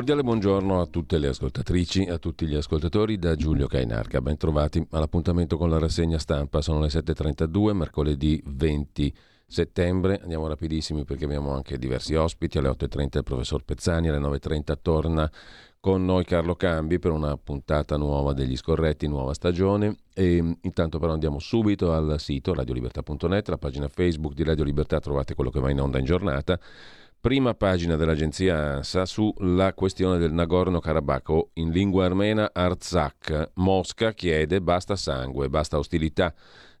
Cordiale buongiorno a tutte le ascoltatrici, a tutti gli ascoltatori da Giulio Cainarca. Ben trovati all'appuntamento con la rassegna stampa. Sono le 7.32, mercoledì 20 settembre. Andiamo rapidissimi perché abbiamo anche diversi ospiti. Alle 8.30 il professor Pezzani, alle 9.30 torna con noi Carlo Cambi per una puntata nuova degli scorretti, nuova stagione. E intanto però andiamo subito al sito radiolibertà.net, la pagina Facebook di Radio Libertà, trovate quello che va in onda in giornata Prima pagina dell'agenzia ANSA sulla questione del Nagorno-Karabakh in lingua armena Artsakh. Mosca chiede basta sangue, basta ostilità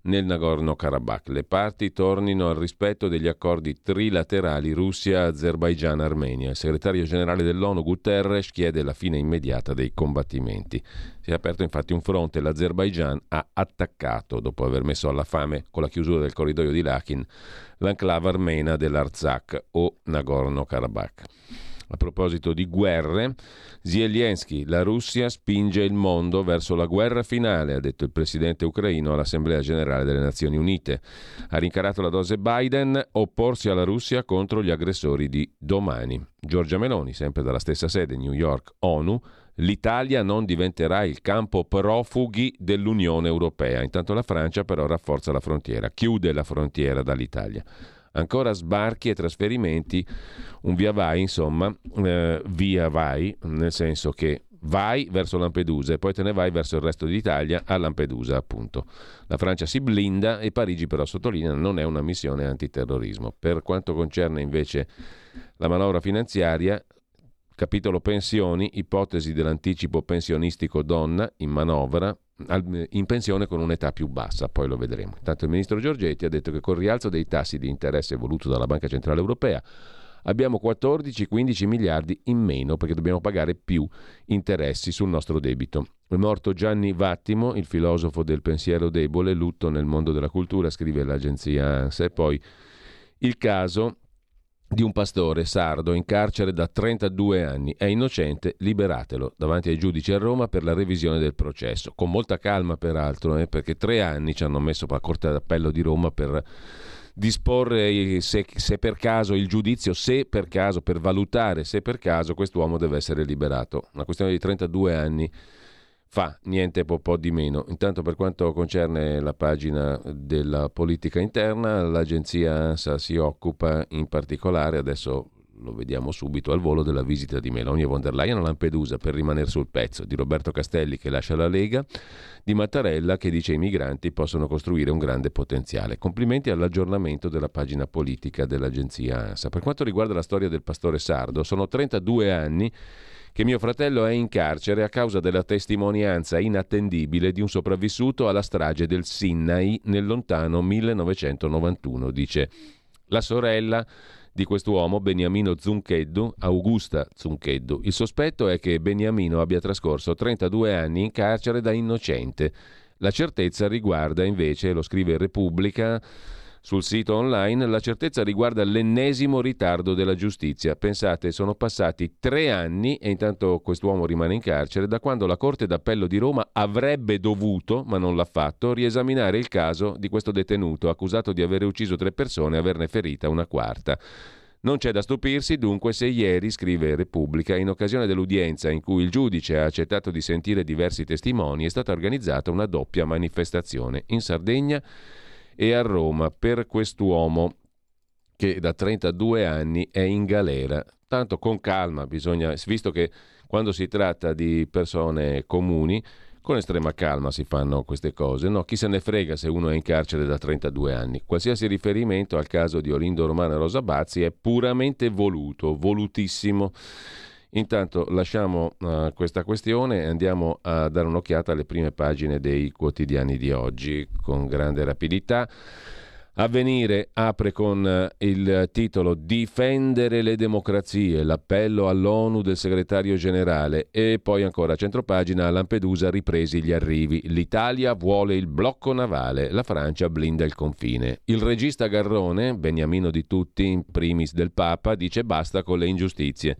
nel Nagorno-Karabakh. Le parti tornino al rispetto degli accordi trilaterali Russia-Azerbaijan-Armenia. Il segretario generale dell'ONU Guterres chiede la fine immediata dei combattimenti. Si è aperto infatti un fronte, l'Azerbaijan ha attaccato, dopo aver messo alla fame con la chiusura del corridoio di Lakin, l'enclave armena dell'Arzakh o Nagorno-Karabakh. A proposito di guerre, Zelensky, la Russia spinge il mondo verso la guerra finale, ha detto il presidente ucraino all'Assemblea generale delle Nazioni Unite. Ha rincarato la dose Biden, opporsi alla Russia contro gli aggressori di domani. Giorgia Meloni, sempre dalla stessa sede, New York, ONU, l'Italia non diventerà il campo profughi dell'Unione Europea. Intanto la Francia però rafforza la frontiera, chiude la frontiera dall'Italia ancora sbarchi e trasferimenti, un via vai, insomma, eh, via vai, nel senso che vai verso Lampedusa e poi te ne vai verso il resto d'Italia a Lampedusa, appunto. La Francia si blinda e Parigi però sottolinea non è una missione antiterrorismo. Per quanto concerne invece la manovra finanziaria, capitolo pensioni, ipotesi dell'anticipo pensionistico donna in manovra, in pensione con un'età più bassa, poi lo vedremo. Intanto il ministro Giorgetti ha detto che con il rialzo dei tassi di interesse voluto dalla Banca Centrale Europea abbiamo 14-15 miliardi in meno perché dobbiamo pagare più interessi sul nostro debito. È morto Gianni Vattimo, il filosofo del pensiero debole, lutto nel mondo della cultura, scrive l'agenzia ANSA. E poi il caso di un pastore sardo in carcere da 32 anni. È innocente, liberatelo davanti ai giudici a Roma per la revisione del processo. Con molta calma, peraltro, eh, perché tre anni ci hanno messo la Corte d'Appello di Roma per disporre se, se, per caso il giudizio, se per caso, per valutare se per caso quest'uomo deve essere liberato. Una questione di 32 anni fa, niente po', po' di meno. Intanto per quanto concerne la pagina della politica interna, l'agenzia ANSA si occupa in particolare, adesso lo vediamo subito al volo, della visita di Meloni e von der Leyen a Lampedusa per rimanere sul pezzo, di Roberto Castelli che lascia la Lega, di Mattarella che dice i migranti possono costruire un grande potenziale. Complimenti all'aggiornamento della pagina politica dell'agenzia ANSA. Per quanto riguarda la storia del pastore sardo, sono 32 anni che mio fratello è in carcere a causa della testimonianza inattendibile di un sopravvissuto alla strage del Sinai nel lontano 1991, dice la sorella di quest'uomo, Beniamino Zuncheddu, Augusta Zuncheddu. Il sospetto è che Beniamino abbia trascorso 32 anni in carcere da innocente. La certezza riguarda invece, lo scrive Repubblica, sul sito online la certezza riguarda l'ennesimo ritardo della giustizia. Pensate, sono passati tre anni e intanto quest'uomo rimane in carcere da quando la Corte d'Appello di Roma avrebbe dovuto, ma non l'ha fatto, riesaminare il caso di questo detenuto accusato di aver ucciso tre persone e averne ferita una quarta. Non c'è da stupirsi dunque se ieri, scrive Repubblica, in occasione dell'udienza in cui il giudice ha accettato di sentire diversi testimoni, è stata organizzata una doppia manifestazione in Sardegna e a Roma per quest'uomo che da 32 anni è in galera. Tanto con calma bisogna, visto che quando si tratta di persone comuni, con estrema calma si fanno queste cose, no? Chi se ne frega se uno è in carcere da 32 anni. Qualsiasi riferimento al caso di Olindo Romano e Rosa Bazzi è puramente voluto, volutissimo. Intanto lasciamo uh, questa questione e andiamo a dare un'occhiata alle prime pagine dei quotidiani di oggi con grande rapidità. Avvenire apre con eh, il titolo Difendere le democrazie, l'appello all'ONU del segretario generale e poi ancora a centropagina a Lampedusa ripresi gli arrivi. L'Italia vuole il blocco navale, la Francia blinda il confine. Il regista Garrone, beniamino di tutti, in primis del Papa, dice basta con le ingiustizie.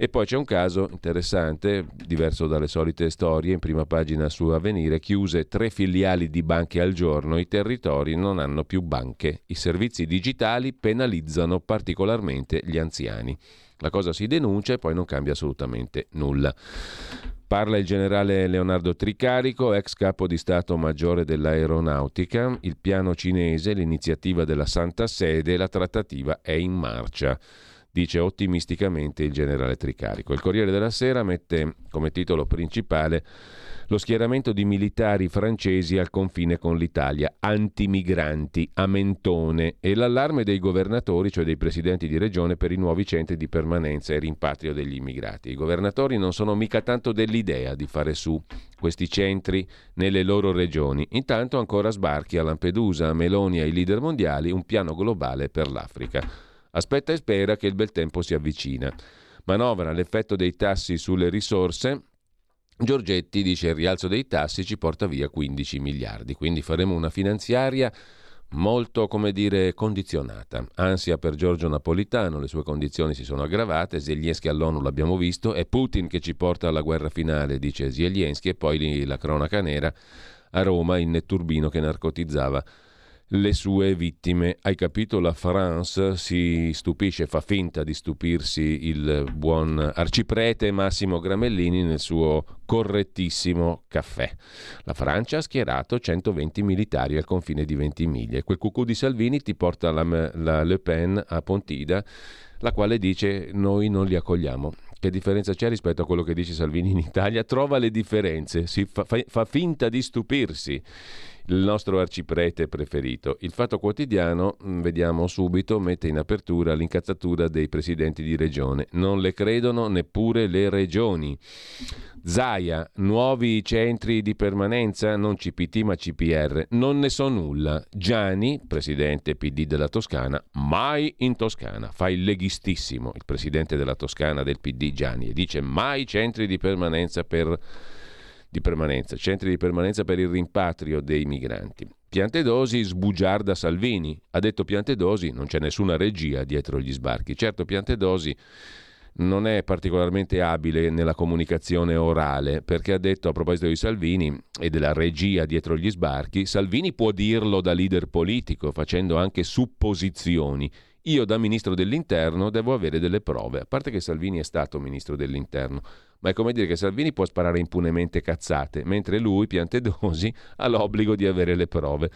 E poi c'è un caso interessante, diverso dalle solite storie, in prima pagina su Avvenire, chiuse tre filiali di banche al giorno, i territori non hanno più banche. I servizi digitali penalizzano particolarmente gli anziani. La cosa si denuncia e poi non cambia assolutamente nulla. Parla il generale Leonardo Tricarico, ex capo di Stato Maggiore dell'Aeronautica, il piano cinese, l'iniziativa della Santa Sede, la trattativa è in marcia dice ottimisticamente il generale Tricarico. Il Corriere della Sera mette come titolo principale lo schieramento di militari francesi al confine con l'Italia, antimigranti, a Mentone e l'allarme dei governatori, cioè dei presidenti di regione, per i nuovi centri di permanenza e rimpatrio degli immigrati. I governatori non sono mica tanto dell'idea di fare su questi centri nelle loro regioni. Intanto ancora sbarchi a Lampedusa, a Meloni e ai leader mondiali un piano globale per l'Africa. Aspetta e spera che il bel tempo si avvicina. Manovra l'effetto dei tassi sulle risorse. Giorgetti dice il rialzo dei tassi ci porta via 15 miliardi, quindi faremo una finanziaria molto, come dire, condizionata. Ansia per Giorgio Napolitano, le sue condizioni si sono aggravate, Zelensky all'ONU l'abbiamo visto, è Putin che ci porta alla guerra finale, dice Zelensky, e poi la cronaca nera a Roma il netturbino che narcotizzava le sue vittime. Hai capito? La France si stupisce, fa finta di stupirsi il buon arciprete Massimo Gramellini nel suo correttissimo caffè. La Francia ha schierato 120 militari al confine di Ventimiglia quel cucù di Salvini ti porta la, la Le Pen a Pontida, la quale dice noi non li accogliamo. Che differenza c'è rispetto a quello che dice Salvini in Italia? Trova le differenze, si fa, fa, fa finta di stupirsi il nostro arciprete preferito. Il Fatto Quotidiano, mm, vediamo subito, mette in apertura l'incazzatura dei presidenti di regione. Non le credono neppure le regioni. Zaia, nuovi centri di permanenza, non CPT ma CPR, non ne so nulla. Gianni, presidente PD della Toscana, mai in Toscana, fa il leghistissimo, il presidente della Toscana del PD Gianni, e dice mai centri di permanenza per di permanenza, centri di permanenza per il rimpatrio dei migranti. Piantedosi sbugiarda Salvini. Ha detto Piantedosi, non c'è nessuna regia dietro gli sbarchi. Certo, Piantedosi non è particolarmente abile nella comunicazione orale perché ha detto a proposito di Salvini e della regia dietro gli sbarchi, Salvini può dirlo da leader politico facendo anche supposizioni. Io da ministro dell'interno devo avere delle prove, a parte che Salvini è stato ministro dell'interno ma è come dire che Salvini può sparare impunemente cazzate, mentre lui, Piantedosi, ha l'obbligo di avere le prove.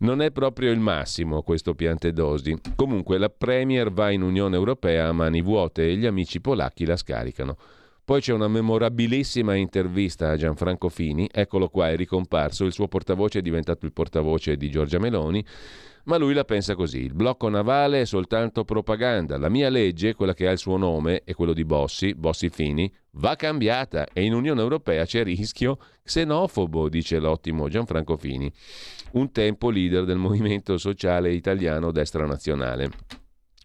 Non è proprio il massimo questo Piantedosi. Comunque la Premier va in Unione Europea a mani vuote e gli amici polacchi la scaricano. Poi c'è una memorabilissima intervista a Gianfranco Fini, eccolo qua, è ricomparso, il suo portavoce è diventato il portavoce di Giorgia Meloni, ma lui la pensa così: il blocco navale è soltanto propaganda. La mia legge, quella che ha il suo nome e quello di Bossi, Bossi Fini, va cambiata e in Unione Europea c'è rischio xenofobo, dice l'ottimo Gianfranco Fini, un tempo leader del movimento sociale italiano destra nazionale.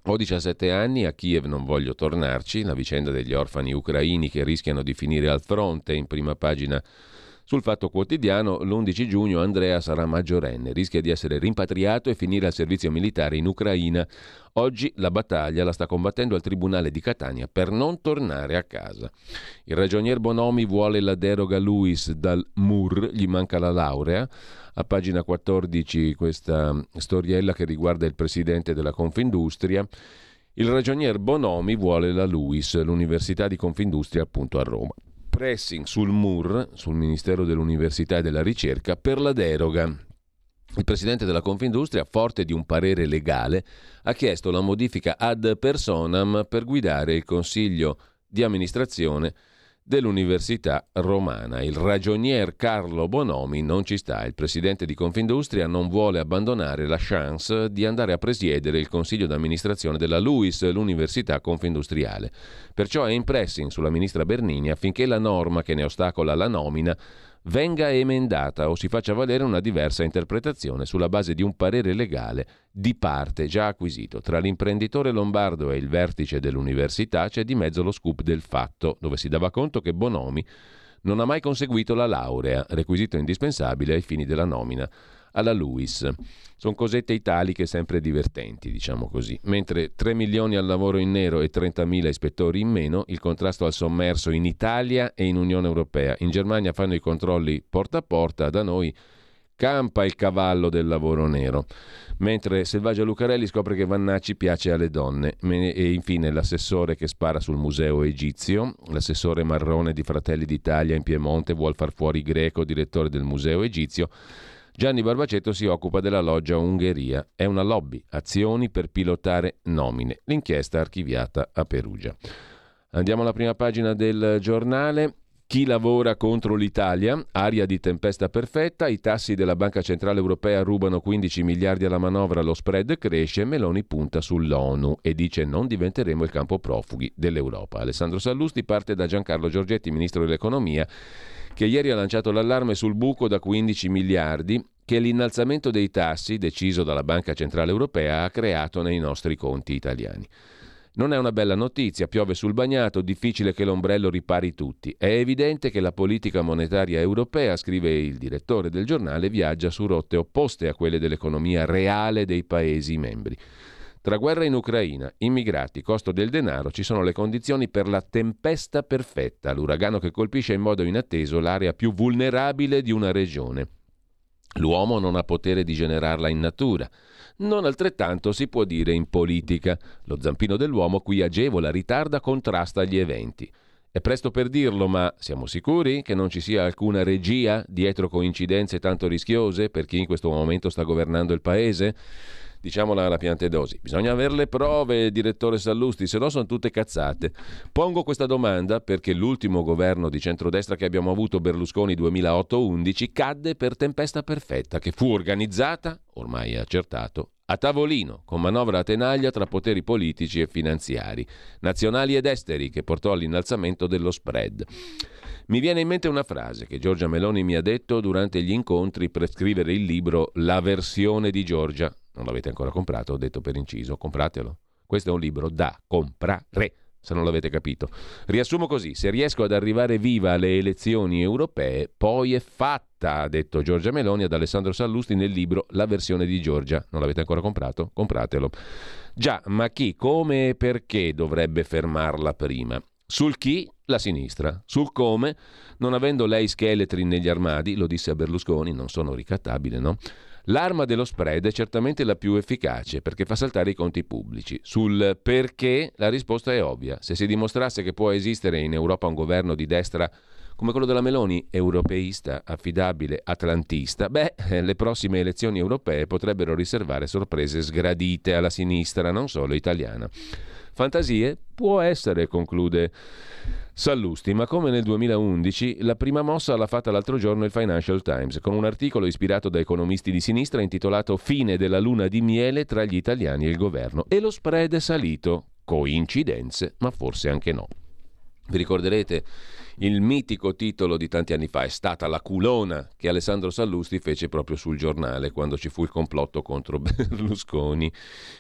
Ho 17 anni, a Kiev non voglio tornarci, la vicenda degli orfani ucraini che rischiano di finire al fronte in prima pagina sul Fatto Quotidiano, l'11 giugno Andrea sarà maggiorenne, rischia di essere rimpatriato e finire al servizio militare in Ucraina. Oggi la battaglia la sta combattendo al Tribunale di Catania per non tornare a casa. Il ragionier Bonomi vuole la deroga Luis dal MUR, gli manca la laurea. A pagina 14 questa storiella che riguarda il presidente della Confindustria. Il ragionier Bonomi vuole la LUIS, l'Università di Confindustria appunto a Roma. Pressing sul MUR, sul Ministero dell'Università e della Ricerca, per la deroga. Il presidente della Confindustria, forte di un parere legale, ha chiesto la modifica ad personam per guidare il Consiglio di amministrazione dell'Università Romana. Il ragionier Carlo Bonomi non ci sta. Il presidente di Confindustria non vuole abbandonare la chance di andare a presiedere il consiglio d'amministrazione della LUIS, l'Università Confindustriale. Perciò è in pressing sulla ministra Bernini affinché la norma che ne ostacola la nomina venga emendata o si faccia valere una diversa interpretazione sulla base di un parere legale di parte già acquisito. Tra l'imprenditore lombardo e il vertice dell'università c'è di mezzo lo scoop del fatto, dove si dava conto che Bonomi non ha mai conseguito la laurea, requisito indispensabile ai fini della nomina alla Luis. Sono cosette italiche sempre divertenti, diciamo così. Mentre 3 milioni al lavoro in nero e 30.000 ispettori in meno, il contrasto al sommerso in Italia e in Unione Europea. In Germania fanno i controlli porta a porta, da noi campa il cavallo del lavoro nero. Mentre Selvaggia Lucarelli scopre che Vannacci piace alle donne. E infine l'assessore che spara sul museo egizio, l'assessore marrone di Fratelli d'Italia in Piemonte vuol far fuori Greco, direttore del museo egizio. Gianni Barbacetto si occupa della loggia Ungheria. È una lobby, azioni per pilotare nomine. L'inchiesta archiviata a Perugia. Andiamo alla prima pagina del giornale. Chi lavora contro l'Italia? Aria di tempesta perfetta, i tassi della Banca Centrale Europea rubano 15 miliardi alla manovra, lo spread cresce, Meloni punta sull'ONU e dice non diventeremo il campo profughi dell'Europa. Alessandro Sallusti parte da Giancarlo Giorgetti, ministro dell'Economia, che ieri ha lanciato l'allarme sul buco da 15 miliardi che l'innalzamento dei tassi deciso dalla Banca Centrale Europea ha creato nei nostri conti italiani. Non è una bella notizia, piove sul bagnato, difficile che l'ombrello ripari tutti. È evidente che la politica monetaria europea, scrive il direttore del giornale, viaggia su rotte opposte a quelle dell'economia reale dei Paesi membri. Tra guerra in Ucraina, immigrati, costo del denaro, ci sono le condizioni per la tempesta perfetta, l'uragano che colpisce in modo inatteso l'area più vulnerabile di una regione. L'uomo non ha potere di generarla in natura. Non altrettanto si può dire in politica. Lo zampino dell'uomo qui agevola, ritarda, contrasta gli eventi. È presto per dirlo, ma siamo sicuri che non ci sia alcuna regia dietro coincidenze tanto rischiose per chi in questo momento sta governando il paese? Diciamola alla piantedosi. Bisogna avere le prove, direttore Sallusti, se no sono tutte cazzate. Pongo questa domanda perché l'ultimo governo di centrodestra che abbiamo avuto, Berlusconi 2008-11, cadde per tempesta perfetta, che fu organizzata, ormai è accertato, a tavolino, con manovra a tenaglia tra poteri politici e finanziari, nazionali ed esteri, che portò all'innalzamento dello spread. Mi viene in mente una frase che Giorgia Meloni mi ha detto durante gli incontri per scrivere il libro La versione di Giorgia. Non l'avete ancora comprato, ho detto per inciso, compratelo. Questo è un libro da comprare, se non l'avete capito. Riassumo così, se riesco ad arrivare viva alle elezioni europee, poi è fatta, ha detto Giorgia Meloni ad Alessandro Sallusti nel libro La versione di Giorgia. Non l'avete ancora comprato? Compratelo. Già, ma chi, come e perché dovrebbe fermarla prima? Sul chi, la sinistra. Sul come, non avendo lei scheletri negli armadi, lo disse a Berlusconi, non sono ricattabile, no? L'arma dello spread è certamente la più efficace perché fa saltare i conti pubblici. Sul perché la risposta è ovvia. Se si dimostrasse che può esistere in Europa un governo di destra come quello della Meloni, europeista, affidabile, atlantista, beh, le prossime elezioni europee potrebbero riservare sorprese sgradite alla sinistra, non solo italiana. Fantasie? Può essere, conclude Sallusti, ma come nel 2011 la prima mossa l'ha fatta l'altro giorno il Financial Times con un articolo ispirato da economisti di sinistra intitolato Fine della luna di miele tra gli italiani e il governo e lo spread è salito. Coincidenze, ma forse anche no. Vi ricorderete il mitico titolo di tanti anni fa è stata la culona che Alessandro Sallusti fece proprio sul giornale quando ci fu il complotto contro Berlusconi.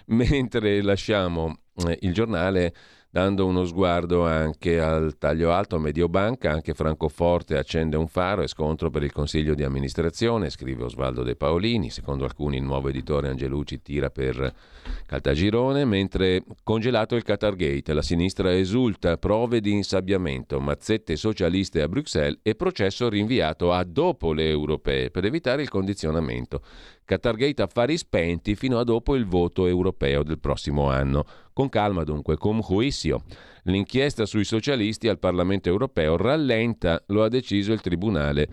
Mentre lasciamo eh, il giornale dando uno sguardo anche al taglio alto Mediobanca, anche Francoforte accende un faro e scontro per il consiglio di amministrazione, scrive Osvaldo De Paolini, secondo alcuni il nuovo editore Angelucci tira per Caltagirone, mentre congelato il Qatargate, la sinistra esulta, prove di insabbiamento, mazzette socialiste a Bruxelles e processo rinviato a dopo le europee per evitare il condizionamento. Qatargate affari spenti fino a dopo il voto europeo del prossimo anno. Con calma dunque, cum juicio. L'inchiesta sui socialisti al Parlamento europeo rallenta, lo ha deciso il Tribunale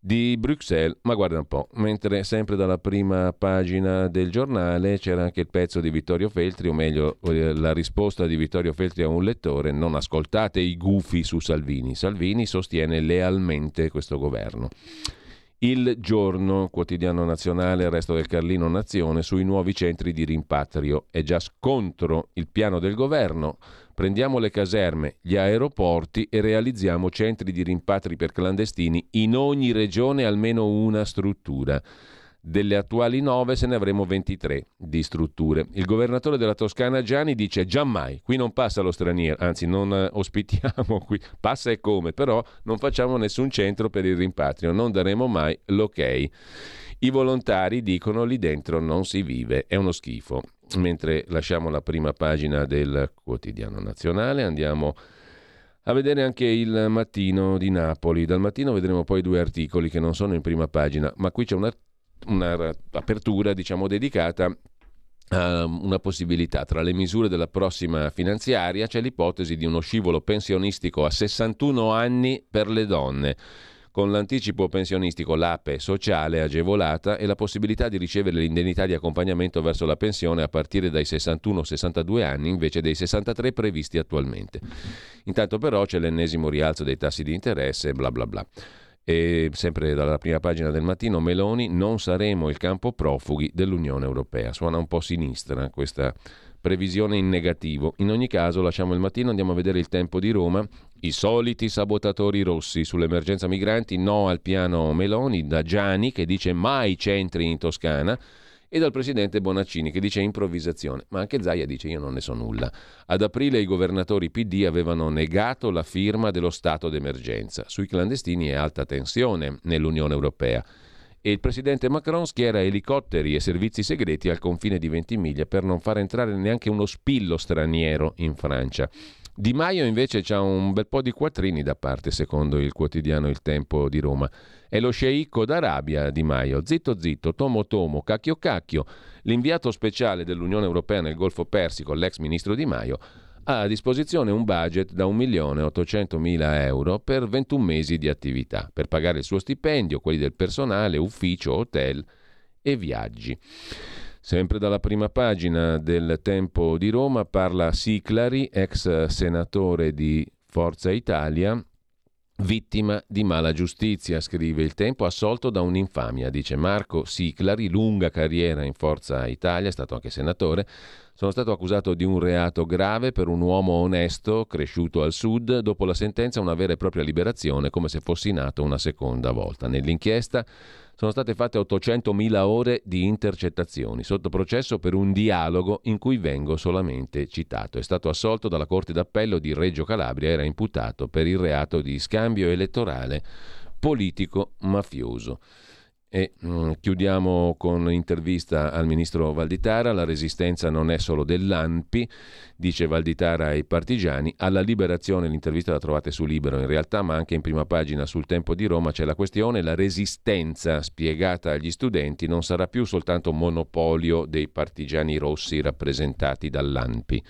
di Bruxelles, ma guarda un po', mentre sempre dalla prima pagina del giornale c'era anche il pezzo di Vittorio Feltri, o meglio eh, la risposta di Vittorio Feltri a un lettore, non ascoltate i gufi su Salvini, Salvini sostiene lealmente questo governo. Il giorno, quotidiano nazionale, il resto del Carlino Nazione, sui nuovi centri di rimpatrio. È già scontro il piano del governo Prendiamo le caserme, gli aeroporti e realizziamo centri di rimpatri per clandestini in ogni regione almeno una struttura. Delle attuali 9 se ne avremo 23 di strutture. Il governatore della Toscana Gianni dice giammai, qui non passa lo straniero, anzi non eh, ospitiamo qui, passa e come, però non facciamo nessun centro per il rimpatrio, non daremo mai l'ok. I volontari dicono lì dentro non si vive, è uno schifo mentre lasciamo la prima pagina del quotidiano nazionale, andiamo a vedere anche il mattino di Napoli. Dal mattino vedremo poi due articoli che non sono in prima pagina, ma qui c'è una, una apertura diciamo, dedicata a una possibilità. Tra le misure della prossima finanziaria c'è l'ipotesi di uno scivolo pensionistico a 61 anni per le donne con l'anticipo pensionistico l'APE sociale agevolata e la possibilità di ricevere l'indennità di accompagnamento verso la pensione a partire dai 61-62 anni invece dei 63 previsti attualmente. Intanto però c'è l'ennesimo rialzo dei tassi di interesse, bla bla bla. E sempre dalla prima pagina del mattino, Meloni, non saremo il campo profughi dell'Unione Europea. Suona un po' sinistra questa previsione in negativo. In ogni caso, lasciamo il mattino, andiamo a vedere il tempo di Roma. I soliti sabotatori rossi sull'emergenza migranti, no al piano Meloni, da Gianni che dice mai centri in Toscana e dal presidente Bonaccini che dice improvvisazione, ma anche Zaia dice io non ne so nulla. Ad aprile i governatori PD avevano negato la firma dello stato d'emergenza. Sui clandestini è alta tensione nell'Unione Europea e il presidente Macron schiera elicotteri e servizi segreti al confine di Ventimiglia per non far entrare neanche uno spillo straniero in Francia. Di Maio invece ha un bel po' di quattrini da parte, secondo il quotidiano Il Tempo di Roma. È lo sceicco d'Arabia Di Maio, zitto zitto, tomo tomo, cacchio cacchio. L'inviato speciale dell'Unione Europea nel Golfo Persico, l'ex ministro Di Maio, ha a disposizione un budget da 1.800.000 euro per 21 mesi di attività, per pagare il suo stipendio, quelli del personale, ufficio, hotel e viaggi. Sempre dalla prima pagina del Tempo di Roma parla Siclari, ex senatore di Forza Italia, vittima di mala giustizia, scrive il Tempo, assolto da un'infamia, dice Marco Siclari, lunga carriera in Forza Italia, è stato anche senatore, sono stato accusato di un reato grave per un uomo onesto, cresciuto al sud, dopo la sentenza una vera e propria liberazione, come se fossi nato una seconda volta. Nell'inchiesta sono state fatte 800.000 ore di intercettazioni, sotto processo per un dialogo in cui vengo solamente citato. È stato assolto dalla Corte d'Appello di Reggio Calabria, era imputato per il reato di scambio elettorale politico mafioso. E mm, chiudiamo con un'intervista al ministro Valditara. La resistenza non è solo dell'ANPI, dice Valditara ai partigiani. Alla liberazione, l'intervista la trovate su Libero in realtà, ma anche in prima pagina sul Tempo di Roma c'è la questione. La resistenza spiegata agli studenti non sarà più soltanto monopolio dei partigiani rossi rappresentati dall'ANPI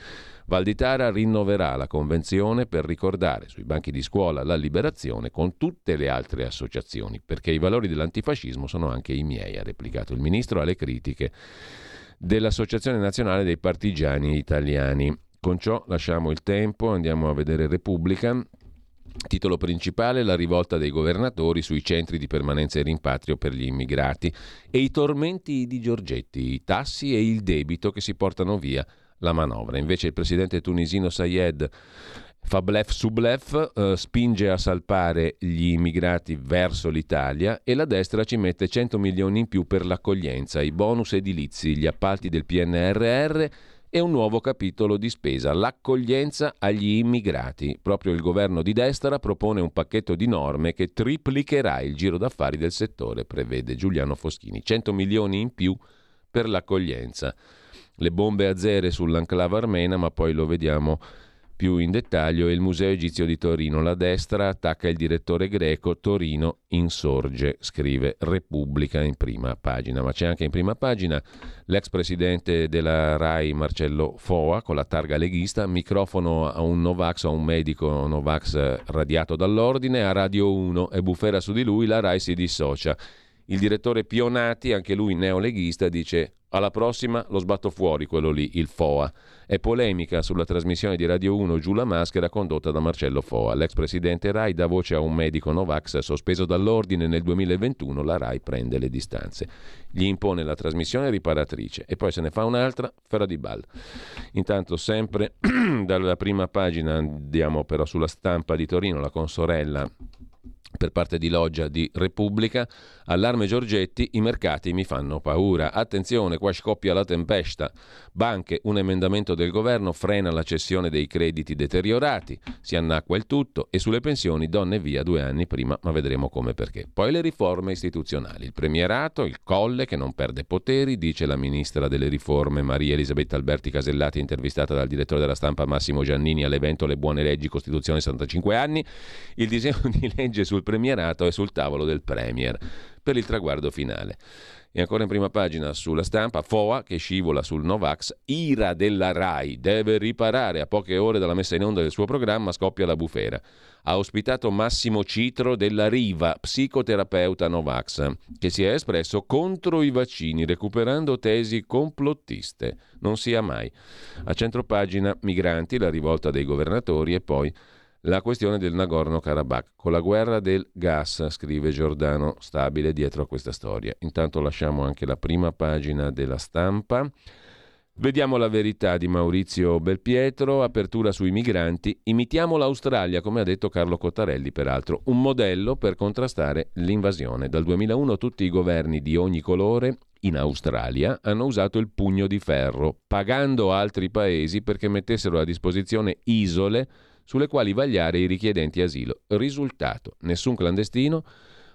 Valditara rinnoverà la convenzione per ricordare sui banchi di scuola la liberazione con tutte le altre associazioni, perché i valori dell'antifascismo sono anche i miei, ha replicato il ministro alle critiche dell'Associazione Nazionale dei Partigiani Italiani. Con ciò lasciamo il tempo, andiamo a vedere Repubblica. Titolo principale La rivolta dei governatori sui centri di permanenza e rimpatrio per gli immigrati e i tormenti di Giorgetti, i tassi e il debito che si portano via la manovra. Invece il presidente tunisino Sayed fa blef su blef, eh, spinge a salpare gli immigrati verso l'Italia e la destra ci mette 100 milioni in più per l'accoglienza, i bonus edilizi, gli appalti del PNRR e un nuovo capitolo di spesa, l'accoglienza agli immigrati. Proprio il governo di destra propone un pacchetto di norme che triplicherà il giro d'affari del settore, prevede Giuliano Foschini, 100 milioni in più per l'accoglienza le bombe azere sull'enclave armena, ma poi lo vediamo più in dettaglio è il Museo Egizio di Torino. La destra attacca il direttore greco, Torino insorge, scrive Repubblica in prima pagina. Ma c'è anche in prima pagina l'ex presidente della RAI Marcello Foa con la targa leghista, microfono a un Novax, a un medico Novax radiato dall'ordine, a Radio 1 e bufera su di lui, la RAI si dissocia. Il direttore Pionati, anche lui neoleghista, dice alla prossima lo sbatto fuori quello lì, il FOA. È polemica sulla trasmissione di Radio 1 Giù la maschera condotta da Marcello Foa. L'ex presidente Rai dà voce a un medico Novax sospeso dall'ordine nel 2021. La Rai prende le distanze. Gli impone la trasmissione riparatrice e poi se ne fa un'altra, ferra di ball. Intanto, sempre dalla prima pagina, andiamo però sulla stampa di Torino, la consorella per parte di Loggia di Repubblica, allarme Giorgetti, i mercati mi fanno paura. Attenzione, qua scoppia la tempesta. Banche, un emendamento del governo frena la cessione dei crediti deteriorati, si annacqua il tutto e sulle pensioni donne via due anni prima, ma vedremo come e perché. Poi le riforme istituzionali, il premierato, il colle che non perde poteri, dice la ministra delle riforme Maria Elisabetta Alberti Casellati, intervistata dal direttore della stampa Massimo Giannini all'evento Le buone leggi Costituzione 65 anni, il disegno di legge sul premierato è sul tavolo del Premier per il traguardo finale. E ancora in prima pagina sulla stampa, FOA che scivola sul Novax, ira della RAI, deve riparare a poche ore dalla messa in onda del suo programma, scoppia la bufera. Ha ospitato Massimo Citro della Riva, psicoterapeuta Novax, che si è espresso contro i vaccini, recuperando tesi complottiste. Non sia mai. A centro pagina, migranti, la rivolta dei governatori e poi la questione del Nagorno-Karabakh. Con la guerra del gas, scrive Giordano Stabile dietro a questa storia. Intanto lasciamo anche la prima pagina della stampa. Vediamo la verità di Maurizio Belpietro, apertura sui migranti. Imitiamo l'Australia, come ha detto Carlo Cottarelli, peraltro, un modello per contrastare l'invasione. Dal 2001 tutti i governi di ogni colore in Australia hanno usato il pugno di ferro, pagando altri paesi perché mettessero a disposizione isole sulle quali vagliare i richiedenti asilo. Risultato, nessun clandestino,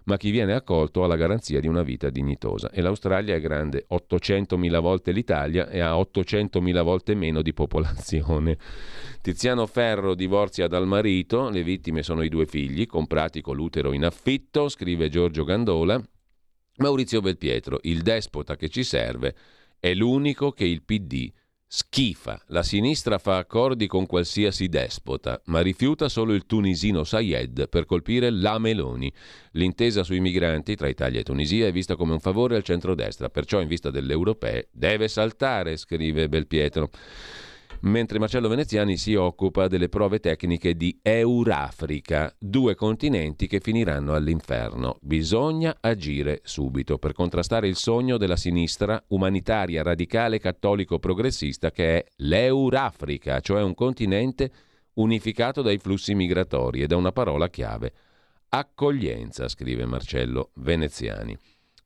ma chi viene accolto ha la garanzia di una vita dignitosa. E l'Australia è grande 800.000 volte l'Italia e ha 800.000 volte meno di popolazione. Tiziano Ferro divorzia dal marito, le vittime sono i due figli, comprati con l'utero in affitto, scrive Giorgio Gandola. Maurizio Belpietro, il despota che ci serve, è l'unico che il PD Schifa. La sinistra fa accordi con qualsiasi despota, ma rifiuta solo il tunisino Sayed per colpire la Meloni. L'intesa sui migranti tra Italia e Tunisia è vista come un favore al centrodestra, perciò in vista delle europee deve saltare, scrive Belpietro mentre Marcello Veneziani si occupa delle prove tecniche di Eurafrica, due continenti che finiranno all'inferno. Bisogna agire subito per contrastare il sogno della sinistra umanitaria, radicale, cattolico, progressista che è l'Eurafrica, cioè un continente unificato dai flussi migratori e da una parola chiave. Accoglienza, scrive Marcello Veneziani.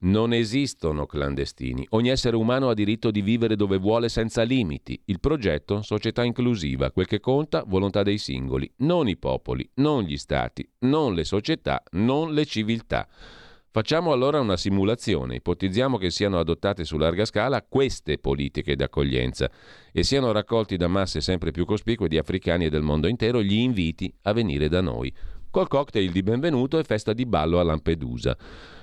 Non esistono clandestini. Ogni essere umano ha diritto di vivere dove vuole senza limiti. Il progetto società inclusiva, quel che conta, volontà dei singoli, non i popoli, non gli stati, non le società, non le civiltà. Facciamo allora una simulazione, ipotizziamo che siano adottate su larga scala queste politiche d'accoglienza e siano raccolti da masse sempre più cospicue di africani e del mondo intero gli inviti a venire da noi, col cocktail di benvenuto e festa di ballo a Lampedusa.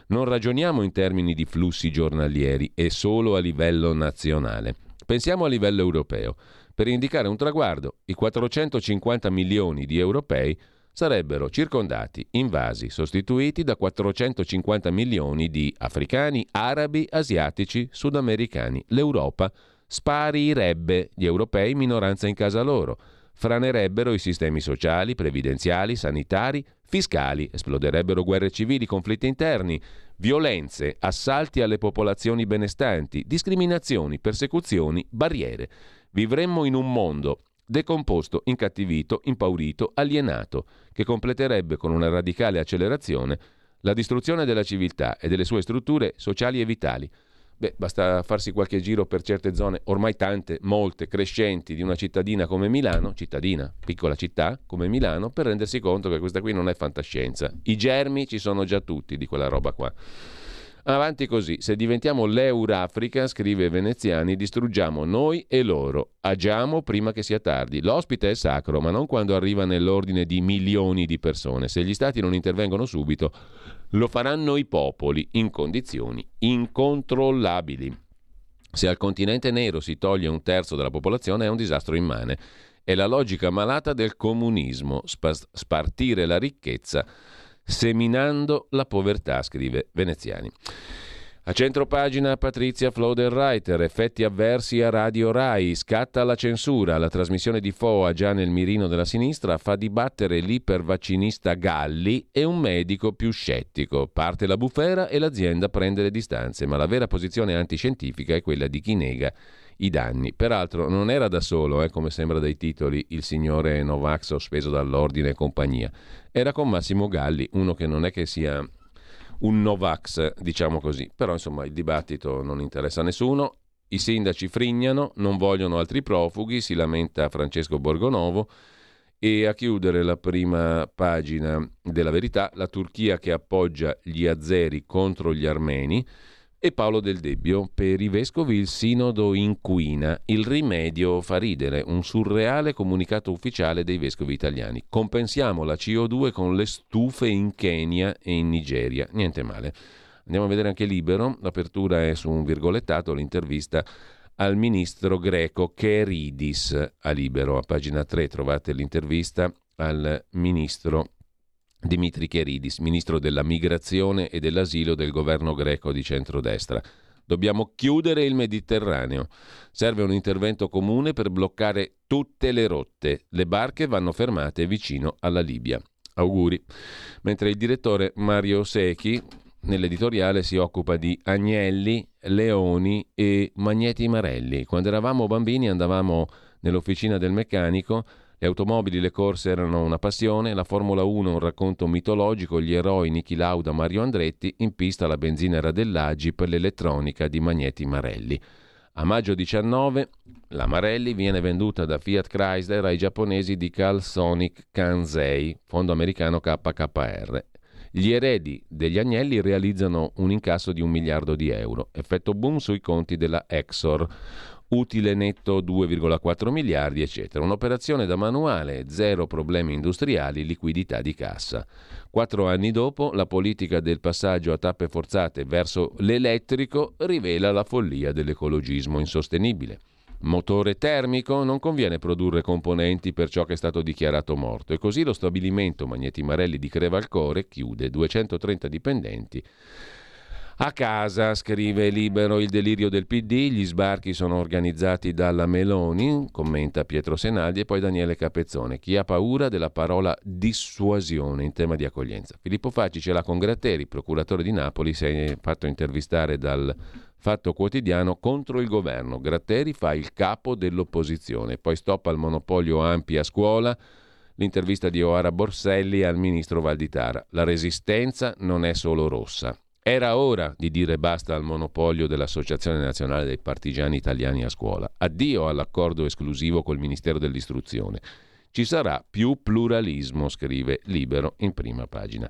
Non ragioniamo in termini di flussi giornalieri e solo a livello nazionale. Pensiamo a livello europeo. Per indicare un traguardo, i 450 milioni di europei sarebbero circondati, invasi, sostituiti da 450 milioni di africani, arabi, asiatici, sudamericani. L'Europa sparirebbe, gli europei minoranza in casa loro, franerebbero i sistemi sociali, previdenziali, sanitari, fiscali, esploderebbero guerre civili, conflitti interni, violenze, assalti alle popolazioni benestanti, discriminazioni, persecuzioni, barriere. Vivremmo in un mondo decomposto, incattivito, impaurito, alienato, che completerebbe con una radicale accelerazione la distruzione della civiltà e delle sue strutture sociali e vitali, Beh, basta farsi qualche giro per certe zone, ormai tante, molte, crescenti di una cittadina come Milano, cittadina, piccola città come Milano, per rendersi conto che questa qui non è fantascienza. I germi ci sono già tutti di quella roba qua. Avanti così, se diventiamo l'Eurafrica, scrive Veneziani, distruggiamo noi e loro. Agiamo prima che sia tardi. L'ospite è sacro, ma non quando arriva nell'ordine di milioni di persone. Se gli stati non intervengono subito, lo faranno i popoli in condizioni incontrollabili. Se al continente nero si toglie un terzo della popolazione è un disastro immane. È la logica malata del comunismo, spartire la ricchezza seminando la povertà, scrive Veneziani. A centro pagina Patrizia Floderreiter, effetti avversi a Radio Rai, scatta la censura, la trasmissione di Foa già nel mirino della sinistra fa dibattere l'ipervaccinista Galli e un medico più scettico. Parte la bufera e l'azienda prende le distanze, ma la vera posizione antiscientifica è quella di chi nega i danni. Peraltro non era da solo, eh, come sembra dai titoli, il signore Novax sospeso dall'ordine e compagnia. Era con Massimo Galli, uno che non è che sia un Novax, diciamo così. Però insomma il dibattito non interessa a nessuno. I sindaci frignano, non vogliono altri profughi, si lamenta Francesco Borgonovo. E a chiudere la prima pagina della verità, la Turchia che appoggia gli azeri contro gli armeni e Paolo Del Debbio. Per i vescovi il sinodo inquina, il rimedio fa ridere, un surreale comunicato ufficiale dei vescovi italiani. Compensiamo la CO2 con le stufe in Kenya e in Nigeria. Niente male. Andiamo a vedere anche Libero, l'apertura è su un virgolettato, l'intervista al ministro greco Keridis a Libero. A pagina 3 trovate l'intervista al ministro Dimitri Keridis, ministro della migrazione e dell'asilo del governo greco di centrodestra. Dobbiamo chiudere il Mediterraneo. Serve un intervento comune per bloccare tutte le rotte. Le barche vanno fermate vicino alla Libia. Auguri. Mentre il direttore Mario Secchi nell'editoriale si occupa di agnelli, leoni e magneti marelli. Quando eravamo bambini andavamo nell'officina del meccanico le automobili, le corse erano una passione, la Formula 1 un racconto mitologico, gli eroi Niki Lauda, Mario Andretti, in pista la benzina era dell'Agi per l'elettronica di Magneti Marelli. A maggio 19 la Marelli viene venduta da Fiat Chrysler ai giapponesi di Calsonic Kansei, fondo americano KKR. Gli eredi degli Agnelli realizzano un incasso di un miliardo di euro, effetto boom sui conti della Exor utile netto 2,4 miliardi, eccetera. Un'operazione da manuale, zero problemi industriali, liquidità di cassa. Quattro anni dopo, la politica del passaggio a tappe forzate verso l'elettrico rivela la follia dell'ecologismo insostenibile. Motore termico non conviene produrre componenti per ciò che è stato dichiarato morto e così lo stabilimento Magneti Marelli di Crevalcore chiude 230 dipendenti a casa, scrive Libero, il delirio del PD, gli sbarchi sono organizzati dalla Meloni, commenta Pietro Senaldi e poi Daniele Capezzone. Chi ha paura della parola dissuasione in tema di accoglienza? Filippo Facci ce l'ha con Gratteri, procuratore di Napoli, si è fatto intervistare dal Fatto Quotidiano contro il governo. Gratteri fa il capo dell'opposizione, poi stoppa il monopolio ampi a scuola, l'intervista di Oara Borselli al ministro Valditara. La resistenza non è solo rossa, era ora di dire basta al monopolio dell'Associazione Nazionale dei Partigiani Italiani a scuola. Addio all'accordo esclusivo col Ministero dell'Istruzione. Ci sarà più pluralismo, scrive Libero in prima pagina.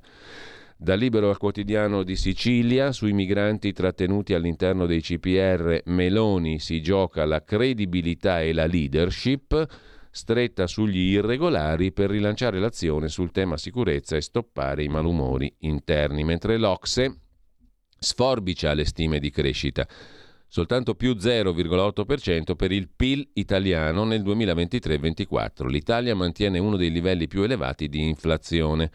Da Libero al quotidiano di Sicilia, sui migranti trattenuti all'interno dei CPR, Meloni si gioca la credibilità e la leadership stretta sugli irregolari per rilanciare l'azione sul tema sicurezza e stoppare i malumori interni, mentre l'Ocse sforbicia le stime di crescita. Soltanto più 0,8% per il PIL italiano nel 2023-24. L'Italia mantiene uno dei livelli più elevati di inflazione.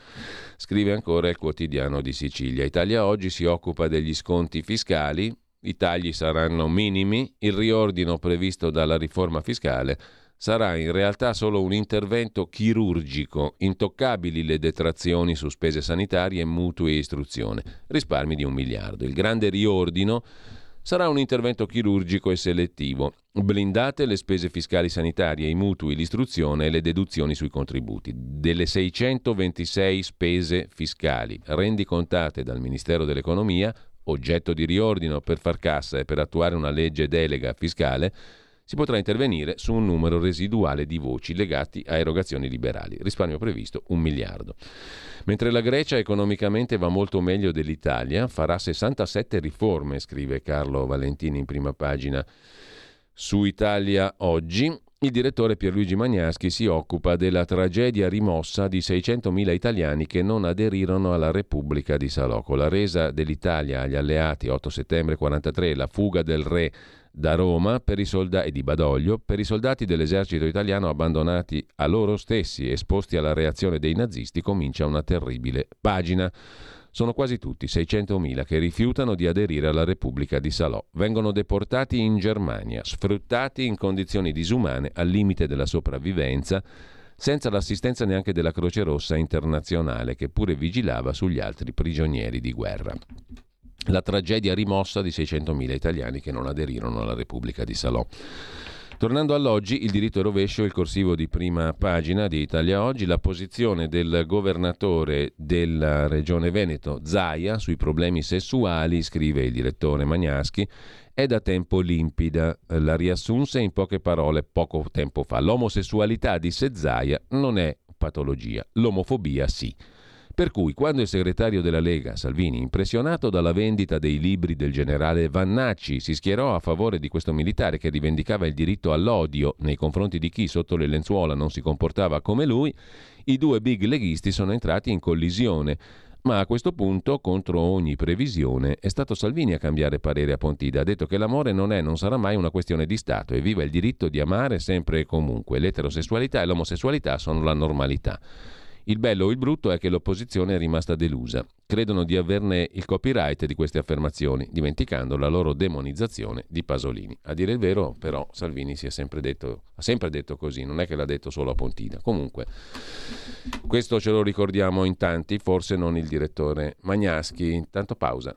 Scrive ancora il quotidiano di Sicilia. Italia oggi si occupa degli sconti fiscali, i tagli saranno minimi, il riordino previsto dalla riforma fiscale sarà in realtà solo un intervento chirurgico, intoccabili le detrazioni su spese sanitarie, mutui e istruzione, risparmi di un miliardo. Il grande riordino sarà un intervento chirurgico e selettivo. Blindate le spese fiscali sanitarie, i mutui, l'istruzione e le deduzioni sui contributi. Delle 626 spese fiscali rendicontate dal Ministero dell'Economia, oggetto di riordino per far cassa e per attuare una legge delega fiscale, si potrà intervenire su un numero residuale di voci legati a erogazioni liberali. Risparmio previsto un miliardo. Mentre la Grecia economicamente va molto meglio dell'Italia, farà 67 riforme, scrive Carlo Valentini in prima pagina su Italia Oggi. Il direttore Pierluigi Magnaschi si occupa della tragedia rimossa di 600.000 italiani che non aderirono alla Repubblica di Salò. Con la resa dell'Italia agli alleati 8 settembre 1943, la fuga del re da Roma soldati, e di Badoglio per i soldati dell'esercito italiano abbandonati a loro stessi, esposti alla reazione dei nazisti, comincia una terribile pagina. Sono quasi tutti, 600.000, che rifiutano di aderire alla Repubblica di Salò. Vengono deportati in Germania, sfruttati in condizioni disumane al limite della sopravvivenza, senza l'assistenza neanche della Croce Rossa internazionale, che pure vigilava sugli altri prigionieri di guerra. La tragedia rimossa di 600.000 italiani che non aderirono alla Repubblica di Salò. Tornando all'oggi, il diritto e rovescio, il corsivo di prima pagina di Italia Oggi, la posizione del governatore della regione Veneto, Zaia, sui problemi sessuali, scrive il direttore Magnaschi, è da tempo limpida. La riassunse in poche parole poco tempo fa. L'omosessualità, disse Zaia, non è patologia, l'omofobia sì. Per cui, quando il segretario della Lega, Salvini, impressionato dalla vendita dei libri del generale Vannacci, si schierò a favore di questo militare che rivendicava il diritto all'odio nei confronti di chi sotto le lenzuola non si comportava come lui, i due big leghisti sono entrati in collisione. Ma a questo punto, contro ogni previsione, è stato Salvini a cambiare parere a Pontida. Ha detto che l'amore non è e non sarà mai una questione di Stato e viva il diritto di amare sempre e comunque. L'eterosessualità e l'omosessualità sono la normalità. Il bello o il brutto è che l'opposizione è rimasta delusa. Credono di averne il copyright di queste affermazioni, dimenticando la loro demonizzazione di Pasolini. A dire il vero, però, Salvini si è sempre detto, ha sempre detto così, non è che l'ha detto solo a Pontina. Comunque, questo ce lo ricordiamo in tanti, forse non il direttore Magnaschi. Intanto pausa.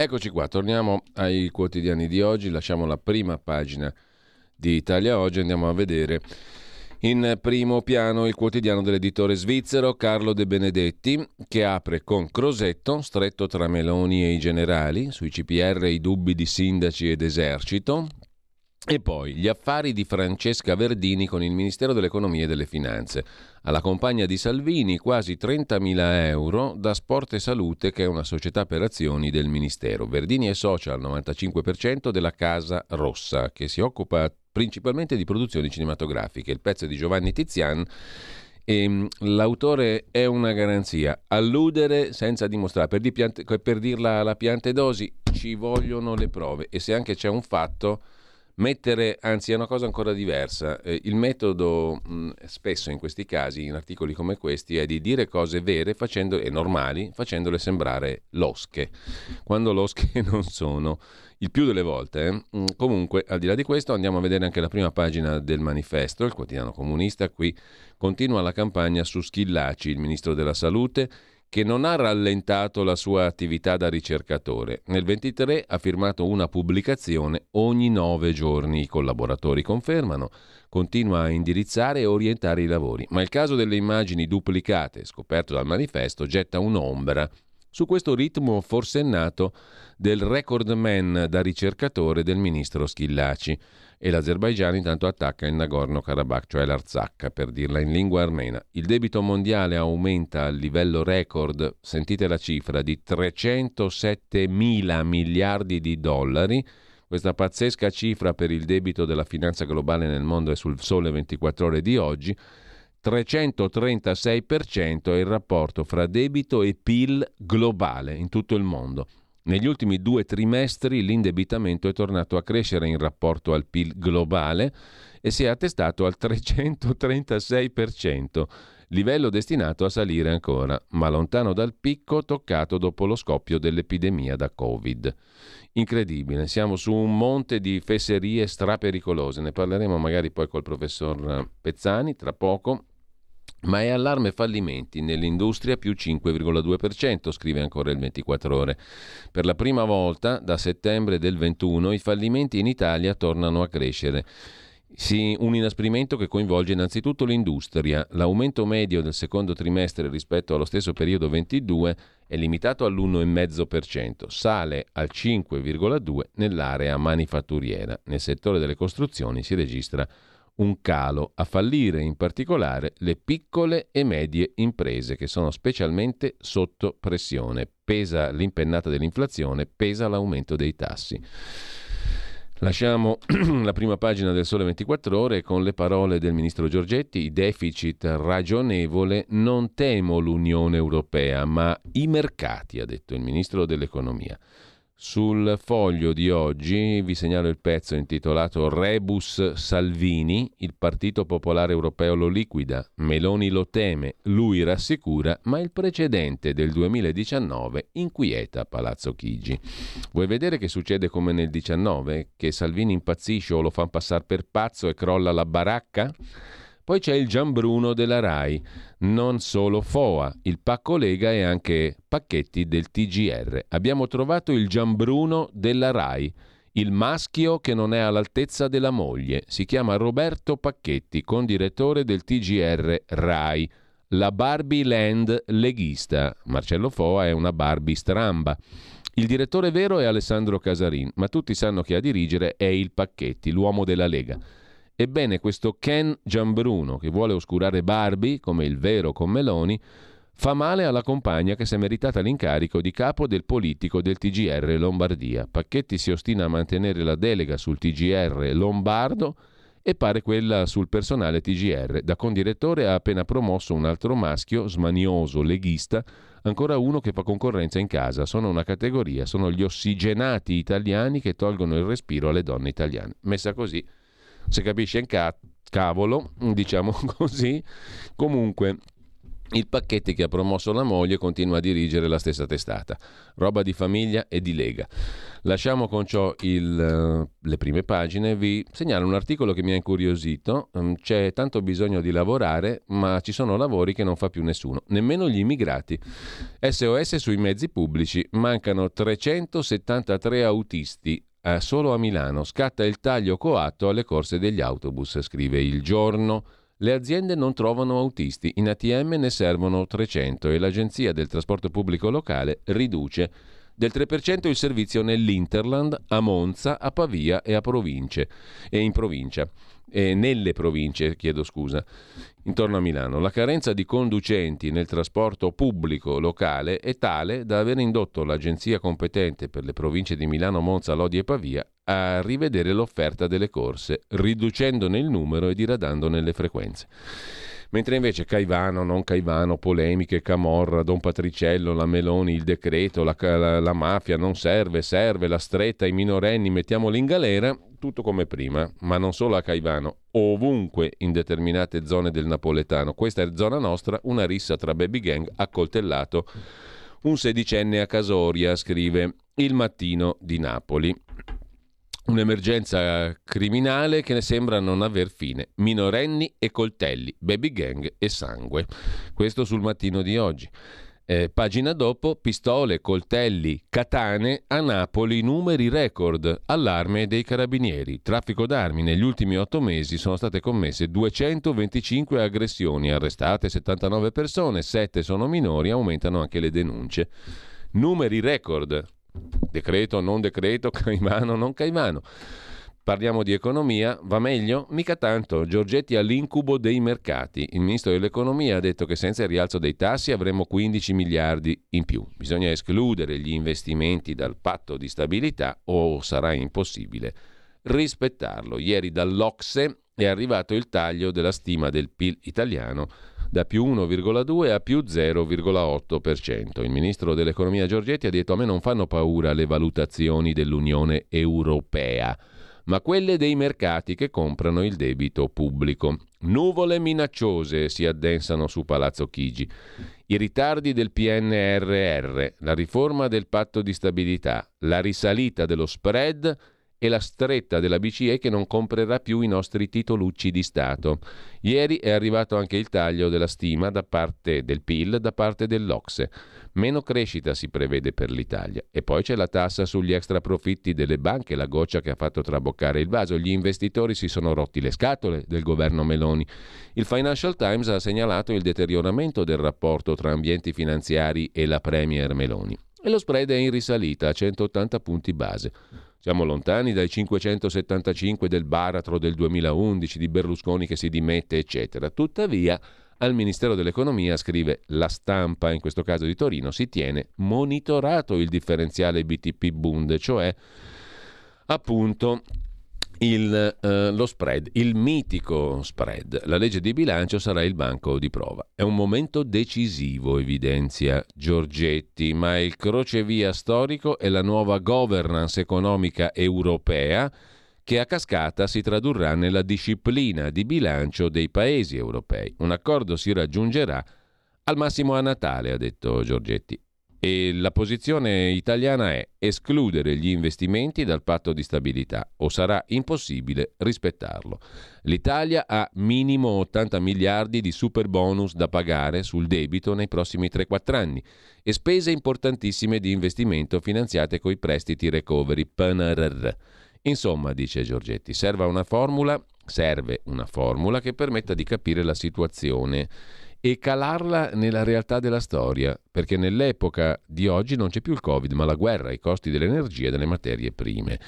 Eccoci qua, torniamo ai quotidiani di oggi, lasciamo la prima pagina di Italia Oggi, andiamo a vedere in primo piano il quotidiano dell'editore svizzero Carlo De Benedetti che apre con Crosetto, stretto tra Meloni e i generali, sui CPR i dubbi di sindaci ed esercito, e poi gli affari di Francesca Verdini con il Ministero dell'Economia e delle Finanze. Alla compagna di Salvini quasi 30.000 euro da Sport e Salute, che è una società per azioni del Ministero. Verdini è socia al 95% della Casa Rossa, che si occupa principalmente di produzioni cinematografiche. Il pezzo è di Giovanni Tizian. E ehm, l'autore è una garanzia. Alludere senza dimostrare. Per, di piante, per dirla alla piante dosi ci vogliono le prove. E se anche c'è un fatto Mettere, anzi è una cosa ancora diversa, eh, il metodo mh, spesso in questi casi, in articoli come questi, è di dire cose vere facendo, e normali facendole sembrare losche, quando losche non sono, il più delle volte. Eh. Comunque, al di là di questo, andiamo a vedere anche la prima pagina del manifesto, il quotidiano comunista, qui continua la campagna su Schillaci, il ministro della Salute, che non ha rallentato la sua attività da ricercatore. Nel 23 ha firmato una pubblicazione ogni nove giorni. I collaboratori confermano, continua a indirizzare e orientare i lavori. Ma il caso delle immagini duplicate, scoperto dal manifesto, getta un'ombra su questo ritmo forsennato del record man da ricercatore del ministro Schillaci e l'Azerbaigian intanto attacca il Nagorno-Karabakh, cioè l'Arzakh, per dirla in lingua armena. Il debito mondiale aumenta a livello record, sentite la cifra, di 307 mila miliardi di dollari Questa pazzesca cifra per il debito della finanza globale nel mondo è sul sole 24 ore di oggi. 336% è il rapporto fra debito e PIL globale in tutto il mondo. Negli ultimi due trimestri l'indebitamento è tornato a crescere in rapporto al PIL globale e si è attestato al 336%, livello destinato a salire ancora, ma lontano dal picco toccato dopo lo scoppio dell'epidemia da Covid. Incredibile, siamo su un monte di fesserie strapericolose, ne parleremo magari poi col professor Pezzani tra poco, ma è allarme fallimenti nell'industria più 5,2%, scrive ancora il 24 ore. Per la prima volta da settembre del 21 i fallimenti in Italia tornano a crescere. Sì, un inasprimento che coinvolge innanzitutto l'industria. L'aumento medio del secondo trimestre rispetto allo stesso periodo 22 è limitato all'1,5%, sale al 5,2% nell'area manifatturiera. Nel settore delle costruzioni si registra un calo, a fallire in particolare le piccole e medie imprese che sono specialmente sotto pressione. Pesa l'impennata dell'inflazione, pesa l'aumento dei tassi. Lasciamo la prima pagina del Sole 24 Ore con le parole del ministro Giorgetti, deficit ragionevole, non temo l'Unione Europea, ma i mercati, ha detto il ministro dell'Economia. Sul foglio di oggi vi segnalo il pezzo intitolato Rebus Salvini, il Partito Popolare Europeo lo liquida, Meloni lo teme, lui rassicura, ma il precedente del 2019 inquieta Palazzo Chigi. Vuoi vedere che succede come nel 19? Che Salvini impazzisce o lo fanno passare per pazzo e crolla la baracca? Poi c'è il Gianbruno della RAI, non solo FOA, il pacco Lega e anche pacchetti del TGR. Abbiamo trovato il Gianbruno della RAI, il maschio che non è all'altezza della moglie. Si chiama Roberto Pacchetti, condirettore del TGR RAI. La Barbie Land leghista. Marcello Foa è una Barbie stramba. Il direttore vero è Alessandro Casarin, ma tutti sanno che a dirigere è il Pacchetti, l'uomo della Lega. Ebbene, questo Ken Giambruno, che vuole oscurare Barbie, come il vero con Meloni, fa male alla compagna che si è meritata l'incarico di capo del politico del TGR Lombardia. Pacchetti si ostina a mantenere la delega sul TGR Lombardo e pare quella sul personale TGR. Da condirettore ha appena promosso un altro maschio, smanioso, leghista, ancora uno che fa concorrenza in casa. Sono una categoria, sono gli ossigenati italiani che tolgono il respiro alle donne italiane. Messa così se capisce in ca- cavolo, diciamo così. Comunque, il Pacchetti che ha promosso la moglie continua a dirigere la stessa testata, roba di famiglia e di lega. Lasciamo con ciò il, le prime pagine, vi segnalo un articolo che mi ha incuriosito, mm, c'è tanto bisogno di lavorare, ma ci sono lavori che non fa più nessuno, nemmeno gli immigrati. SOS sui mezzi pubblici, mancano 373 autisti eh, solo a Milano scatta il taglio coatto alle corse degli autobus, scrive il giorno. Le aziende non trovano autisti, in ATM ne servono 300 e l'Agenzia del Trasporto Pubblico Locale riduce del 3% il servizio nell'Interland, a Monza, a Pavia e a province e in provincia e nelle province, chiedo scusa, intorno a Milano. La carenza di conducenti nel trasporto pubblico locale è tale da aver indotto l'agenzia competente per le province di Milano, Monza, Lodi e Pavia a rivedere l'offerta delle corse, riducendone il numero e diradandone le frequenze. Mentre invece Caivano, non Caivano, polemiche, Camorra, Don Patriciello, la Meloni, il decreto, la, la, la mafia non serve, serve, la stretta, i minorenni, mettiamoli in galera, tutto come prima, ma non solo a Caivano, ovunque in determinate zone del napoletano. Questa è zona nostra, una rissa tra baby gang accoltellato un sedicenne a Casoria, scrive il mattino di Napoli. Un'emergenza criminale che ne sembra non aver fine. Minorenni e coltelli, baby gang e sangue. Questo sul mattino di oggi. Eh, pagina dopo, pistole, coltelli, katane, a Napoli numeri record, allarme dei carabinieri. Traffico d'armi, negli ultimi otto mesi sono state commesse 225 aggressioni, arrestate 79 persone, 7 sono minori, aumentano anche le denunce. Numeri record, Decreto, non decreto, Caimano, non Caimano. Parliamo di economia, va meglio? Mica tanto. Giorgetti ha l'incubo dei mercati. Il ministro dell'economia ha detto che senza il rialzo dei tassi avremo 15 miliardi in più. Bisogna escludere gli investimenti dal patto di stabilità o sarà impossibile rispettarlo. Ieri dall'Ocse è arrivato il taglio della stima del PIL italiano da più 1,2 a più 0,8%. Il ministro dell'economia Giorgetti ha detto a me non fanno paura le valutazioni dell'Unione Europea ma quelle dei mercati che comprano il debito pubblico. Nuvole minacciose si addensano su Palazzo Chigi. I ritardi del PNRR, la riforma del patto di stabilità, la risalita dello spread e la stretta della BCE che non comprerà più i nostri titolucci di Stato. Ieri è arrivato anche il taglio della stima da parte del PIL, da parte dell'Ocse. Meno crescita si prevede per l'Italia. E poi c'è la tassa sugli extra profitti delle banche, la goccia che ha fatto traboccare il vaso. Gli investitori si sono rotti le scatole del governo Meloni. Il Financial Times ha segnalato il deterioramento del rapporto tra ambienti finanziari e la Premier Meloni. E lo spread è in risalita a 180 punti base. Siamo lontani dai 575 del baratro del 2011 di Berlusconi che si dimette, eccetera. Tuttavia, al Ministero dell'Economia, scrive la stampa, in questo caso di Torino, si tiene monitorato il differenziale BTP Bund, cioè appunto il, eh, lo spread, il mitico spread. La legge di bilancio sarà il banco di prova. È un momento decisivo, evidenzia Giorgetti, ma il crocevia storico è la nuova governance economica europea che a cascata si tradurrà nella disciplina di bilancio dei paesi europei. Un accordo si raggiungerà al massimo a Natale, ha detto Giorgetti. E la posizione italiana è escludere gli investimenti dal patto di stabilità o sarà impossibile rispettarlo. L'Italia ha minimo 80 miliardi di super bonus da pagare sul debito nei prossimi 3-4 anni e spese importantissime di investimento finanziate coi prestiti recovery PNRR. Insomma, dice Giorgetti, serve una formula, serve una formula che permetta di capire la situazione e calarla nella realtà della storia, perché nell'epoca di oggi non c'è più il Covid, ma la guerra, i costi dell'energia e delle materie prime.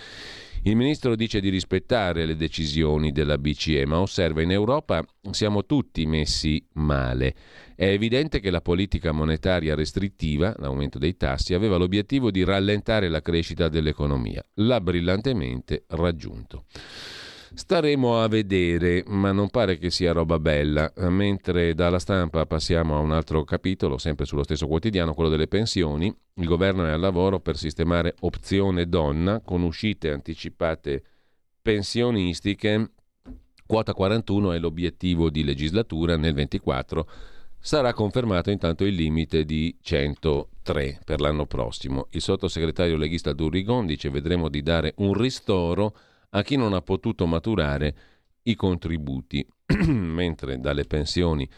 Il ministro dice di rispettare le decisioni della BCE, ma osserva in Europa siamo tutti messi male. È evidente che la politica monetaria restrittiva, l'aumento dei tassi, aveva l'obiettivo di rallentare la crescita dell'economia. L'ha brillantemente raggiunto. Staremo a vedere, ma non pare che sia roba bella. Mentre dalla stampa passiamo a un altro capitolo, sempre sullo stesso quotidiano, quello delle pensioni. Il governo è al lavoro per sistemare opzione donna con uscite anticipate pensionistiche. Quota 41 è l'obiettivo di legislatura nel 24. Sarà confermato intanto il limite di 103 per l'anno prossimo. Il sottosegretario leghista Durrigon dice vedremo di dare un ristoro a chi non ha potuto maturare i contributi, mentre dalle pensioni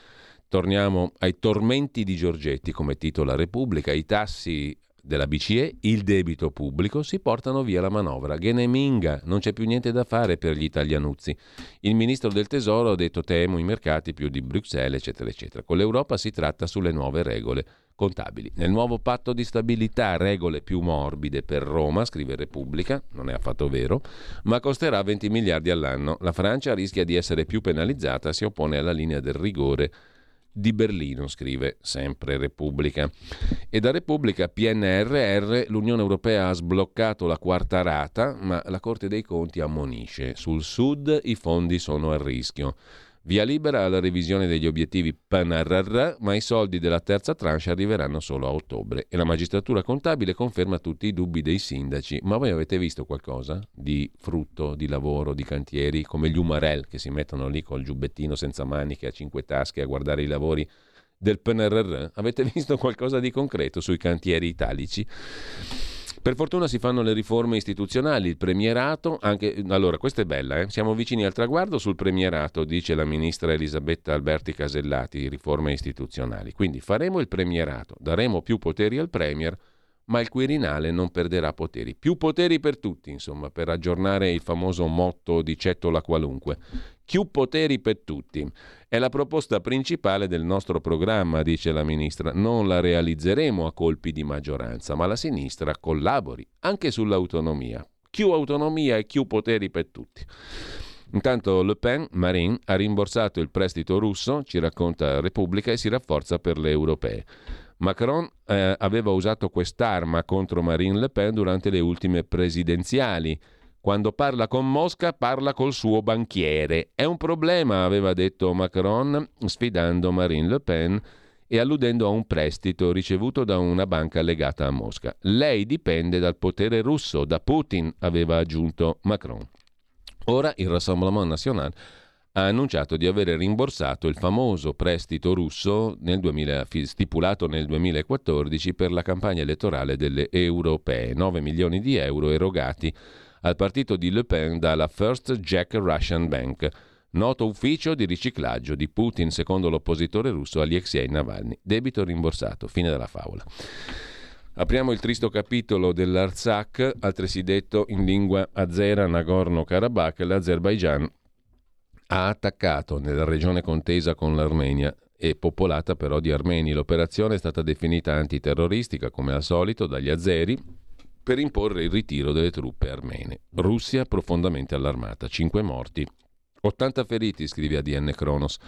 torniamo ai tormenti di Giorgetti, come titola Repubblica, i tassi della BCE, il debito pubblico, si portano via la manovra. Geneminga, non c'è più niente da fare per gli italianuzzi. Il ministro del Tesoro ha detto temo i mercati più di Bruxelles, eccetera, eccetera. Con l'Europa si tratta sulle nuove regole contabili. Nel nuovo patto di stabilità regole più morbide per Roma, scrive Repubblica, non è affatto vero, ma costerà 20 miliardi all'anno. La Francia rischia di essere più penalizzata, si oppone alla linea del rigore di Berlino, scrive sempre Repubblica. E da Repubblica PNRR l'Unione Europea ha sbloccato la quarta rata, ma la Corte dei Conti ammonisce. Sul sud i fondi sono a rischio. Via libera alla revisione degli obiettivi PNRR, ma i soldi della terza tranche arriveranno solo a ottobre e la magistratura contabile conferma tutti i dubbi dei sindaci. Ma voi avete visto qualcosa di frutto, di lavoro, di cantieri, come gli Umarell che si mettono lì col giubbettino senza maniche a cinque tasche a guardare i lavori del PNRR? Avete visto qualcosa di concreto sui cantieri italici? Per fortuna si fanno le riforme istituzionali, il premierato, anche, allora questa è bella, eh? siamo vicini al traguardo sul premierato, dice la ministra Elisabetta Alberti Casellati, riforme istituzionali. Quindi faremo il premierato, daremo più poteri al premier, ma il Quirinale non perderà poteri. Più poteri per tutti, insomma, per aggiornare il famoso motto di Cettola qualunque. Più poteri per tutti. È la proposta principale del nostro programma, dice la ministra. Non la realizzeremo a colpi di maggioranza, ma la sinistra collabori anche sull'autonomia. più autonomia e più poteri per tutti. Intanto Le Pen, Marine, ha rimborsato il prestito russo, ci racconta Repubblica, e si rafforza per le europee. Macron eh, aveva usato quest'arma contro Marine Le Pen durante le ultime presidenziali. Quando parla con Mosca parla col suo banchiere. È un problema, aveva detto Macron, sfidando Marine Le Pen e alludendo a un prestito ricevuto da una banca legata a Mosca. Lei dipende dal potere russo, da Putin, aveva aggiunto Macron. Ora il Rassemblement National ha annunciato di aver rimborsato il famoso prestito russo nel 2000, stipulato nel 2014 per la campagna elettorale delle europee, 9 milioni di euro erogati al partito di Le Pen dalla First Jack Russian Bank, noto ufficio di riciclaggio di Putin secondo l'oppositore russo Alexei Navalny. Debito rimborsato. Fine della favola. Apriamo il tristo capitolo dell'Artsakh, altresì detto in lingua azera Nagorno-Karabakh, l'Azerbaigian ha attaccato nella regione contesa con l'Armenia e popolata però di armeni. L'operazione è stata definita antiterroristica, come al solito, dagli azeri per imporre il ritiro delle truppe armene. Russia profondamente allarmata, 5 morti, 80 feriti, scrive ADN Kronos.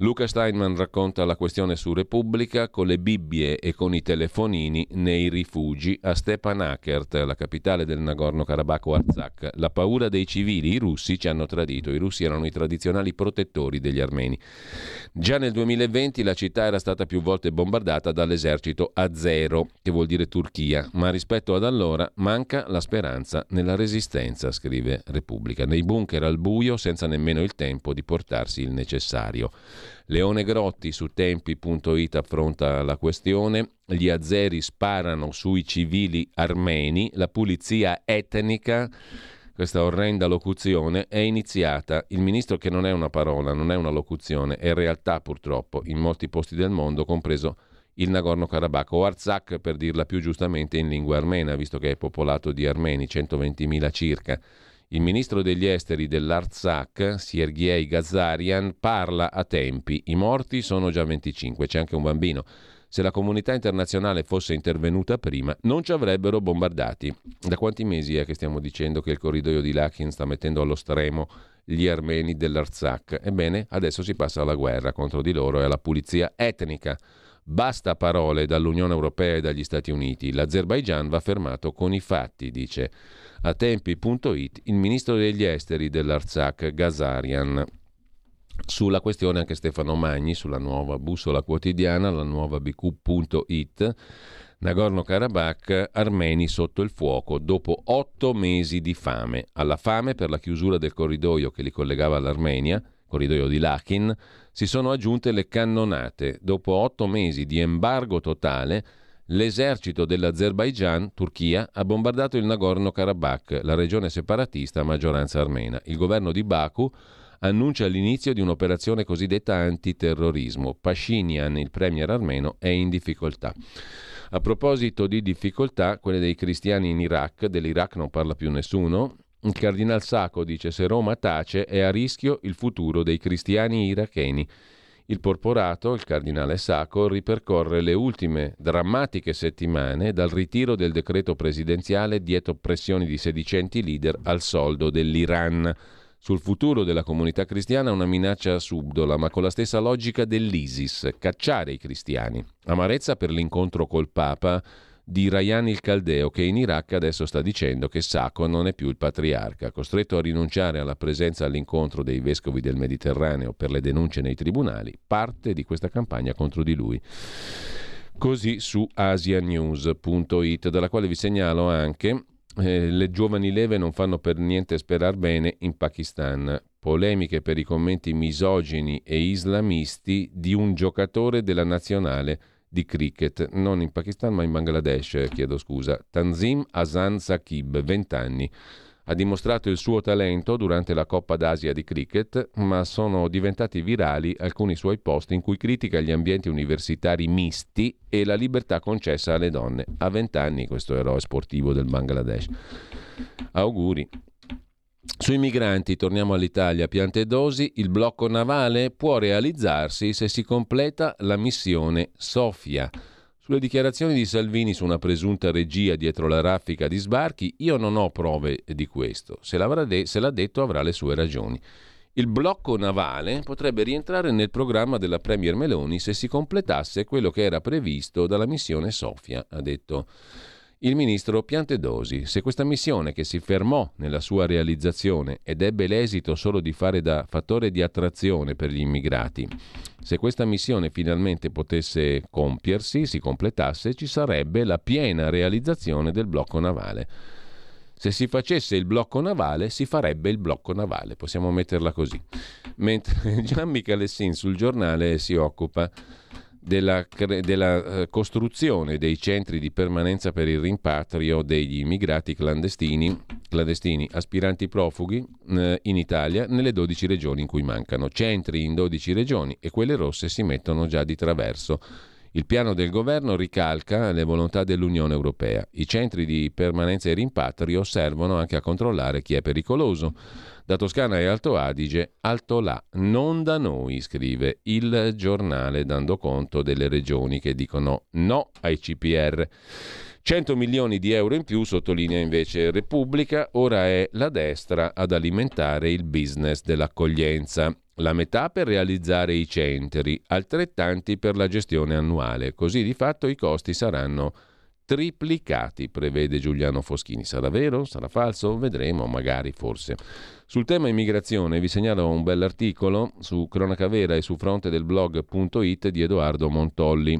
Luca Steinman racconta la questione su Repubblica con le Bibbie e con i telefonini nei rifugi a Stepanakert, la capitale del Nagorno-Karabakh-Artsakh. La paura dei civili, i russi ci hanno tradito, i russi erano i tradizionali protettori degli armeni. Già nel 2020 la città era stata più volte bombardata dall'esercito azero, che vuol dire Turchia, ma rispetto ad allora manca la speranza nella resistenza, scrive Repubblica. Nei bunker al buio senza nemmeno il tempo di portarsi il necessario. Leone Grotti su tempi.it affronta la questione. Gli azeri sparano sui civili armeni, la pulizia etnica questa orrenda locuzione è iniziata. Il ministro che non è una parola, non è una locuzione, è realtà purtroppo in molti posti del mondo, compreso il Nagorno-Karabakh o Artsakh per dirla più giustamente in lingua armena, visto che è popolato di armeni, 120.000 circa. Il ministro degli esteri dell'Artsakh, Sergei Gazarian, parla a tempi. I morti sono già 25, c'è anche un bambino. Se la comunità internazionale fosse intervenuta prima, non ci avrebbero bombardati. Da quanti mesi è che stiamo dicendo che il corridoio di Lakin sta mettendo allo stremo gli armeni dell'Artsakh? Ebbene, adesso si passa alla guerra contro di loro e alla pulizia etnica. Basta parole dall'Unione Europea e dagli Stati Uniti. L'Azerbaigian va fermato con i fatti, dice a tempi.it il ministro degli esteri dell'Arzak Gazarian. Sulla questione anche Stefano Magni, sulla nuova bussola quotidiana, la nuova bq.it, Nagorno-Karabakh, armeni sotto il fuoco dopo otto mesi di fame. Alla fame per la chiusura del corridoio che li collegava all'Armenia, corridoio di Lakin, si sono aggiunte le cannonate. Dopo otto mesi di embargo totale, L'esercito dell'Azerbaigian, Turchia, ha bombardato il Nagorno-Karabakh, la regione separatista a maggioranza armena. Il governo di Baku annuncia l'inizio di un'operazione cosiddetta antiterrorismo. Pashinyan, il premier armeno, è in difficoltà. A proposito di difficoltà, quelle dei cristiani in Iraq, dell'Iraq non parla più nessuno, il cardinal Sacco dice se Roma tace è a rischio il futuro dei cristiani iracheni. Il porporato, il cardinale Sacco, ripercorre le ultime drammatiche settimane dal ritiro del decreto presidenziale dietro pressioni di sedicenti leader al soldo dell'Iran. Sul futuro della comunità cristiana una minaccia subdola, ma con la stessa logica dell'ISIS, cacciare i cristiani. Amarezza per l'incontro col Papa di Rayan il Caldeo che in Iraq adesso sta dicendo che Sacco non è più il patriarca, costretto a rinunciare alla presenza all'incontro dei vescovi del Mediterraneo per le denunce nei tribunali, parte di questa campagna contro di lui. Così su asianews.it, dalla quale vi segnalo anche eh, le giovani leve non fanno per niente sperar bene in Pakistan. Polemiche per i commenti misogini e islamisti di un giocatore della nazionale di cricket, non in Pakistan ma in Bangladesh, chiedo scusa. Tanzim Hasan Saqib, 20 anni. Ha dimostrato il suo talento durante la Coppa d'Asia di cricket, ma sono diventati virali alcuni suoi post in cui critica gli ambienti universitari misti e la libertà concessa alle donne. A 20 anni questo eroe sportivo del Bangladesh. Auguri. Sui migranti, torniamo all'Italia, piante dosi, il blocco navale può realizzarsi se si completa la missione Sofia. Sulle dichiarazioni di Salvini su una presunta regia dietro la raffica di sbarchi, io non ho prove di questo. Se, de- se l'ha detto avrà le sue ragioni. Il blocco navale potrebbe rientrare nel programma della Premier Meloni se si completasse quello che era previsto dalla missione Sofia, ha detto il ministro Piantedosi. Se questa missione, che si fermò nella sua realizzazione ed ebbe l'esito solo di fare da fattore di attrazione per gli immigrati, se questa missione finalmente potesse compiersi, si completasse, ci sarebbe la piena realizzazione del blocco navale. Se si facesse il blocco navale, si farebbe il blocco navale, possiamo metterla così. Mentre Gian Michalessin sul giornale si occupa della, della eh, costruzione dei centri di permanenza per il rimpatrio degli immigrati clandestini, clandestini aspiranti profughi eh, in Italia nelle 12 regioni in cui mancano. Centri in 12 regioni e quelle rosse si mettono già di traverso. Il piano del governo ricalca le volontà dell'Unione Europea. I centri di permanenza e rimpatrio servono anche a controllare chi è pericoloso. Da Toscana e Alto Adige, alto là, non da noi, scrive il giornale, dando conto delle regioni che dicono no ai CPR. 100 milioni di euro in più, sottolinea invece Repubblica, ora è la destra ad alimentare il business dell'accoglienza. La metà per realizzare i centri, altrettanti per la gestione annuale. Così di fatto i costi saranno triplicati, prevede Giuliano Foschini. Sarà vero? Sarà falso? Vedremo, magari, forse. Sul tema immigrazione vi segnalo un bell'articolo su Cronaca Vera e su fronte del blog.it di Edoardo Montolli.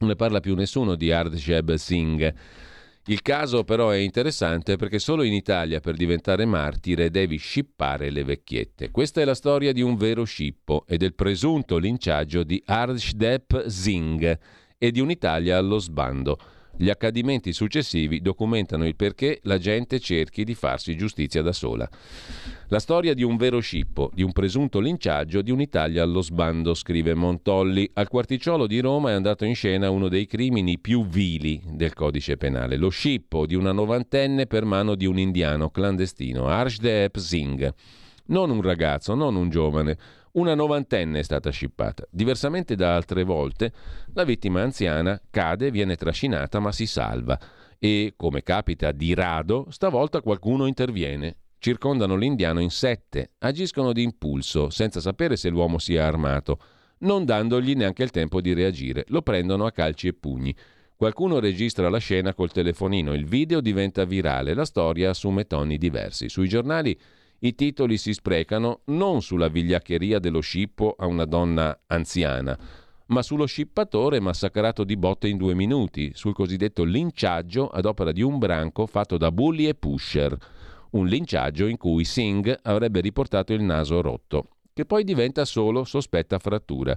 Non ne parla più nessuno di Ardsheb Singh. Il caso però è interessante perché solo in Italia per diventare martire devi scippare le vecchiette. Questa è la storia di un vero scippo e del presunto linciaggio di Ardsheb Singh e di un'Italia allo sbando. Gli accadimenti successivi documentano il perché la gente cerchi di farsi giustizia da sola. La storia di un vero scippo, di un presunto linciaggio di un'Italia allo sbando, scrive Montolli. Al quarticciolo di Roma è andato in scena uno dei crimini più vili del codice penale, lo scippo di una novantenne per mano di un indiano clandestino, Arshdeep Singh. Non un ragazzo, non un giovane, una novantenne è stata scippata. Diversamente da altre volte, la vittima anziana cade, viene trascinata ma si salva e, come capita di rado, stavolta qualcuno interviene. Circondano l'indiano in sette, agiscono di impulso, senza sapere se l'uomo sia armato, non dandogli neanche il tempo di reagire. Lo prendono a calci e pugni. Qualcuno registra la scena col telefonino, il video diventa virale, la storia assume toni diversi. Sui giornali i titoli si sprecano non sulla vigliaccheria dello scippo a una donna anziana, ma sullo scippatore massacrato di botte in due minuti, sul cosiddetto linciaggio ad opera di un branco fatto da bulli e pusher, un linciaggio in cui Singh avrebbe riportato il naso rotto, che poi diventa solo sospetta frattura.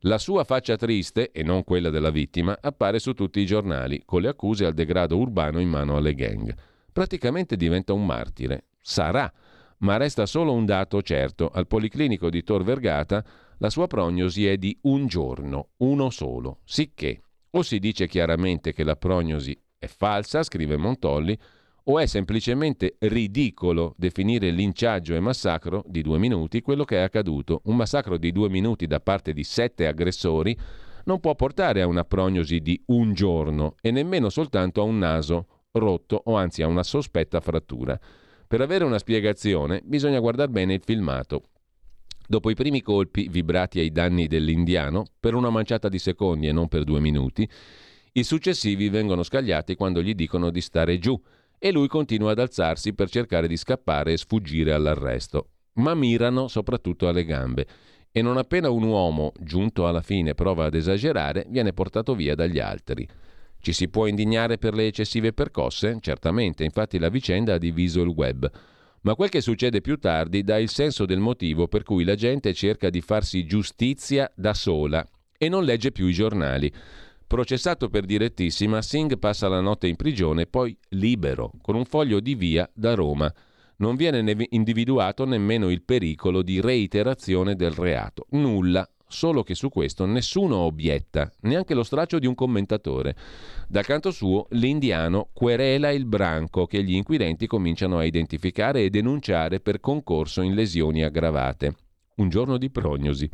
La sua faccia triste, e non quella della vittima, appare su tutti i giornali, con le accuse al degrado urbano in mano alle gang. Praticamente diventa un martire. Sarà ma resta solo un dato certo. Al Policlinico di Tor Vergata la sua prognosi è di un giorno, uno solo, sicché o si dice chiaramente che la prognosi è falsa, scrive Montolli, o è semplicemente ridicolo definire linciaggio e massacro di due minuti quello che è accaduto. Un massacro di due minuti da parte di sette aggressori non può portare a una prognosi di un giorno e nemmeno soltanto a un naso rotto o anzi a una sospetta frattura. Per avere una spiegazione bisogna guardare bene il filmato. Dopo i primi colpi vibrati ai danni dell'indiano, per una manciata di secondi e non per due minuti, i successivi vengono scagliati quando gli dicono di stare giù e lui continua ad alzarsi per cercare di scappare e sfuggire all'arresto. Ma mirano soprattutto alle gambe e non appena un uomo, giunto alla fine, prova ad esagerare, viene portato via dagli altri. Ci si può indignare per le eccessive percosse? Certamente, infatti la vicenda ha diviso il web. Ma quel che succede più tardi dà il senso del motivo per cui la gente cerca di farsi giustizia da sola e non legge più i giornali. Processato per direttissima, Singh passa la notte in prigione, poi libero, con un foglio di via da Roma. Non viene individuato nemmeno il pericolo di reiterazione del reato. Nulla, solo che su questo nessuno obietta, neanche lo straccio di un commentatore. Dal canto suo, l'indiano querela il branco che gli inquirenti cominciano a identificare e denunciare per concorso in lesioni aggravate. un giorno di prognosi.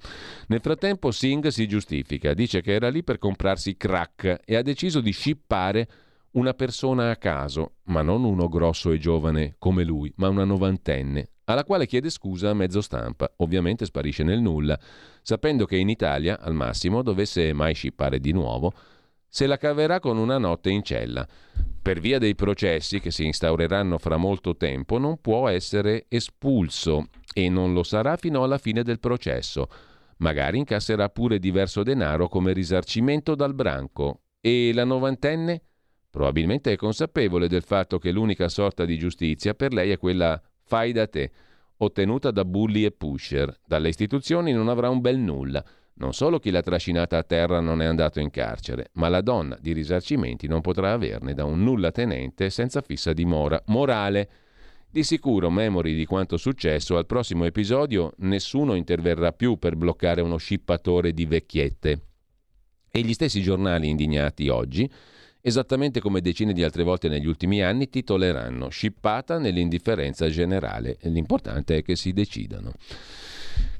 Nel frattempo Singh si giustifica, dice che era lì per comprarsi crack e ha deciso di scippare una persona a caso, ma non uno grosso e giovane come lui, ma una novantenne, alla quale chiede scusa a mezzo stampa. Ovviamente sparisce nel nulla, sapendo che in Italia, al massimo, dovesse mai scippare di nuovo, se la caverà con una notte in cella. Per via dei processi che si instaureranno fra molto tempo, non può essere espulso e non lo sarà fino alla fine del processo. Magari incasserà pure diverso denaro come risarcimento dal branco. E la novantenne? Probabilmente è consapevole del fatto che l'unica sorta di giustizia per lei è quella fai da te, ottenuta da bulli e pusher. Dalle istituzioni non avrà un bel nulla. Non solo chi l'ha trascinata a terra non è andato in carcere, ma la donna di risarcimenti non potrà averne da un nulla tenente senza fissa dimora morale. Di sicuro, memori di quanto successo, al prossimo episodio nessuno interverrà più per bloccare uno scippatore di vecchiette. E gli stessi giornali indignati oggi esattamente come decine di altre volte negli ultimi anni, titoleranno scippata nell'indifferenza generale. L'importante è che si decidano.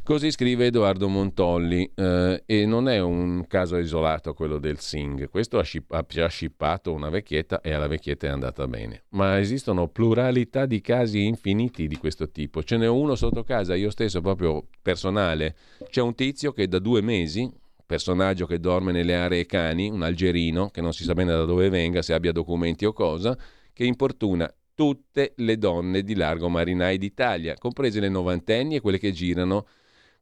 Così scrive Edoardo Montolli eh, e non è un caso isolato quello del Sing. Questo ha, ship- ha già scippato una vecchietta e alla vecchietta è andata bene. Ma esistono pluralità di casi infiniti di questo tipo. Ce n'è uno sotto casa, io stesso proprio personale. C'è un tizio che da due mesi, personaggio che dorme nelle aree cani, un algerino che non si sa bene da dove venga, se abbia documenti o cosa, che importuna tutte le donne di largo marinai d'Italia, comprese le novantenni e quelle che girano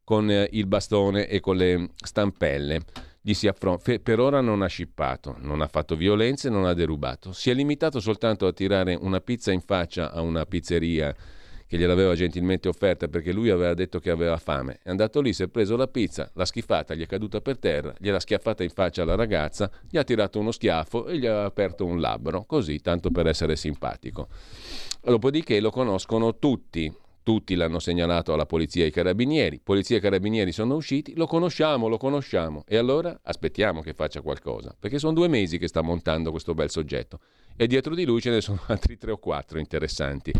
con eh, il bastone e con le stampelle. Gli si affron- per ora non ha scippato, non ha fatto violenze, non ha derubato. Si è limitato soltanto a tirare una pizza in faccia a una pizzeria che gliel'aveva gentilmente offerta perché lui aveva detto che aveva fame. È andato lì, si è preso la pizza, l'ha schifata, gli è caduta per terra, gliel'ha schiaffata in faccia alla ragazza, gli ha tirato uno schiaffo e gli ha aperto un labbro, così, tanto per essere simpatico. Dopodiché lo conoscono tutti, tutti l'hanno segnalato alla polizia e ai carabinieri. Polizia e carabinieri sono usciti. Lo conosciamo, lo conosciamo. E allora aspettiamo che faccia qualcosa. Perché sono due mesi che sta montando questo bel soggetto. E dietro di lui ce ne sono altri tre o quattro interessanti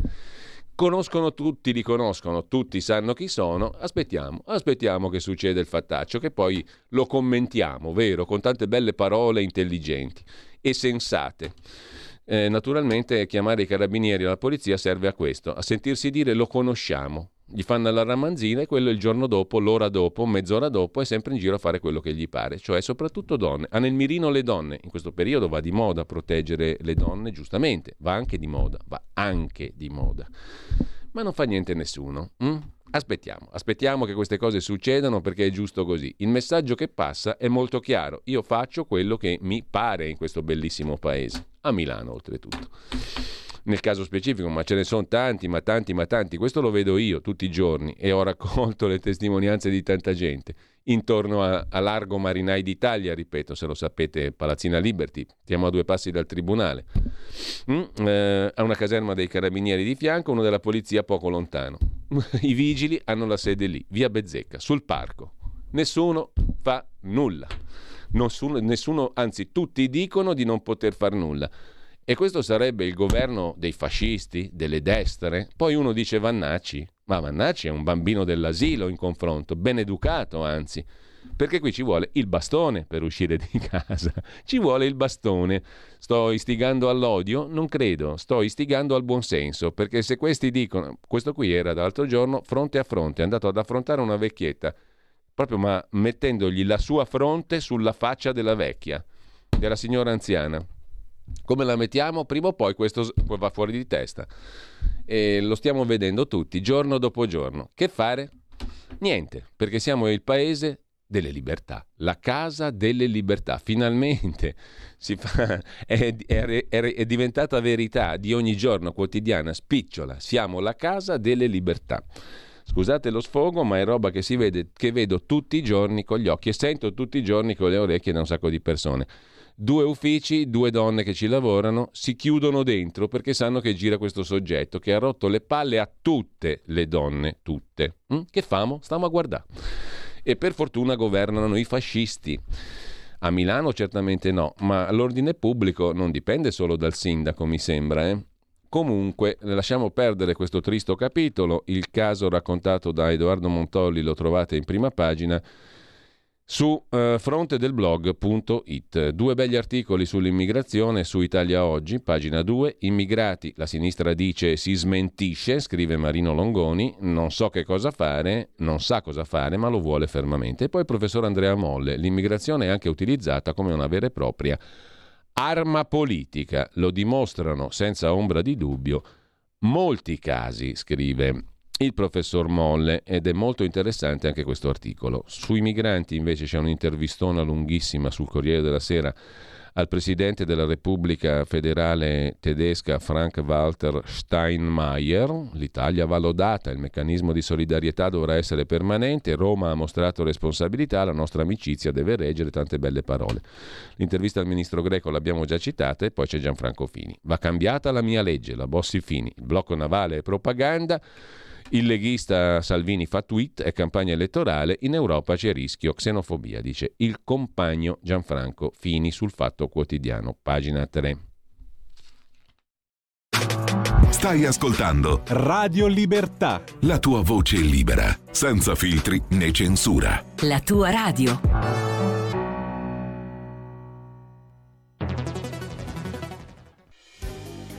conoscono tutti, li conoscono, tutti sanno chi sono, aspettiamo, aspettiamo che succeda il fattaccio, che poi lo commentiamo, vero, con tante belle parole intelligenti e sensate. Eh, naturalmente chiamare i carabinieri e la polizia serve a questo, a sentirsi dire lo conosciamo, gli fanno la ramanzina e quello il giorno dopo, l'ora dopo, mezz'ora dopo è sempre in giro a fare quello che gli pare, cioè soprattutto donne. Ha nel mirino le donne, in questo periodo va di moda proteggere le donne, giustamente, va anche di moda, va anche di moda. Ma non fa niente nessuno. Hm? Aspettiamo, aspettiamo che queste cose succedano perché è giusto così. Il messaggio che passa è molto chiaro. Io faccio quello che mi pare in questo bellissimo paese, a Milano oltretutto nel caso specifico, ma ce ne sono tanti, ma tanti, ma tanti. Questo lo vedo io tutti i giorni e ho raccolto le testimonianze di tanta gente. Intorno a, a Largo Marinai d'Italia, ripeto, se lo sapete, Palazzina Liberty, siamo a due passi dal tribunale. Mm, eh, a una caserma dei carabinieri di fianco, uno della polizia poco lontano. I vigili hanno la sede lì, via Bezzecca, sul parco. Nessuno fa nulla. Nessuno, nessuno, anzi, tutti dicono di non poter far nulla. E questo sarebbe il governo dei fascisti, delle destre? Poi uno dice Vannacci, ma Vannacci è un bambino dell'asilo in confronto, ben educato anzi, perché qui ci vuole il bastone per uscire di casa, ci vuole il bastone. Sto istigando all'odio? Non credo, sto istigando al buonsenso, perché se questi dicono, questo qui era l'altro giorno fronte a fronte, è andato ad affrontare una vecchietta, proprio ma mettendogli la sua fronte sulla faccia della vecchia, della signora anziana. Come la mettiamo? Prima o poi questo va fuori di testa. E lo stiamo vedendo tutti, giorno dopo giorno. Che fare? Niente, perché siamo il paese delle libertà, la casa delle libertà. Finalmente fa, è, è, è, diventata verità di ogni giorno quotidiana, spicciola. Siamo la casa delle libertà. Scusate lo sfogo, ma è roba che si vede, che vedo tutti i giorni con gli occhi e sento tutti i giorni con le orecchie da un sacco di persone due uffici, due donne che ci lavorano, si chiudono dentro perché sanno che gira questo soggetto che ha rotto le palle a tutte le donne, tutte. Mm? Che famo? Stiamo a guardare. E per fortuna governano i fascisti. A Milano certamente no, ma l'ordine pubblico non dipende solo dal sindaco, mi sembra. Eh? Comunque, lasciamo perdere questo tristo capitolo, il caso raccontato da Edoardo Montolli lo trovate in prima pagina su uh, frontedelblog.it. Due begli articoli sull'immigrazione su Italia Oggi, pagina 2. Immigrati, la sinistra dice si smentisce, scrive Marino Longoni, non so che cosa fare, non sa cosa fare, ma lo vuole fermamente. E poi il professor Andrea Molle, l'immigrazione è anche utilizzata come una vera e propria arma politica, lo dimostrano senza ombra di dubbio molti casi, scrive il professor Molle ed è molto interessante anche questo articolo. Sui migranti invece c'è un'intervistona lunghissima sul Corriere della Sera al presidente della Repubblica federale tedesca Frank-Walter Steinmeier. L'Italia va lodata, il meccanismo di solidarietà dovrà essere permanente, Roma ha mostrato responsabilità, la nostra amicizia deve reggere, tante belle parole. L'intervista al ministro greco l'abbiamo già citata e poi c'è Gianfranco Fini. Va cambiata la mia legge, la Bossi Fini, il blocco navale è propaganda. Il leghista Salvini fa tweet, è campagna elettorale, in Europa c'è rischio xenofobia, dice il compagno Gianfranco Fini sul Fatto Quotidiano, pagina 3. Stai ascoltando Radio Libertà. La tua voce libera, senza filtri né censura. La tua radio.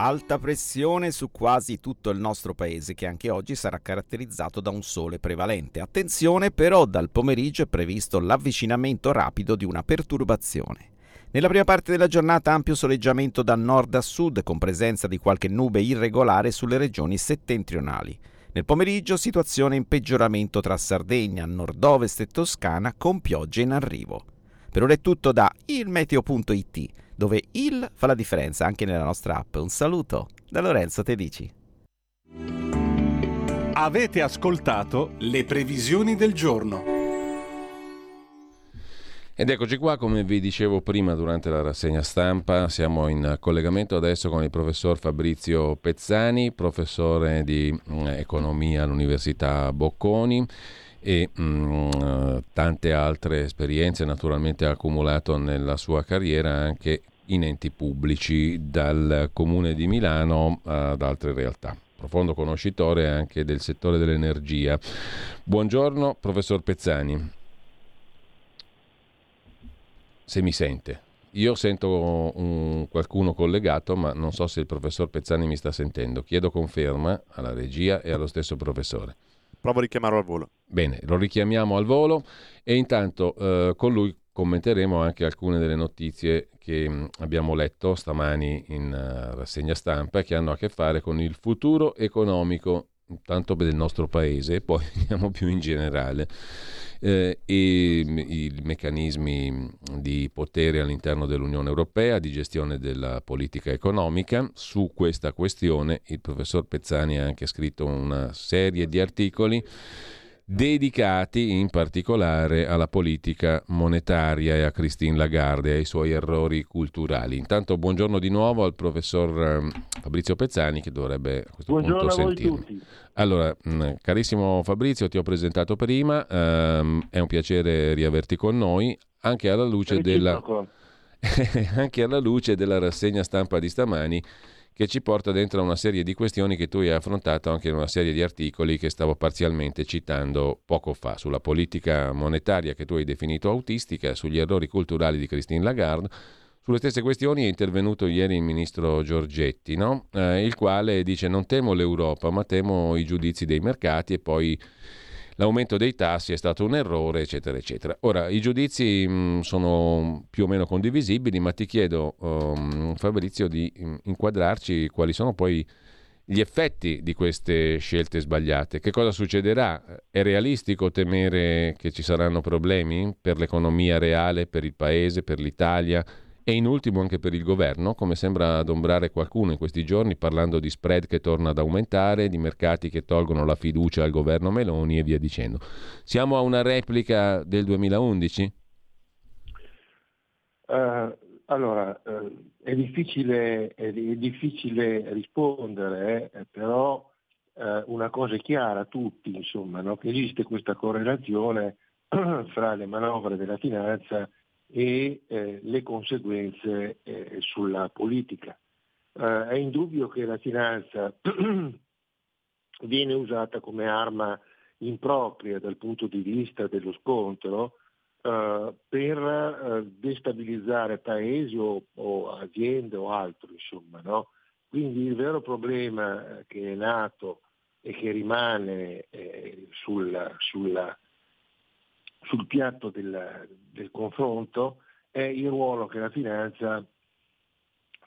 Alta pressione su quasi tutto il nostro paese che anche oggi sarà caratterizzato da un sole prevalente. Attenzione però dal pomeriggio è previsto l'avvicinamento rapido di una perturbazione. Nella prima parte della giornata ampio soleggiamento da nord a sud con presenza di qualche nube irregolare sulle regioni settentrionali. Nel pomeriggio situazione in peggioramento tra Sardegna, nord-ovest e Toscana con piogge in arrivo. Per ora è tutto da ilmeteo.it dove il fa la differenza anche nella nostra app. Un saluto da Lorenzo Tedici. Avete ascoltato le previsioni del giorno. Ed eccoci qua, come vi dicevo prima durante la rassegna stampa, siamo in collegamento adesso con il professor Fabrizio Pezzani, professore di mm, economia all'Università Bocconi e mh, mm, tante altre esperienze naturalmente ha accumulato nella sua carriera anche in enti pubblici, dal Comune di Milano ad altre realtà. Profondo conoscitore anche del settore dell'energia. Buongiorno, professor Pezzani. Se mi sente. Io sento un, qualcuno collegato, ma non so se il professor Pezzani mi sta sentendo. Chiedo conferma alla regia e allo stesso professore. Provo a richiamarlo al volo. Bene, lo richiamiamo al volo e intanto eh, con lui commenteremo anche alcune delle notizie che mm, abbiamo letto stamani in uh, rassegna stampa che hanno a che fare con il futuro economico tanto del nostro paese e poi andiamo più in generale eh, e i meccanismi di potere all'interno dell'Unione Europea, di gestione della politica economica. Su questa questione il professor Pezzani ha anche scritto una serie di articoli dedicati in particolare alla politica monetaria e a Christine Lagarde e ai suoi errori culturali. Intanto buongiorno di nuovo al professor ehm, Fabrizio Pezzani che dovrebbe a questo buongiorno punto sentirmi. Allora, mm, carissimo Fabrizio, ti ho presentato prima, ehm, è un piacere riaverti con noi, anche alla luce della, anche alla luce della rassegna stampa di stamani che ci porta dentro a una serie di questioni che tu hai affrontato anche in una serie di articoli che stavo parzialmente citando poco fa, sulla politica monetaria che tu hai definito autistica, sugli errori culturali di Christine Lagarde. Sulle stesse questioni è intervenuto ieri il ministro Giorgetti, no? eh, il quale dice non temo l'Europa, ma temo i giudizi dei mercati e poi l'aumento dei tassi è stato un errore, eccetera, eccetera. Ora, i giudizi mh, mm, sono più o meno condivisibili, ma ti chiedo, um, Fabrizio, di mm, inquadrarci quali sono poi gli effetti di queste scelte sbagliate. Che cosa succederà? È realistico temere che ci saranno problemi per l'economia reale, per il Paese, per l'Italia? E in ultimo anche per il governo, come sembra adombrare qualcuno in questi giorni parlando di spread che torna ad aumentare, di mercati che tolgono la fiducia al governo Meloni e via dicendo. Siamo a una replica del 2011? Uh, eh, allora, uh, è, difficile, è, è, difficile, rispondere, eh, però uh, una cosa è chiara a tutti, insomma, no? che esiste questa correlazione fra le manovre della finanza e eh, le conseguenze eh, sulla politica. Eh, è indubbio che la finanza viene usata come arma impropria dal punto di vista dello scontro eh, per eh, destabilizzare paesi o, o, aziende o altro, insomma. No? Quindi il vero problema che è nato e che rimane eh, sulla, sulla sul piatto del, del confronto è il ruolo che la finanza